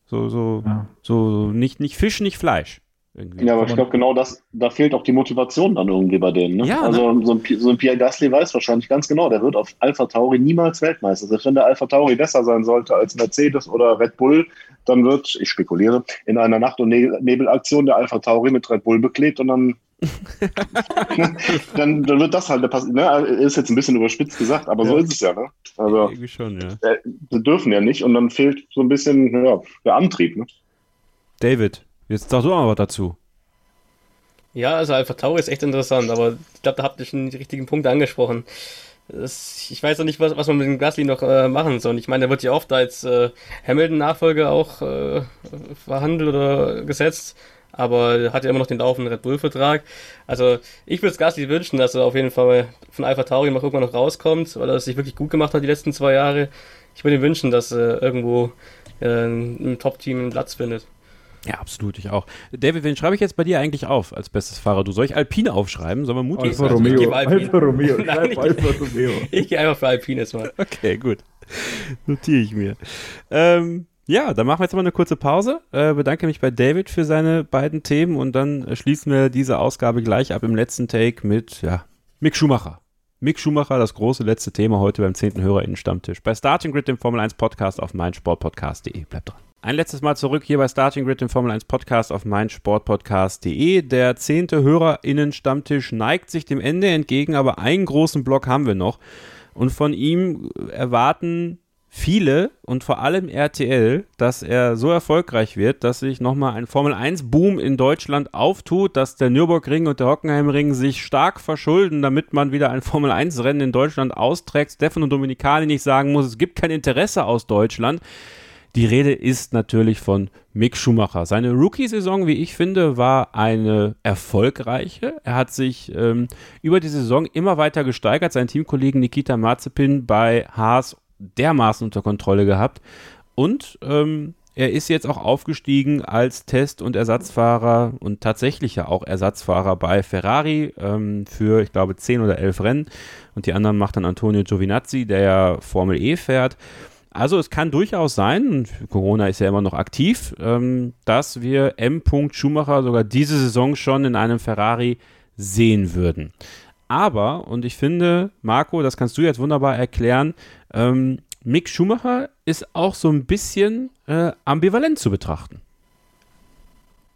So, so, ja. so nicht, nicht Fisch, nicht Fleisch. Irgendwie. Ja, aber ich glaube, genau das, da fehlt auch die Motivation dann irgendwie bei denen. Ne? Ja, also ne? so, ein, so ein Pierre Gasly weiß wahrscheinlich ganz genau, der wird auf Alpha Tauri niemals Weltmeister. Selbst wenn der Alpha Tauri besser sein sollte als Mercedes oder Red Bull, dann wird, ich spekuliere, in einer Nacht- und Nebelaktion der Alpha Tauri mit Red Bull beklebt und dann dann, dann wird das halt passieren. Ne? Ist jetzt ein bisschen überspitzt gesagt, aber ja. so ist es ja. Ne? Also, Irgendwie schon, ja. Äh, sie dürfen ja nicht und dann fehlt so ein bisschen ja, der Antrieb. Ne? David, jetzt sag du mal was dazu. Ja, also Alpha Tauri ist echt interessant, aber ich glaube, da habt ihr schon die richtigen Punkte angesprochen. Das, ich weiß noch nicht, was, was man mit dem Gasly noch äh, machen soll. Ich meine, der wird ja oft als äh, Hamilton-Nachfolger auch äh, verhandelt oder gesetzt aber hat ja immer noch den laufenden Red Bull-Vertrag. Also ich würde es Gasly wünschen, dass er auf jeden Fall von Alpha Tauri mal irgendwann noch rauskommt, weil er es sich wirklich gut gemacht hat die letzten zwei Jahre. Ich würde ihm wünschen, dass er irgendwo äh, im Top-Team einen Platz findet. Ja, absolut, ich auch. David, wen schreibe ich jetzt bei dir eigentlich auf als bestes Fahrer? Du soll ich Alpine aufschreiben? Soll man mutig Alfa sein? Romeo. Alfa Romeo. Nein, ich, Alfa Romeo. ich gehe einfach für Alpine jetzt mal. Okay, gut. Notiere ich mir. Ähm, ja, dann machen wir jetzt mal eine kurze Pause. Äh, bedanke mich bei David für seine beiden Themen und dann schließen wir diese Ausgabe gleich ab im letzten Take mit ja, Mick Schumacher. Mick Schumacher, das große letzte Thema heute beim 10. HörerInnen-Stammtisch. Bei Starting Grid, dem Formel 1 Podcast auf meinsportpodcast.de. Bleibt dran. Ein letztes Mal zurück hier bei Starting Grid, dem Formel 1 Podcast auf meinsportpodcast.de. Der zehnte HörerInnen-Stammtisch neigt sich dem Ende entgegen, aber einen großen Block haben wir noch. Und von ihm erwarten viele und vor allem RTL, dass er so erfolgreich wird, dass sich nochmal ein Formel-1-Boom in Deutschland auftut, dass der Nürburgring und der Hockenheimring sich stark verschulden, damit man wieder ein Formel-1-Rennen in Deutschland austrägt. Stefan und Dominikali nicht sagen muss, es gibt kein Interesse aus Deutschland. Die Rede ist natürlich von Mick Schumacher. Seine Rookie-Saison, wie ich finde, war eine erfolgreiche. Er hat sich ähm, über die Saison immer weiter gesteigert. Sein Teamkollegen Nikita Mazepin bei Haas dermaßen unter Kontrolle gehabt. Und ähm, er ist jetzt auch aufgestiegen als Test- und Ersatzfahrer und tatsächlich ja auch Ersatzfahrer bei Ferrari ähm, für, ich glaube, 10 oder 11 Rennen. Und die anderen macht dann Antonio Giovinazzi, der ja Formel E fährt. Also es kann durchaus sein, Corona ist ja immer noch aktiv, ähm, dass wir M. Schumacher sogar diese Saison schon in einem Ferrari sehen würden. Aber, und ich finde, Marco, das kannst du jetzt wunderbar erklären, ähm, Mick Schumacher ist auch so ein bisschen äh, ambivalent zu betrachten.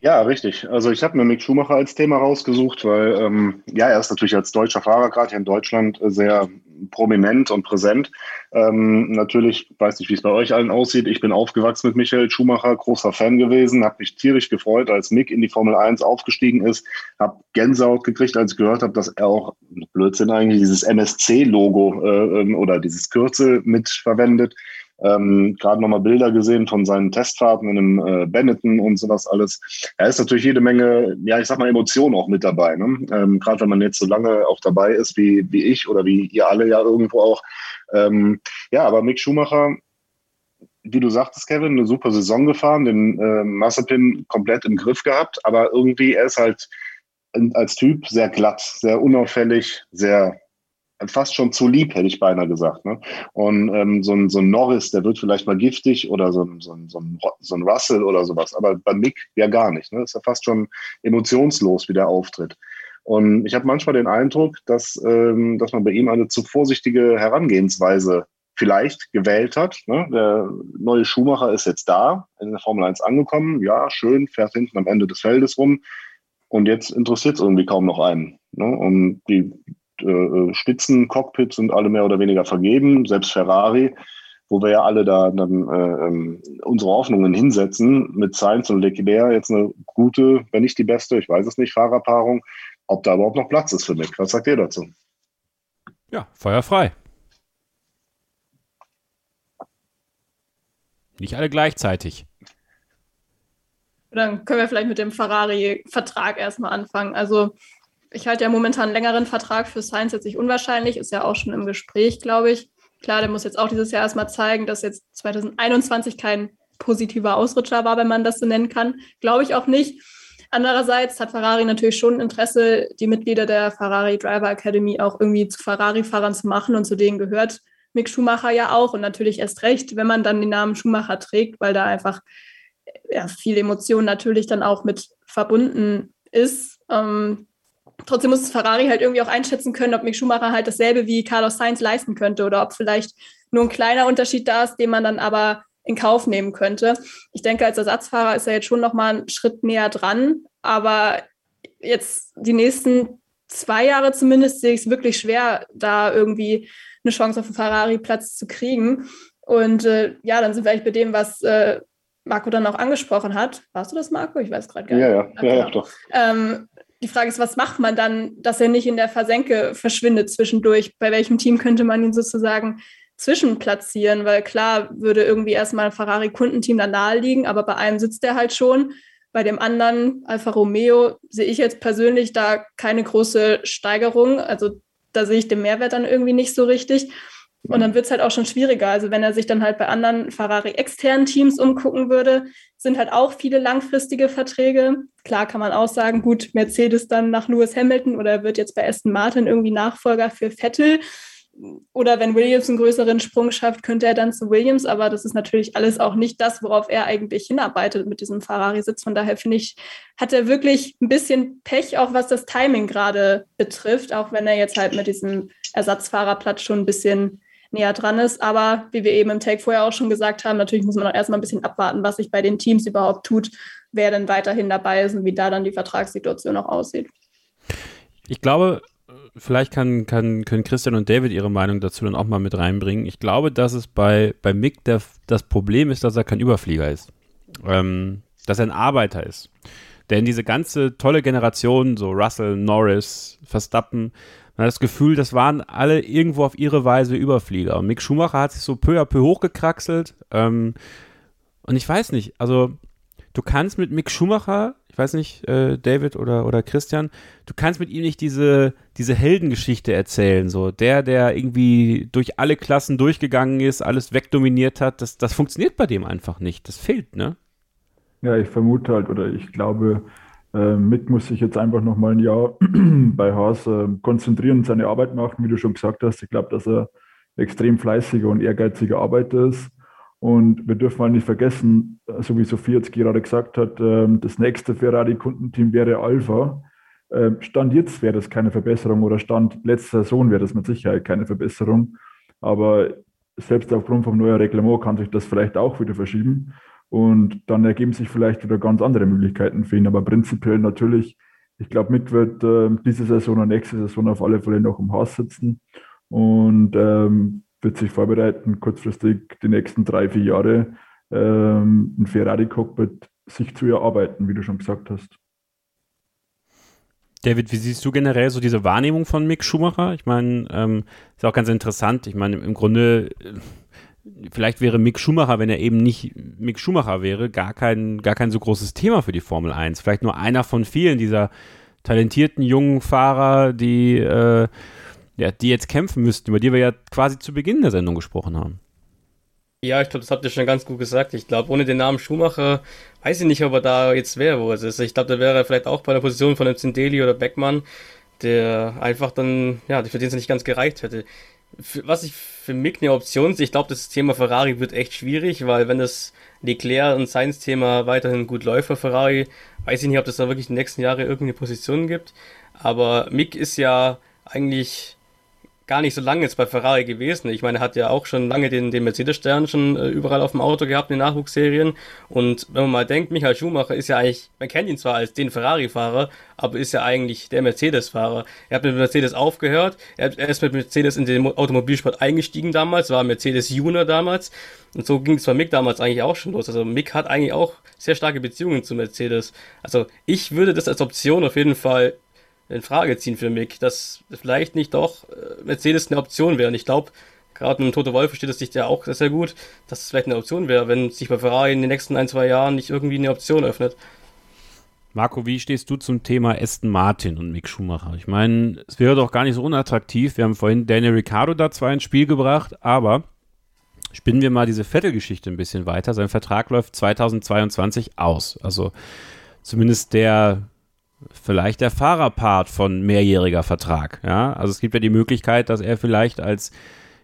Ja, richtig. Also ich habe mir Mick Schumacher als Thema rausgesucht, weil ähm, ja, er ist natürlich als deutscher Fahrer gerade hier in Deutschland äh, sehr prominent und präsent. Ähm, natürlich, weiß nicht, wie es bei euch allen aussieht. Ich bin aufgewachsen mit Michael Schumacher, großer Fan gewesen, habe mich tierisch gefreut, als Mick in die Formel 1 aufgestiegen ist, habe Gänsehaut gekriegt, als ich gehört habe, dass er auch Blödsinn eigentlich dieses MSC-Logo äh, ähm, oder dieses Kürzel mitverwendet. Ähm, Gerade nochmal Bilder gesehen von seinen Testfahrten in einem äh, Benetton und sowas alles. Da ist natürlich jede Menge, ja, ich sag mal, Emotionen auch mit dabei. Ne? Ähm, Gerade wenn man jetzt so lange auch dabei ist wie, wie ich oder wie ihr alle ja irgendwo auch. Ähm, ja, aber Mick Schumacher, wie du sagtest, Kevin, eine super Saison gefahren, den äh, Massepin komplett im Griff gehabt, aber irgendwie er ist halt als Typ sehr glatt, sehr unauffällig, sehr fast schon zu lieb, hätte ich beinahe gesagt. Ne? Und ähm, so, ein, so ein Norris, der wird vielleicht mal giftig oder so ein, so ein, so ein, so ein Russell oder sowas, aber bei Mick ja gar nicht. Ne? Ist ja fast schon emotionslos, wie der auftritt. Und ich habe manchmal den Eindruck, dass, ähm, dass man bei ihm eine zu vorsichtige Herangehensweise vielleicht gewählt hat. Ne? Der neue Schumacher ist jetzt da, in der Formel 1 angekommen. Ja, schön, fährt hinten am Ende des Feldes rum. Und jetzt interessiert es irgendwie kaum noch einen. Ne? Und die äh, Spitzencockpits sind alle mehr oder weniger vergeben, selbst Ferrari, wo wir ja alle da dann äh, ähm, unsere Hoffnungen hinsetzen, mit Sainz und Leclerc jetzt eine gute, wenn nicht die beste, ich weiß es nicht, Fahrerpaarung, ob da überhaupt noch Platz ist für mich. Was sagt ihr dazu? Ja, feuerfrei. Nicht alle gleichzeitig. Dann können wir vielleicht mit dem Ferrari-Vertrag erstmal anfangen. Also ich halte ja momentan einen längeren Vertrag für Sainz jetzt nicht unwahrscheinlich, ist ja auch schon im Gespräch, glaube ich. Klar, der muss jetzt auch dieses Jahr erstmal zeigen, dass jetzt 2021 kein positiver Ausrutscher war, wenn man das so nennen kann. Glaube ich auch nicht. Andererseits hat Ferrari natürlich schon Interesse, die Mitglieder der Ferrari Driver Academy auch irgendwie zu Ferrari-Fahrern zu machen und zu denen gehört Mick Schumacher ja auch und natürlich erst recht, wenn man dann den Namen Schumacher trägt, weil da einfach ja, viel Emotion natürlich dann auch mit verbunden ist. Ähm, trotzdem muss Ferrari halt irgendwie auch einschätzen können, ob Mick Schumacher halt dasselbe wie Carlos Sainz leisten könnte oder ob vielleicht nur ein kleiner Unterschied da ist, den man dann aber in Kauf nehmen könnte. Ich denke, als Ersatzfahrer ist er jetzt schon noch mal einen Schritt näher dran, aber jetzt die nächsten zwei Jahre zumindest sehe ich es wirklich schwer, da irgendwie eine Chance auf einen Ferrari-Platz zu kriegen. Und äh, ja, dann sind wir eigentlich bei dem, was äh, Marco dann auch angesprochen hat. Warst du das, Marco? Ich weiß gerade gar nicht. Ja, ja, ja, ja doch. Ähm, die Frage ist, was macht man dann, dass er nicht in der Versenke verschwindet zwischendurch? Bei welchem Team könnte man ihn sozusagen zwischenplatzieren? Weil klar würde irgendwie erstmal ein Ferrari-Kundenteam da nahe liegen, aber bei einem sitzt er halt schon. Bei dem anderen, Alfa Romeo, sehe ich jetzt persönlich da keine große Steigerung. Also da sehe ich den Mehrwert dann irgendwie nicht so richtig. Und dann wird es halt auch schon schwieriger. Also wenn er sich dann halt bei anderen Ferrari-externen Teams umgucken würde, sind halt auch viele langfristige Verträge. Klar kann man auch sagen, gut, Mercedes dann nach Lewis Hamilton oder wird jetzt bei Aston Martin irgendwie Nachfolger für Vettel. Oder wenn Williams einen größeren Sprung schafft, könnte er dann zu Williams. Aber das ist natürlich alles auch nicht das, worauf er eigentlich hinarbeitet mit diesem Ferrari-Sitz. Von daher finde ich, hat er wirklich ein bisschen Pech, auch was das Timing gerade betrifft, auch wenn er jetzt halt mit diesem Ersatzfahrerplatz schon ein bisschen näher dran ist. Aber wie wir eben im Take vorher auch schon gesagt haben, natürlich muss man auch erstmal ein bisschen abwarten, was sich bei den Teams überhaupt tut, wer denn weiterhin dabei ist und wie da dann die Vertragssituation auch aussieht. Ich glaube, vielleicht kann, kann, können Christian und David ihre Meinung dazu dann auch mal mit reinbringen. Ich glaube, dass es bei, bei Mick der, das Problem ist, dass er kein Überflieger ist. Ähm, dass er ein Arbeiter ist. Denn diese ganze tolle Generation, so Russell, Norris, Verstappen, man hat das Gefühl, das waren alle irgendwo auf ihre Weise Überflieger. Und Mick Schumacher hat sich so peu à peu hochgekraxelt. Ähm, und ich weiß nicht, also du kannst mit Mick Schumacher, ich weiß nicht, äh, David oder, oder Christian, du kannst mit ihm nicht diese, diese Heldengeschichte erzählen. So der, der irgendwie durch alle Klassen durchgegangen ist, alles wegdominiert hat, das, das funktioniert bei dem einfach nicht. Das fehlt, ne? Ja, ich vermute halt, oder ich glaube, äh, Mick muss sich jetzt einfach noch mal ein Jahr bei Haas äh, konzentrieren und seine Arbeit machen, wie du schon gesagt hast. Ich glaube, dass er extrem fleißiger und ehrgeiziger Arbeiter ist. Und wir dürfen mal nicht vergessen, so wie Sophie jetzt gerade gesagt hat, äh, das nächste Ferrari-Kundenteam wäre Alpha. Äh, Stand jetzt wäre das keine Verbesserung oder Stand letzte Saison wäre das mit Sicherheit keine Verbesserung. Aber selbst aufgrund vom neuen Reglement kann sich das vielleicht auch wieder verschieben. Und dann ergeben sich vielleicht wieder ganz andere Möglichkeiten für ihn. Aber prinzipiell natürlich, ich glaube, Mick wird äh, diese Saison und nächste Saison auf alle Fälle noch im Haus sitzen und ähm, wird sich vorbereiten, kurzfristig die nächsten drei, vier Jahre ähm, ein Ferrari-Cockpit sich zu erarbeiten, wie du schon gesagt hast. David, wie siehst du generell so diese Wahrnehmung von Mick Schumacher? Ich meine, ähm, ist auch ganz interessant. Ich meine, im Grunde äh, vielleicht wäre Mick Schumacher, wenn er eben nicht Mick Schumacher wäre, gar kein, gar kein so großes Thema für die Formel 1. Vielleicht nur einer von vielen dieser talentierten jungen Fahrer, die, äh, ja, die jetzt kämpfen müssten, über die wir ja quasi zu Beginn der Sendung gesprochen haben. Ja, ich glaube, das habt ihr schon ganz gut gesagt. Ich glaube, ohne den Namen Schumacher weiß ich nicht, ob er da jetzt wäre, wo es ist. Ich glaube, da wäre er vielleicht auch bei der Position von einem Zindeli oder Beckmann, der einfach dann, ja, für den es nicht ganz gereicht hätte was ich für Mick eine Option ich glaube, das Thema Ferrari wird echt schwierig, weil wenn das Leclerc und Sainz Thema weiterhin gut läuft für Ferrari, weiß ich nicht, ob das da wirklich die nächsten Jahre irgendeine Position gibt. Aber Mick ist ja eigentlich gar nicht so lange jetzt bei Ferrari gewesen. Ich meine, er hat ja auch schon lange den, den Mercedes-Stern schon äh, überall auf dem Auto gehabt in den Nachwuchsserien. Und wenn man mal denkt, Michael Schumacher ist ja eigentlich, man kennt ihn zwar als den Ferrari-Fahrer, aber ist ja eigentlich der Mercedes-Fahrer. Er hat mit Mercedes aufgehört, er, er ist mit Mercedes in den Automobilsport eingestiegen damals, war Mercedes Junior damals. Und so ging es bei Mick damals eigentlich auch schon los. Also Mick hat eigentlich auch sehr starke Beziehungen zu Mercedes. Also ich würde das als Option auf jeden Fall in Frage ziehen für Mick, dass vielleicht nicht doch äh, Mercedes eine Option wäre. Und ich glaube, gerade mit dem Tote Wolf versteht es sich ja auch sehr gut, dass es vielleicht eine Option wäre, wenn sich bei Ferrari in den nächsten ein, zwei Jahren nicht irgendwie eine Option öffnet. Marco, wie stehst du zum Thema Aston Martin und Mick Schumacher? Ich meine, es wäre doch gar nicht so unattraktiv. Wir haben vorhin Daniel Ricciardo da zwar ins Spiel gebracht, aber spinnen wir mal diese Vettel-Geschichte ein bisschen weiter. Sein Vertrag läuft 2022 aus. Also zumindest der vielleicht der Fahrerpart von mehrjähriger Vertrag. Ja, also es gibt ja die Möglichkeit, dass er vielleicht als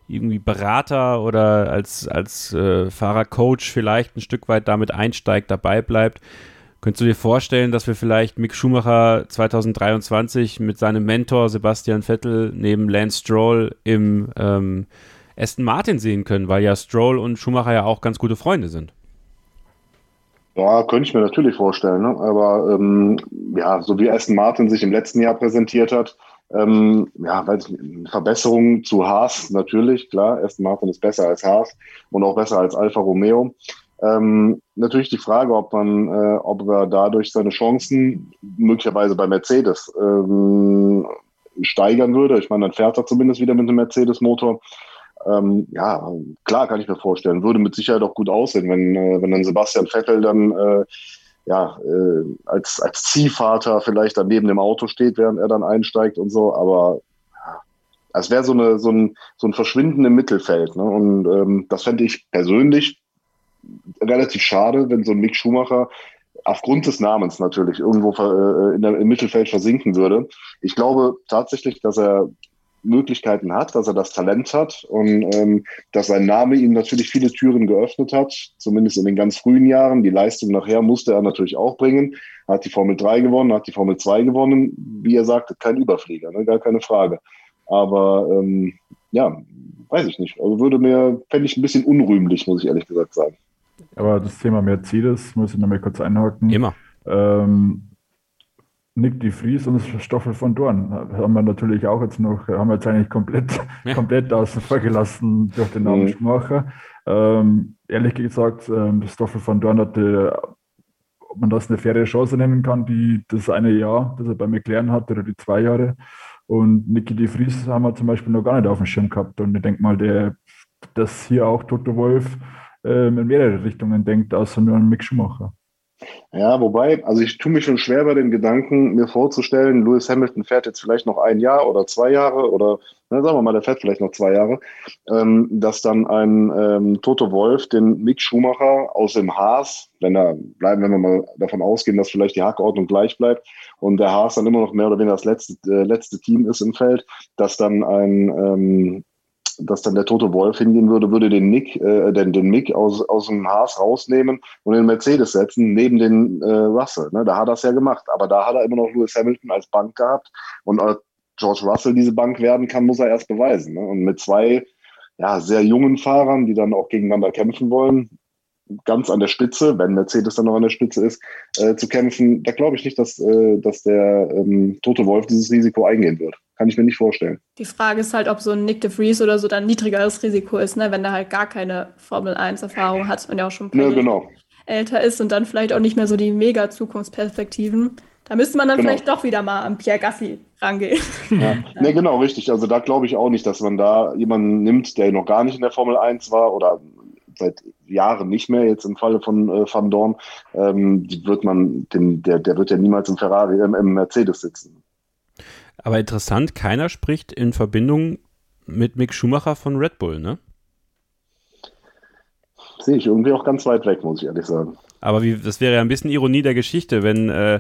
irgendwie Berater oder als, als äh, Fahrercoach vielleicht ein Stück weit damit einsteigt, dabei bleibt. Könntest du dir vorstellen, dass wir vielleicht Mick Schumacher 2023 mit seinem Mentor Sebastian Vettel neben Lance Stroll im ähm, Aston Martin sehen können, weil ja Stroll und Schumacher ja auch ganz gute Freunde sind? Ja, könnte ich mir natürlich vorstellen. Ne? Aber ähm, ja, so wie Aston Martin sich im letzten Jahr präsentiert hat, ähm, ja, weil Verbesserungen zu Haas natürlich, klar, Aston Martin ist besser als Haas und auch besser als Alfa Romeo. Ähm, natürlich die Frage, ob man, äh, ob er dadurch seine Chancen möglicherweise bei Mercedes ähm, steigern würde. Ich meine, dann fährt er zumindest wieder mit einem Mercedes-Motor. Ähm, ja, klar kann ich mir vorstellen. Würde mit Sicherheit auch gut aussehen, wenn, äh, wenn dann Sebastian Vettel dann äh, ja, äh, als, als Ziehvater vielleicht dann neben dem Auto steht, während er dann einsteigt und so. Aber es wäre so, so, ein, so ein Verschwinden im Mittelfeld. Ne? Und ähm, das fände ich persönlich relativ schade, wenn so ein Mick Schumacher aufgrund des Namens natürlich irgendwo äh, in der, im Mittelfeld versinken würde. Ich glaube tatsächlich, dass er Möglichkeiten hat, dass er das Talent hat und ähm, dass sein Name ihm natürlich viele Türen geöffnet hat, zumindest in den ganz frühen Jahren. Die Leistung nachher musste er natürlich auch bringen. Hat die Formel 3 gewonnen, hat die Formel 2 gewonnen. Wie er sagte, kein Überflieger, ne? gar keine Frage. Aber ähm, ja, weiß ich nicht. Also würde mir, fände ich ein bisschen unrühmlich, muss ich ehrlich gesagt sagen. Aber das Thema Mercedes muss ich noch mal kurz einhaken. Immer. Ähm, Nick de Vries und Stoffel von Dorn haben wir natürlich auch jetzt noch, haben wir jetzt eigentlich komplett, ja. komplett außen vor gelassen durch den Namen mhm. Schumacher. Ähm, ehrlich gesagt, ähm, Stoffel von Dorn hatte, ob man das eine faire Chance nennen kann, die, das eine Jahr, das er bei McLaren hatte, oder die zwei Jahre. Und Nicky de Vries haben wir zum Beispiel noch gar nicht auf dem Schirm gehabt. Und ich denke mal, der, dass hier auch Toto Wolf ähm, in mehrere Richtungen denkt, außer nur an Mick Schumacher. Ja, wobei, also ich tue mich schon schwer bei den Gedanken, mir vorzustellen, Lewis Hamilton fährt jetzt vielleicht noch ein Jahr oder zwei Jahre oder na, sagen wir mal, der fährt vielleicht noch zwei Jahre, ähm, dass dann ein ähm, Toto Wolf den Mick Schumacher aus dem Haas, wenn er bleiben, wenn wir mal davon ausgehen, dass vielleicht die Hackordnung gleich bleibt und der Haas dann immer noch mehr oder weniger das letzte, äh, letzte Team ist im Feld, dass dann ein ähm, dass dann der tote Wolf hingehen würde, würde den Nick, äh, den, den Mick aus, aus dem Haas rausnehmen und den Mercedes setzen, neben den äh, Russell. Ne? Da hat er es ja gemacht. Aber da hat er immer noch Lewis Hamilton als Bank gehabt. Und äh, George Russell diese Bank werden kann, muss er erst beweisen. Ne? Und mit zwei ja, sehr jungen Fahrern, die dann auch gegeneinander kämpfen wollen, ganz an der Spitze, wenn Mercedes dann noch an der Spitze ist, äh, zu kämpfen, da glaube ich nicht, dass, äh, dass der ähm, Tote Wolf dieses Risiko eingehen wird. Kann ich mir nicht vorstellen. Die Frage ist halt, ob so ein Nick de Vries oder so dann niedrigeres Risiko ist, ne? wenn der halt gar keine Formel 1-Erfahrung hat und ja auch schon ein paar ja, genau. älter ist und dann vielleicht auch nicht mehr so die mega Zukunftsperspektiven. Da müsste man dann genau. vielleicht doch wieder mal an Pierre Gassi rangehen. Ja. ja. Ne, genau, richtig. Also da glaube ich auch nicht, dass man da jemanden nimmt, der noch gar nicht in der Formel 1 war oder seit Jahren nicht mehr, jetzt im Falle von äh, Van Dorn, ähm, wird man, den, der, der wird ja niemals im Ferrari, äh, im Mercedes sitzen. Aber interessant, keiner spricht in Verbindung mit Mick Schumacher von Red Bull, ne? Sehe ich irgendwie auch ganz weit weg, muss ich ehrlich sagen. Aber wie, das wäre ja ein bisschen Ironie der Geschichte, wenn, äh,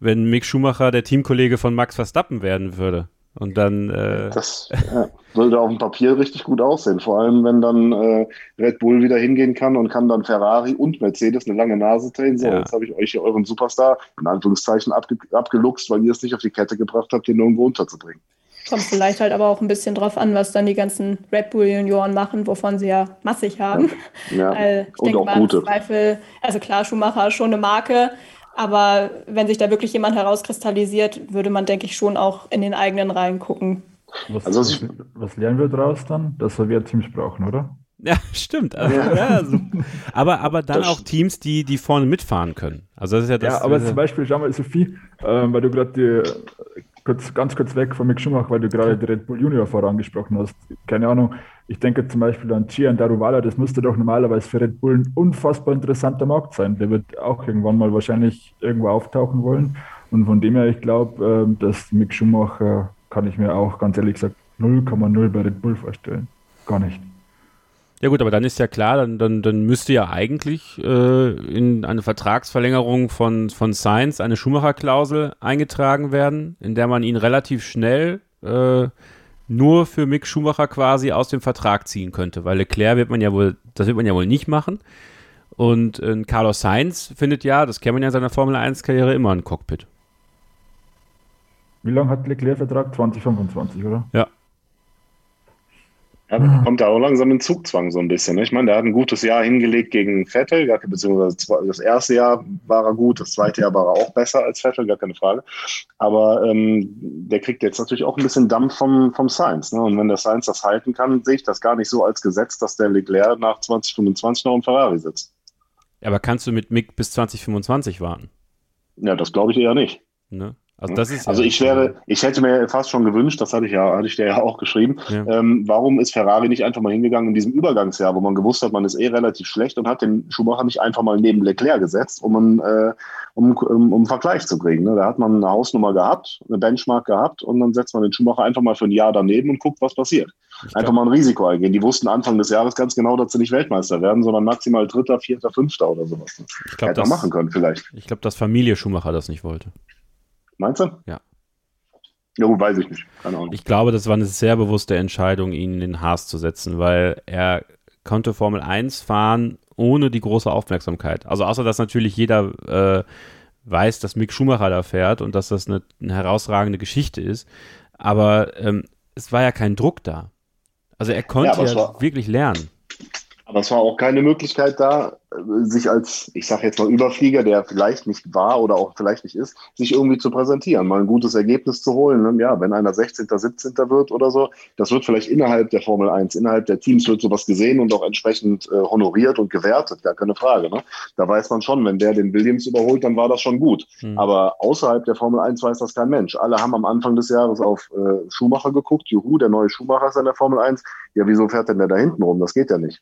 wenn Mick Schumacher der Teamkollege von Max Verstappen werden würde. Und dann. Äh das ja, sollte auf dem Papier richtig gut aussehen. Vor allem, wenn dann äh, Red Bull wieder hingehen kann und kann dann Ferrari und Mercedes eine lange Nase drehen. So, ja. jetzt habe ich euch hier euren Superstar in Anführungszeichen abge abgeluchst, weil ihr es nicht auf die Kette gebracht habt, den irgendwo unterzubringen. Kommt vielleicht halt aber auch ein bisschen drauf an, was dann die ganzen Red Bull Junioren machen, wovon sie ja massig haben. Ja, ja. ich und denke auch mal, gute. Zweifel, also klar, Schumacher ist schon eine Marke, aber wenn sich da wirklich jemand herauskristallisiert, würde man, denke ich, schon auch in den eigenen Reihen gucken. Was, also, was, was lernen wir daraus dann? Dass wir Teams brauchen, oder? Ja, stimmt. Also, ja. Also, aber, aber dann das auch Teams, die, die vorne mitfahren können. Also das ist ja das. Ja, aber zum Beispiel, schau mal, Sophie, äh, weil du gerade kurz, ganz kurz weg von Mick Schumacher, weil du gerade die Red Bull Junior vorangesprochen hast. Keine Ahnung, ich denke zum Beispiel an Gian Daruvala, das müsste doch normalerweise für Red Bull ein unfassbar interessanter Markt sein. Der wird auch irgendwann mal wahrscheinlich irgendwo auftauchen wollen. Und von dem her, ich glaube, ähm, dass Mick Schumacher kann ich mir auch ganz ehrlich gesagt 0,0 bei Red Bull vorstellen. Gar nicht. Ja gut, aber dann ist ja klar, dann, dann, dann müsste ja eigentlich äh, in eine Vertragsverlängerung von, von Sainz eine Schumacher-Klausel eingetragen werden, in der man ihn relativ schnell äh, nur für Mick Schumacher quasi aus dem Vertrag ziehen könnte, weil Leclerc wird man ja wohl, das wird man ja wohl nicht machen. Und äh, Carlos Sainz findet ja, das kennt man ja in seiner Formel 1-Karriere, immer ein Cockpit. Wie lange hat Leclerc Vertrag? 2025, oder? Ja. Ja, mhm. kommt da auch langsam in Zugzwang so ein bisschen. Ne? Ich meine, der hat ein gutes Jahr hingelegt gegen Vettel, beziehungsweise das erste Jahr war er gut, das zweite Jahr war er auch besser als Vettel, gar keine Frage. Aber ähm, der kriegt jetzt natürlich auch ein bisschen Dampf vom, vom Science. Ne? Und wenn der Science das halten kann, sehe ich das gar nicht so als Gesetz, dass der Leclerc nach 2025 noch im Ferrari sitzt. Aber kannst du mit Mick bis 2025 warten? Ja, das glaube ich eher nicht. Ne? Also, das ist also ich wäre, ich hätte mir fast schon gewünscht, das hatte ich ja, hatte ich dir ja auch geschrieben. Ja. Ähm, warum ist Ferrari nicht einfach mal hingegangen in diesem Übergangsjahr, wo man gewusst hat, man ist eh relativ schlecht und hat den Schumacher nicht einfach mal neben Leclerc gesetzt, um einen, äh, um, um, um einen Vergleich zu kriegen. Ne? Da hat man eine Hausnummer gehabt, eine Benchmark gehabt und dann setzt man den Schumacher einfach mal für ein Jahr daneben und guckt, was passiert. Ich einfach mal ein Risiko eingehen. Die wussten Anfang des Jahres ganz genau, dass sie nicht Weltmeister werden, sondern maximal Dritter, Vierter, Fünfter oder sowas. Ich glaub, Hätte das, machen können vielleicht. Ich glaube, dass Familie Schumacher das nicht wollte. Meinst du? Ja. Ja, gut, weiß ich nicht. Keine Ahnung. Ich glaube, das war eine sehr bewusste Entscheidung, ihn in den Haas zu setzen, weil er konnte Formel 1 fahren ohne die große Aufmerksamkeit. Also außer dass natürlich jeder äh, weiß, dass Mick Schumacher da fährt und dass das eine, eine herausragende Geschichte ist. Aber ähm, es war ja kein Druck da. Also er konnte ja, ja wirklich lernen. Aber es war auch keine Möglichkeit da, sich als, ich sage jetzt mal Überflieger, der vielleicht nicht war oder auch vielleicht nicht ist, sich irgendwie zu präsentieren, mal ein gutes Ergebnis zu holen. Ne? Ja, wenn einer 16., 17. wird oder so, das wird vielleicht innerhalb der Formel 1, innerhalb der Teams wird sowas gesehen und auch entsprechend äh, honoriert und gewertet, gar keine Frage. Ne? Da weiß man schon, wenn der den Williams überholt, dann war das schon gut. Mhm. Aber außerhalb der Formel 1 weiß das kein Mensch. Alle haben am Anfang des Jahres auf äh, Schumacher geguckt, juhu, der neue Schumacher ist in der Formel 1. Ja, wieso fährt denn der da hinten rum? Das geht ja nicht.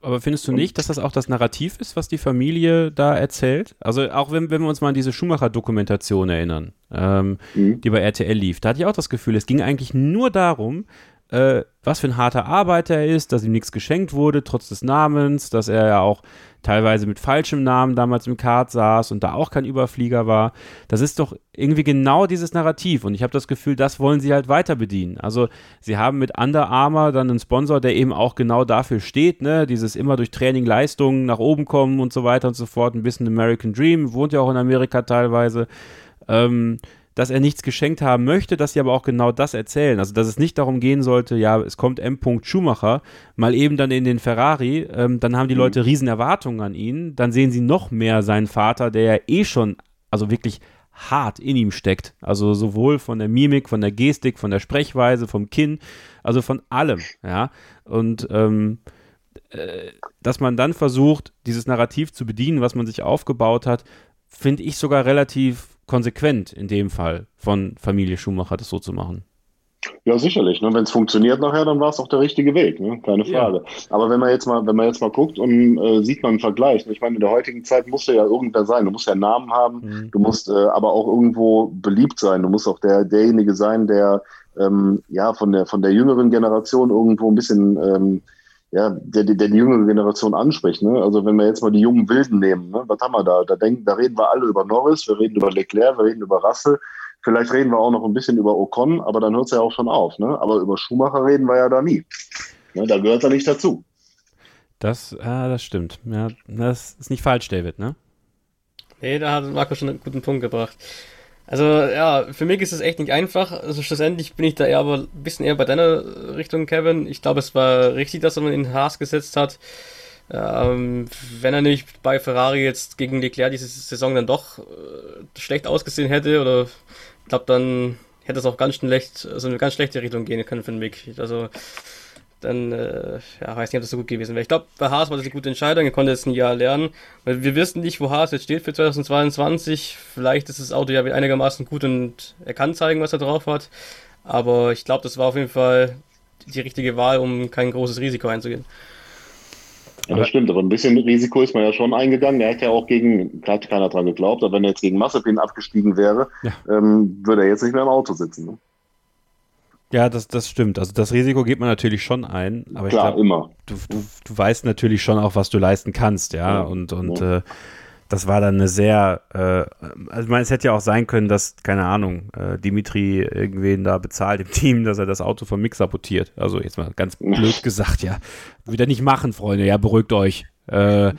Aber findest du nicht, dass das auch das Narrativ ist, was die Familie da erzählt? Also auch wenn, wenn wir uns mal an diese Schumacher-Dokumentation erinnern, ähm, mhm. die bei RTL lief, da hatte ich auch das Gefühl, es ging eigentlich nur darum, äh, was für ein harter Arbeiter er ist, dass ihm nichts geschenkt wurde, trotz des Namens, dass er ja auch teilweise mit falschem Namen damals im Kart saß und da auch kein Überflieger war. Das ist doch irgendwie genau dieses Narrativ und ich habe das Gefühl, das wollen sie halt weiter bedienen. Also sie haben mit Under Armour dann einen Sponsor, der eben auch genau dafür steht, ne, dieses immer durch Training Leistungen nach oben kommen und so weiter und so fort, ein bisschen American Dream, wohnt ja auch in Amerika teilweise. Ähm, dass er nichts geschenkt haben möchte, dass sie aber auch genau das erzählen. Also, dass es nicht darum gehen sollte, ja, es kommt M. Schumacher, mal eben dann in den Ferrari, ähm, dann haben die mhm. Leute riesen Erwartungen an ihn, dann sehen sie noch mehr seinen Vater, der ja eh schon, also wirklich hart in ihm steckt. Also sowohl von der Mimik, von der Gestik, von der Sprechweise, vom Kinn, also von allem, ja. Und ähm, äh, dass man dann versucht, dieses Narrativ zu bedienen, was man sich aufgebaut hat, finde ich sogar relativ konsequent in dem Fall von Familie Schumacher, das so zu machen. Ja, sicherlich. Ne? Wenn es funktioniert nachher, dann war es auch der richtige Weg, ne? keine Frage. Ja. Aber wenn man jetzt mal, wenn man jetzt mal guckt und äh, sieht man einen Vergleich, ne? ich meine, in der heutigen Zeit musst du ja irgendwer sein. Du musst ja einen Namen haben, mhm. du musst äh, aber auch irgendwo beliebt sein. Du musst auch der, derjenige sein, der ähm, ja von der von der jüngeren Generation irgendwo ein bisschen ähm, ja, der, der, der die jüngere Generation anspricht. Ne? Also wenn wir jetzt mal die jungen Wilden nehmen, ne? was haben wir da? Da, denken, da reden wir alle über Norris, wir reden über Leclerc, wir reden über Russell, vielleicht reden wir auch noch ein bisschen über Ocon, aber dann hört es ja auch schon auf. Ne? Aber über Schumacher reden wir ja da nie. Ne? Da gehört er nicht dazu. Das, ah, das stimmt. Ja, das ist nicht falsch, David, ne? Nee, da hat Marco schon einen guten Punkt gebracht. Also ja, für mich ist es echt nicht einfach. Also schlussendlich bin ich da eher aber ein bisschen eher bei deiner Richtung, Kevin. Ich glaube, es war richtig, dass man ihn Haas gesetzt hat. Ähm, wenn er nicht bei Ferrari jetzt gegen Leclerc diese Saison dann doch äh, schlecht ausgesehen hätte, oder ich glaube, dann hätte es auch ganz schlecht, also eine ganz schlechte Richtung gehen können für den Mick. Also dann äh, ja, weiß nicht, ob das so gut gewesen wäre. Ich glaube, bei Haas war das eine gute Entscheidung. Er konnte jetzt ein Jahr lernen. Weil wir wissen nicht, wo Haas jetzt steht für 2022. Vielleicht ist das Auto ja einigermaßen gut und er kann zeigen, was er drauf hat. Aber ich glaube, das war auf jeden Fall die richtige Wahl, um kein großes Risiko einzugehen. Ja, das stimmt, aber ein bisschen Risiko ist man ja schon eingegangen. Er hat ja auch gegen, hat keiner dran geglaubt, aber wenn er jetzt gegen Massepin abgestiegen wäre, ja. ähm, würde er jetzt nicht mehr im Auto sitzen. Ne? Ja, das, das stimmt. Also das Risiko geht man natürlich schon ein, aber Klar, ich glaube, immer. Du, du, du weißt natürlich schon auch, was du leisten kannst, ja. ja. Und, und ja. Äh, das war dann eine sehr, äh, also ich meine, es hätte ja auch sein können, dass, keine Ahnung, äh, Dimitri irgendwen da bezahlt im Team, dass er das Auto vom Mix sabotiert. Also jetzt mal ganz blöd gesagt, ja. Wieder nicht machen, Freunde, ja, beruhigt euch. Äh,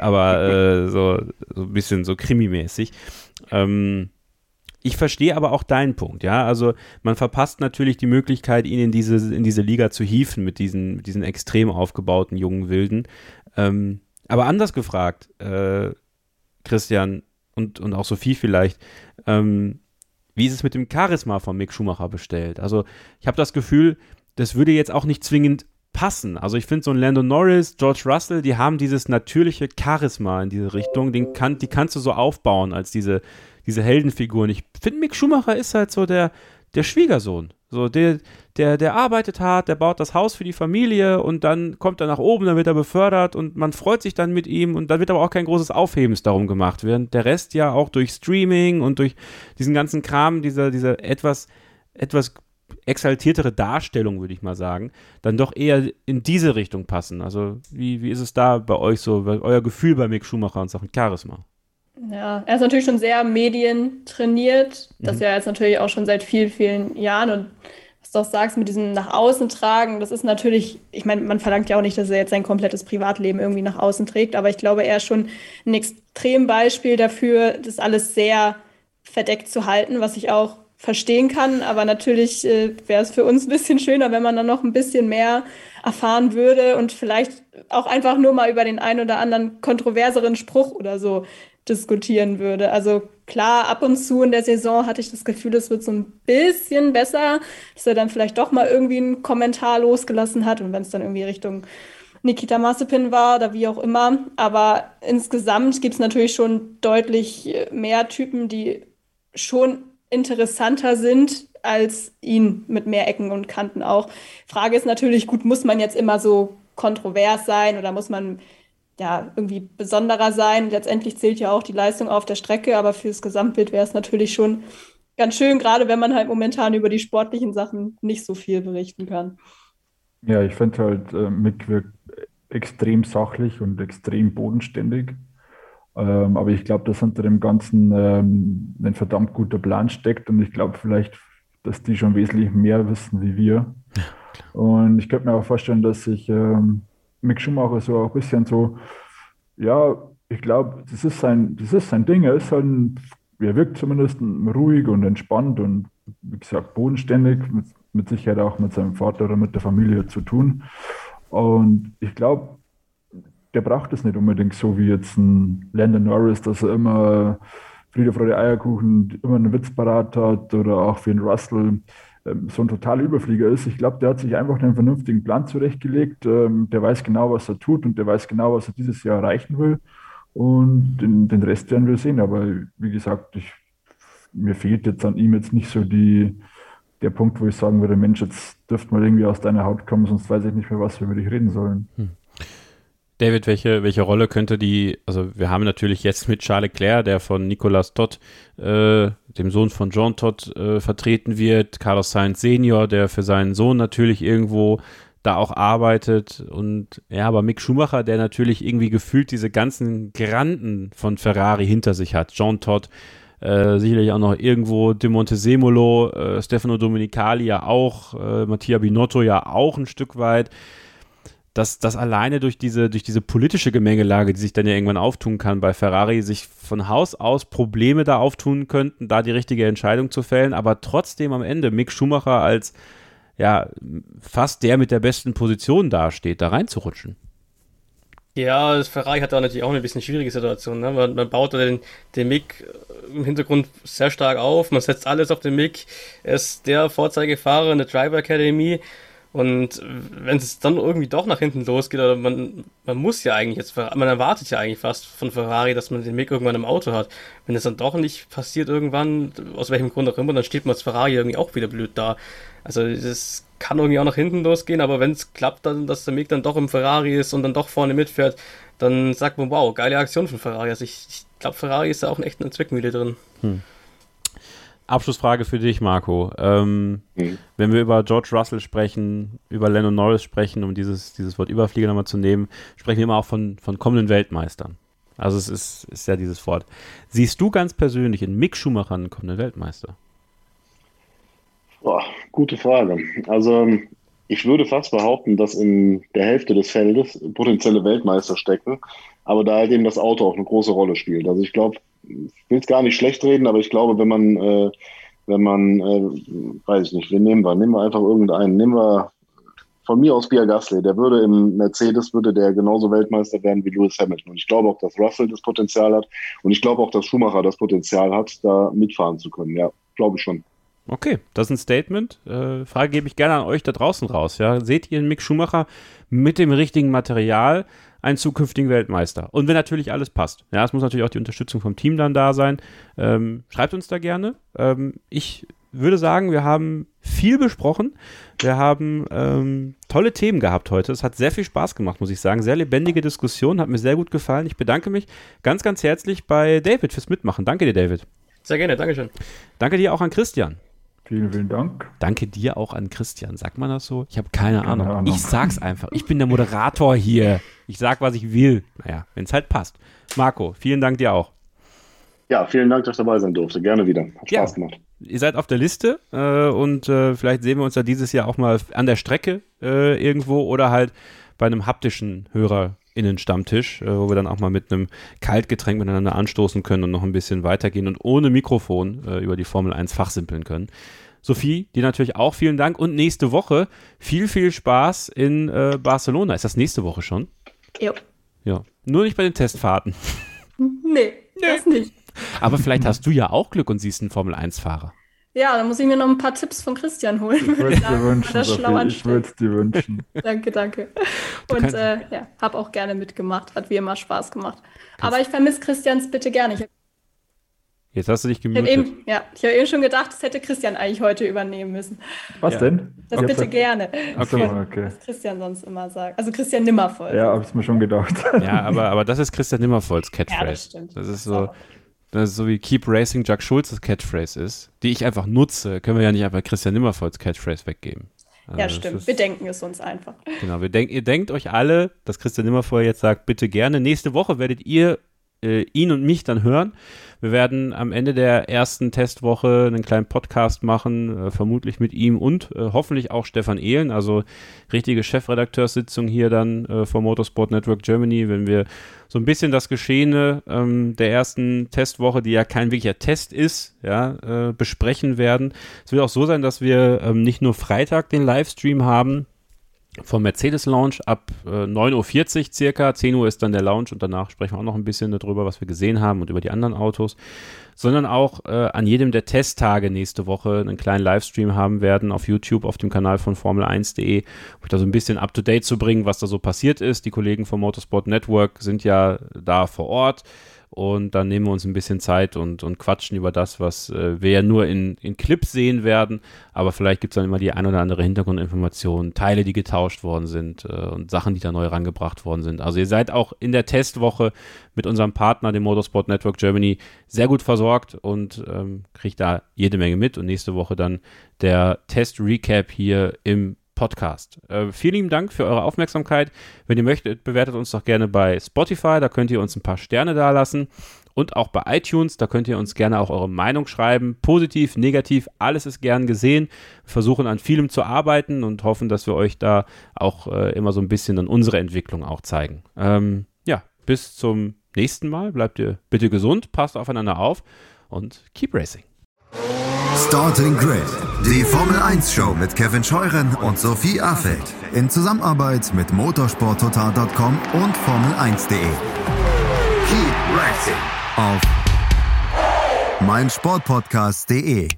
aber äh, so, so ein bisschen so krimimäßig. Ähm, ich verstehe aber auch deinen Punkt, ja. Also man verpasst natürlich die Möglichkeit, ihn in diese, in diese Liga zu hieven mit diesen, mit diesen extrem aufgebauten jungen Wilden. Ähm, aber anders gefragt, äh, Christian und, und auch Sophie vielleicht, ähm, wie ist es mit dem Charisma von Mick Schumacher bestellt? Also ich habe das Gefühl, das würde jetzt auch nicht zwingend passen. Also ich finde so ein Lando Norris, George Russell, die haben dieses natürliche Charisma in diese Richtung, den kann, die kannst du so aufbauen als diese diese Heldenfiguren. Ich finde, Mick Schumacher ist halt so der, der Schwiegersohn. So, der, der, der arbeitet hart, der baut das Haus für die Familie und dann kommt er nach oben, dann wird er befördert und man freut sich dann mit ihm und dann wird aber auch kein großes Aufhebens darum gemacht, während der Rest ja auch durch Streaming und durch diesen ganzen Kram, dieser, dieser etwas, etwas exaltiertere Darstellung, würde ich mal sagen, dann doch eher in diese Richtung passen. Also, wie, wie ist es da bei euch so, euer Gefühl bei Mick Schumacher und Sachen Charisma? Ja, er ist natürlich schon sehr medientrainiert. Das mhm. ja jetzt natürlich auch schon seit vielen, vielen Jahren. Und was du auch sagst mit diesem nach außen tragen, das ist natürlich, ich meine, man verlangt ja auch nicht, dass er jetzt sein komplettes Privatleben irgendwie nach außen trägt, aber ich glaube, er ist schon ein Extrembeispiel dafür, das alles sehr verdeckt zu halten, was ich auch verstehen kann. Aber natürlich äh, wäre es für uns ein bisschen schöner, wenn man dann noch ein bisschen mehr erfahren würde und vielleicht auch einfach nur mal über den einen oder anderen kontroverseren Spruch oder so diskutieren würde. Also klar, ab und zu in der Saison hatte ich das Gefühl, es wird so ein bisschen besser, dass er dann vielleicht doch mal irgendwie einen Kommentar losgelassen hat und wenn es dann irgendwie Richtung Nikita Mazepin war oder wie auch immer. Aber insgesamt gibt es natürlich schon deutlich mehr Typen, die schon interessanter sind als ihn mit mehr Ecken und Kanten auch. Frage ist natürlich, gut, muss man jetzt immer so kontrovers sein oder muss man ja, irgendwie besonderer sein. Letztendlich zählt ja auch die Leistung auf der Strecke, aber fürs Gesamtbild wäre es natürlich schon ganz schön, gerade wenn man halt momentan über die sportlichen Sachen nicht so viel berichten kann. Ja, ich finde halt, äh, Mick wirkt extrem sachlich und extrem bodenständig. Ähm, aber ich glaube, dass hinter dem Ganzen ähm, ein verdammt guter Plan steckt und ich glaube vielleicht, dass die schon wesentlich mehr wissen wie wir. und ich könnte mir auch vorstellen, dass sich ähm, Mick Schumacher so auch ein bisschen so, ja, ich glaube, das ist sein, das ist sein Ding. Er ist halt, ein, er wirkt zumindest ruhig und entspannt und wie gesagt, bodenständig, mit, mit Sicherheit auch mit seinem Vater oder mit der Familie zu tun. Und ich glaube, der braucht es nicht unbedingt so wie jetzt ein Landon Norris, dass er immer Friede, Freude, Eierkuchen, immer einen Witz parat hat oder auch für einen Russell so ein totaler Überflieger ist. Ich glaube, der hat sich einfach einen vernünftigen Plan zurechtgelegt. Ähm, der weiß genau, was er tut und der weiß genau, was er dieses Jahr erreichen will. Und den, den Rest werden wir sehen. Aber wie gesagt, ich, mir fehlt jetzt an ihm jetzt nicht so die, der Punkt, wo ich sagen würde, Mensch, jetzt dürfte mal irgendwie aus deiner Haut kommen, sonst weiß ich nicht mehr, was wir über dich reden sollen. Hm. David, welche, welche Rolle könnte die, also wir haben natürlich jetzt mit Charles Leclerc, der von Nicolas Todd, äh, dem Sohn von John Todd, äh, vertreten wird, Carlos Sainz Senior, der für seinen Sohn natürlich irgendwo da auch arbeitet. Und ja, aber Mick Schumacher, der natürlich irgendwie gefühlt diese ganzen Granden von Ferrari hinter sich hat, John Todd, äh, sicherlich auch noch irgendwo De Montesemolo, äh, Stefano Domenicali ja auch, äh, Mattia Binotto ja auch ein Stück weit dass das alleine durch diese, durch diese politische Gemengelage, die sich dann ja irgendwann auftun kann bei Ferrari, sich von Haus aus Probleme da auftun könnten, da die richtige Entscheidung zu fällen, aber trotzdem am Ende Mick Schumacher als ja fast der mit der besten Position dasteht, da reinzurutschen. Ja, das Ferrari hat da natürlich auch eine bisschen schwierige Situation. Ne? Man, man baut den, den Mick im Hintergrund sehr stark auf, man setzt alles auf den Mick. Er ist der Vorzeigefahrer in der Driver Academy Und wenn es dann irgendwie doch nach hinten losgeht, oder man, man muss ja eigentlich jetzt, man erwartet ja eigentlich fast von Ferrari, dass man den Mick irgendwann im Auto hat. Wenn es dann doch nicht passiert irgendwann, aus welchem Grund auch immer, dann steht man als Ferrari irgendwie auch wieder blöd da. Also das kann irgendwie auch nach hinten losgehen, aber wenn es klappt, dann, dass der Mick dann doch im Ferrari ist und dann doch vorne mitfährt, dann sagt man, wow, geile Aktion von Ferrari. Also ich, ich glaube, Ferrari ist da auch echt eine Zwickmühle drin. Hm. Abschlussfrage für dich, Marco. Ähm, mhm. Wenn wir über George Russell sprechen, über Lennon Norris sprechen, um dieses, dieses Wort Überflieger nochmal zu nehmen, sprechen wir immer auch von, von kommenden Weltmeistern. Also es ist, ist ja dieses Wort. Siehst du ganz persönlich in Mick Schumacher einen kommenden Weltmeister? Boah, gute Frage. Also ich würde fast behaupten, dass in der Hälfte des Feldes potenzielle Weltmeister stecken, aber da halt eben das Auto auch eine große Rolle spielt. Also ich glaube, ich will es gar nicht schlecht reden, aber ich glaube, wenn man, äh, wenn man, äh, weiß ich nicht, wen nehmen wir? Nehmen wir einfach irgendeinen. Nehmen wir von mir aus Pierre Gasly. Der würde im Mercedes, würde der genauso Weltmeister werden wie Lewis Hamilton. Und ich glaube auch, dass Russell das Potenzial hat. Und ich glaube auch, dass Schumacher das Potenzial hat, da mitfahren zu können. Ja, glaube ich schon. Okay, das ist ein Statement. Äh, Frage gebe ich gerne an euch da draußen raus. Ja? Seht ihr Mick Schumacher mit dem richtigen Material einen zukünftigen Weltmeister. Und wenn natürlich alles passt. Ja, es muss natürlich auch die Unterstützung vom Team dann da sein. Ähm, schreibt uns da gerne. Ähm, ich würde sagen, wir haben viel besprochen. Wir haben ähm, tolle Themen gehabt heute. Es hat sehr viel Spaß gemacht, muss ich sagen. Sehr lebendige Diskussion, hat mir sehr gut gefallen. Ich bedanke mich ganz, ganz herzlich bei David fürs Mitmachen. Danke dir, David. Sehr gerne, Dankeschön. Danke dir auch an Christian. Vielen, vielen Dank. Danke dir auch an Christian. Sagt man das so? Ich habe keine, keine Ahnung. Ahnung. Ich sag's einfach. Ich bin der Moderator hier. Ich sag, was ich will. Naja, wenn es halt passt. Marco, vielen Dank dir auch. Ja, vielen Dank, dass ich dabei sein durfte. Gerne wieder. Hat Spaß ja. gemacht. Ihr seid auf der Liste äh, und äh, vielleicht sehen wir uns ja dieses Jahr auch mal an der Strecke äh, irgendwo oder halt bei einem haptischen HörerInnen-Stammtisch, äh, wo wir dann auch mal mit einem Kaltgetränk miteinander anstoßen können und noch ein bisschen weitergehen und ohne Mikrofon äh, über die Formel 1 fachsimpeln können. Sophie, dir natürlich auch vielen Dank und nächste Woche viel, viel Spaß in äh, Barcelona. Ist das nächste Woche schon? Jo. Ja. Nur nicht bei den Testfahrten. Nee, nee. das nicht. Aber vielleicht hast du ja auch Glück und siehst einen Formel-1-Fahrer. Ja, dann muss ich mir noch ein paar Tipps von Christian holen. Ich würde es dir wünschen, Sophie, ich würde es dir wünschen. danke, danke. Und äh, ja, habe auch gerne mitgemacht. Hat wie immer Spaß gemacht. Aber ich vermisse Christians bitte gerne. Ich Jetzt hast du dich gemutet. Ich eben, ja, ich habe eben schon gedacht, das hätte Christian eigentlich heute übernehmen müssen. Was ja. denn? Das okay. bitte gerne. Okay. okay. Was Christian sonst immer sagt. Also Christian Nimmervoll. Ja, habe ich mir schon gedacht. Ja, aber, aber das ist Christian Nimmervolls Catchphrase. Ja, das stimmt. Das ist so, das so wie Keep Racing Jack Schulz's Catchphrase ist, die ich einfach nutze, können wir ja nicht einfach Christian Nimmervolls Catchphrase weggeben. Also ja, stimmt. Ist, wir denken es uns einfach. Genau, wir denk, ihr denkt euch alle, dass Christian Nimmervoll jetzt sagt, bitte gerne. Nächste Woche werdet ihr äh, ihn und mich dann hören. Wir werden am Ende der ersten Testwoche einen kleinen Podcast machen, äh, vermutlich mit ihm und äh, hoffentlich auch Stefan Ehlen, also richtige Chefredakteurssitzung hier dann äh, vom Motorsport Network Germany, wenn wir so ein bisschen das Geschehene ähm, der ersten Testwoche, die ja kein wirklicher Test ist, ja, äh, besprechen werden. Es wird auch so sein, dass wir ähm, nicht nur Freitag den Livestream haben, vom Mercedes Launch ab äh, 9.40 Uhr circa. 10 Uhr ist dann der Launch und danach sprechen wir auch noch ein bisschen darüber, was wir gesehen haben und über die anderen Autos. Sondern auch äh, an jedem der Testtage nächste Woche einen kleinen Livestream haben werden auf YouTube, auf dem Kanal von Formel1.de, um da so ein bisschen up to date zu bringen, was da so passiert ist. Die Kollegen vom Motorsport Network sind ja da vor Ort und dann nehmen wir uns ein bisschen Zeit und, und quatschen über das, was äh, wir ja nur in, in Clips sehen werden, aber vielleicht gibt es dann immer die ein oder andere Hintergrundinformation, Teile, die getauscht worden sind äh, und Sachen, die da neu rangebracht worden sind. Also ihr seid auch in der Testwoche mit unserem Partner, dem Motorsport Network Germany, sehr gut versorgt und ähm, kriegt da jede Menge mit und nächste Woche dann der Test-Recap hier im Podcast. Äh, vielen lieben Dank für eure Aufmerksamkeit. Wenn ihr möchtet, bewertet uns doch gerne bei Spotify, da könnt ihr uns ein paar Sterne dalassen. Und auch bei iTunes, da könnt ihr uns gerne auch eure Meinung schreiben. Positiv, negativ, alles ist gern gesehen. Wir versuchen an vielem zu arbeiten und hoffen, dass wir euch da auch äh, immer so ein bisschen dann unsere Entwicklung auch zeigen. Ähm, ja, bis zum nächsten Mal. Bleibt ihr bitte gesund, passt aufeinander auf und keep racing. Starting Grid, die Formel 1 Show mit Kevin Scheuren und Sophie Affeld in Zusammenarbeit mit motorsporttotal.com und Formel1.de. Keep racing auf meinsportpodcast.de.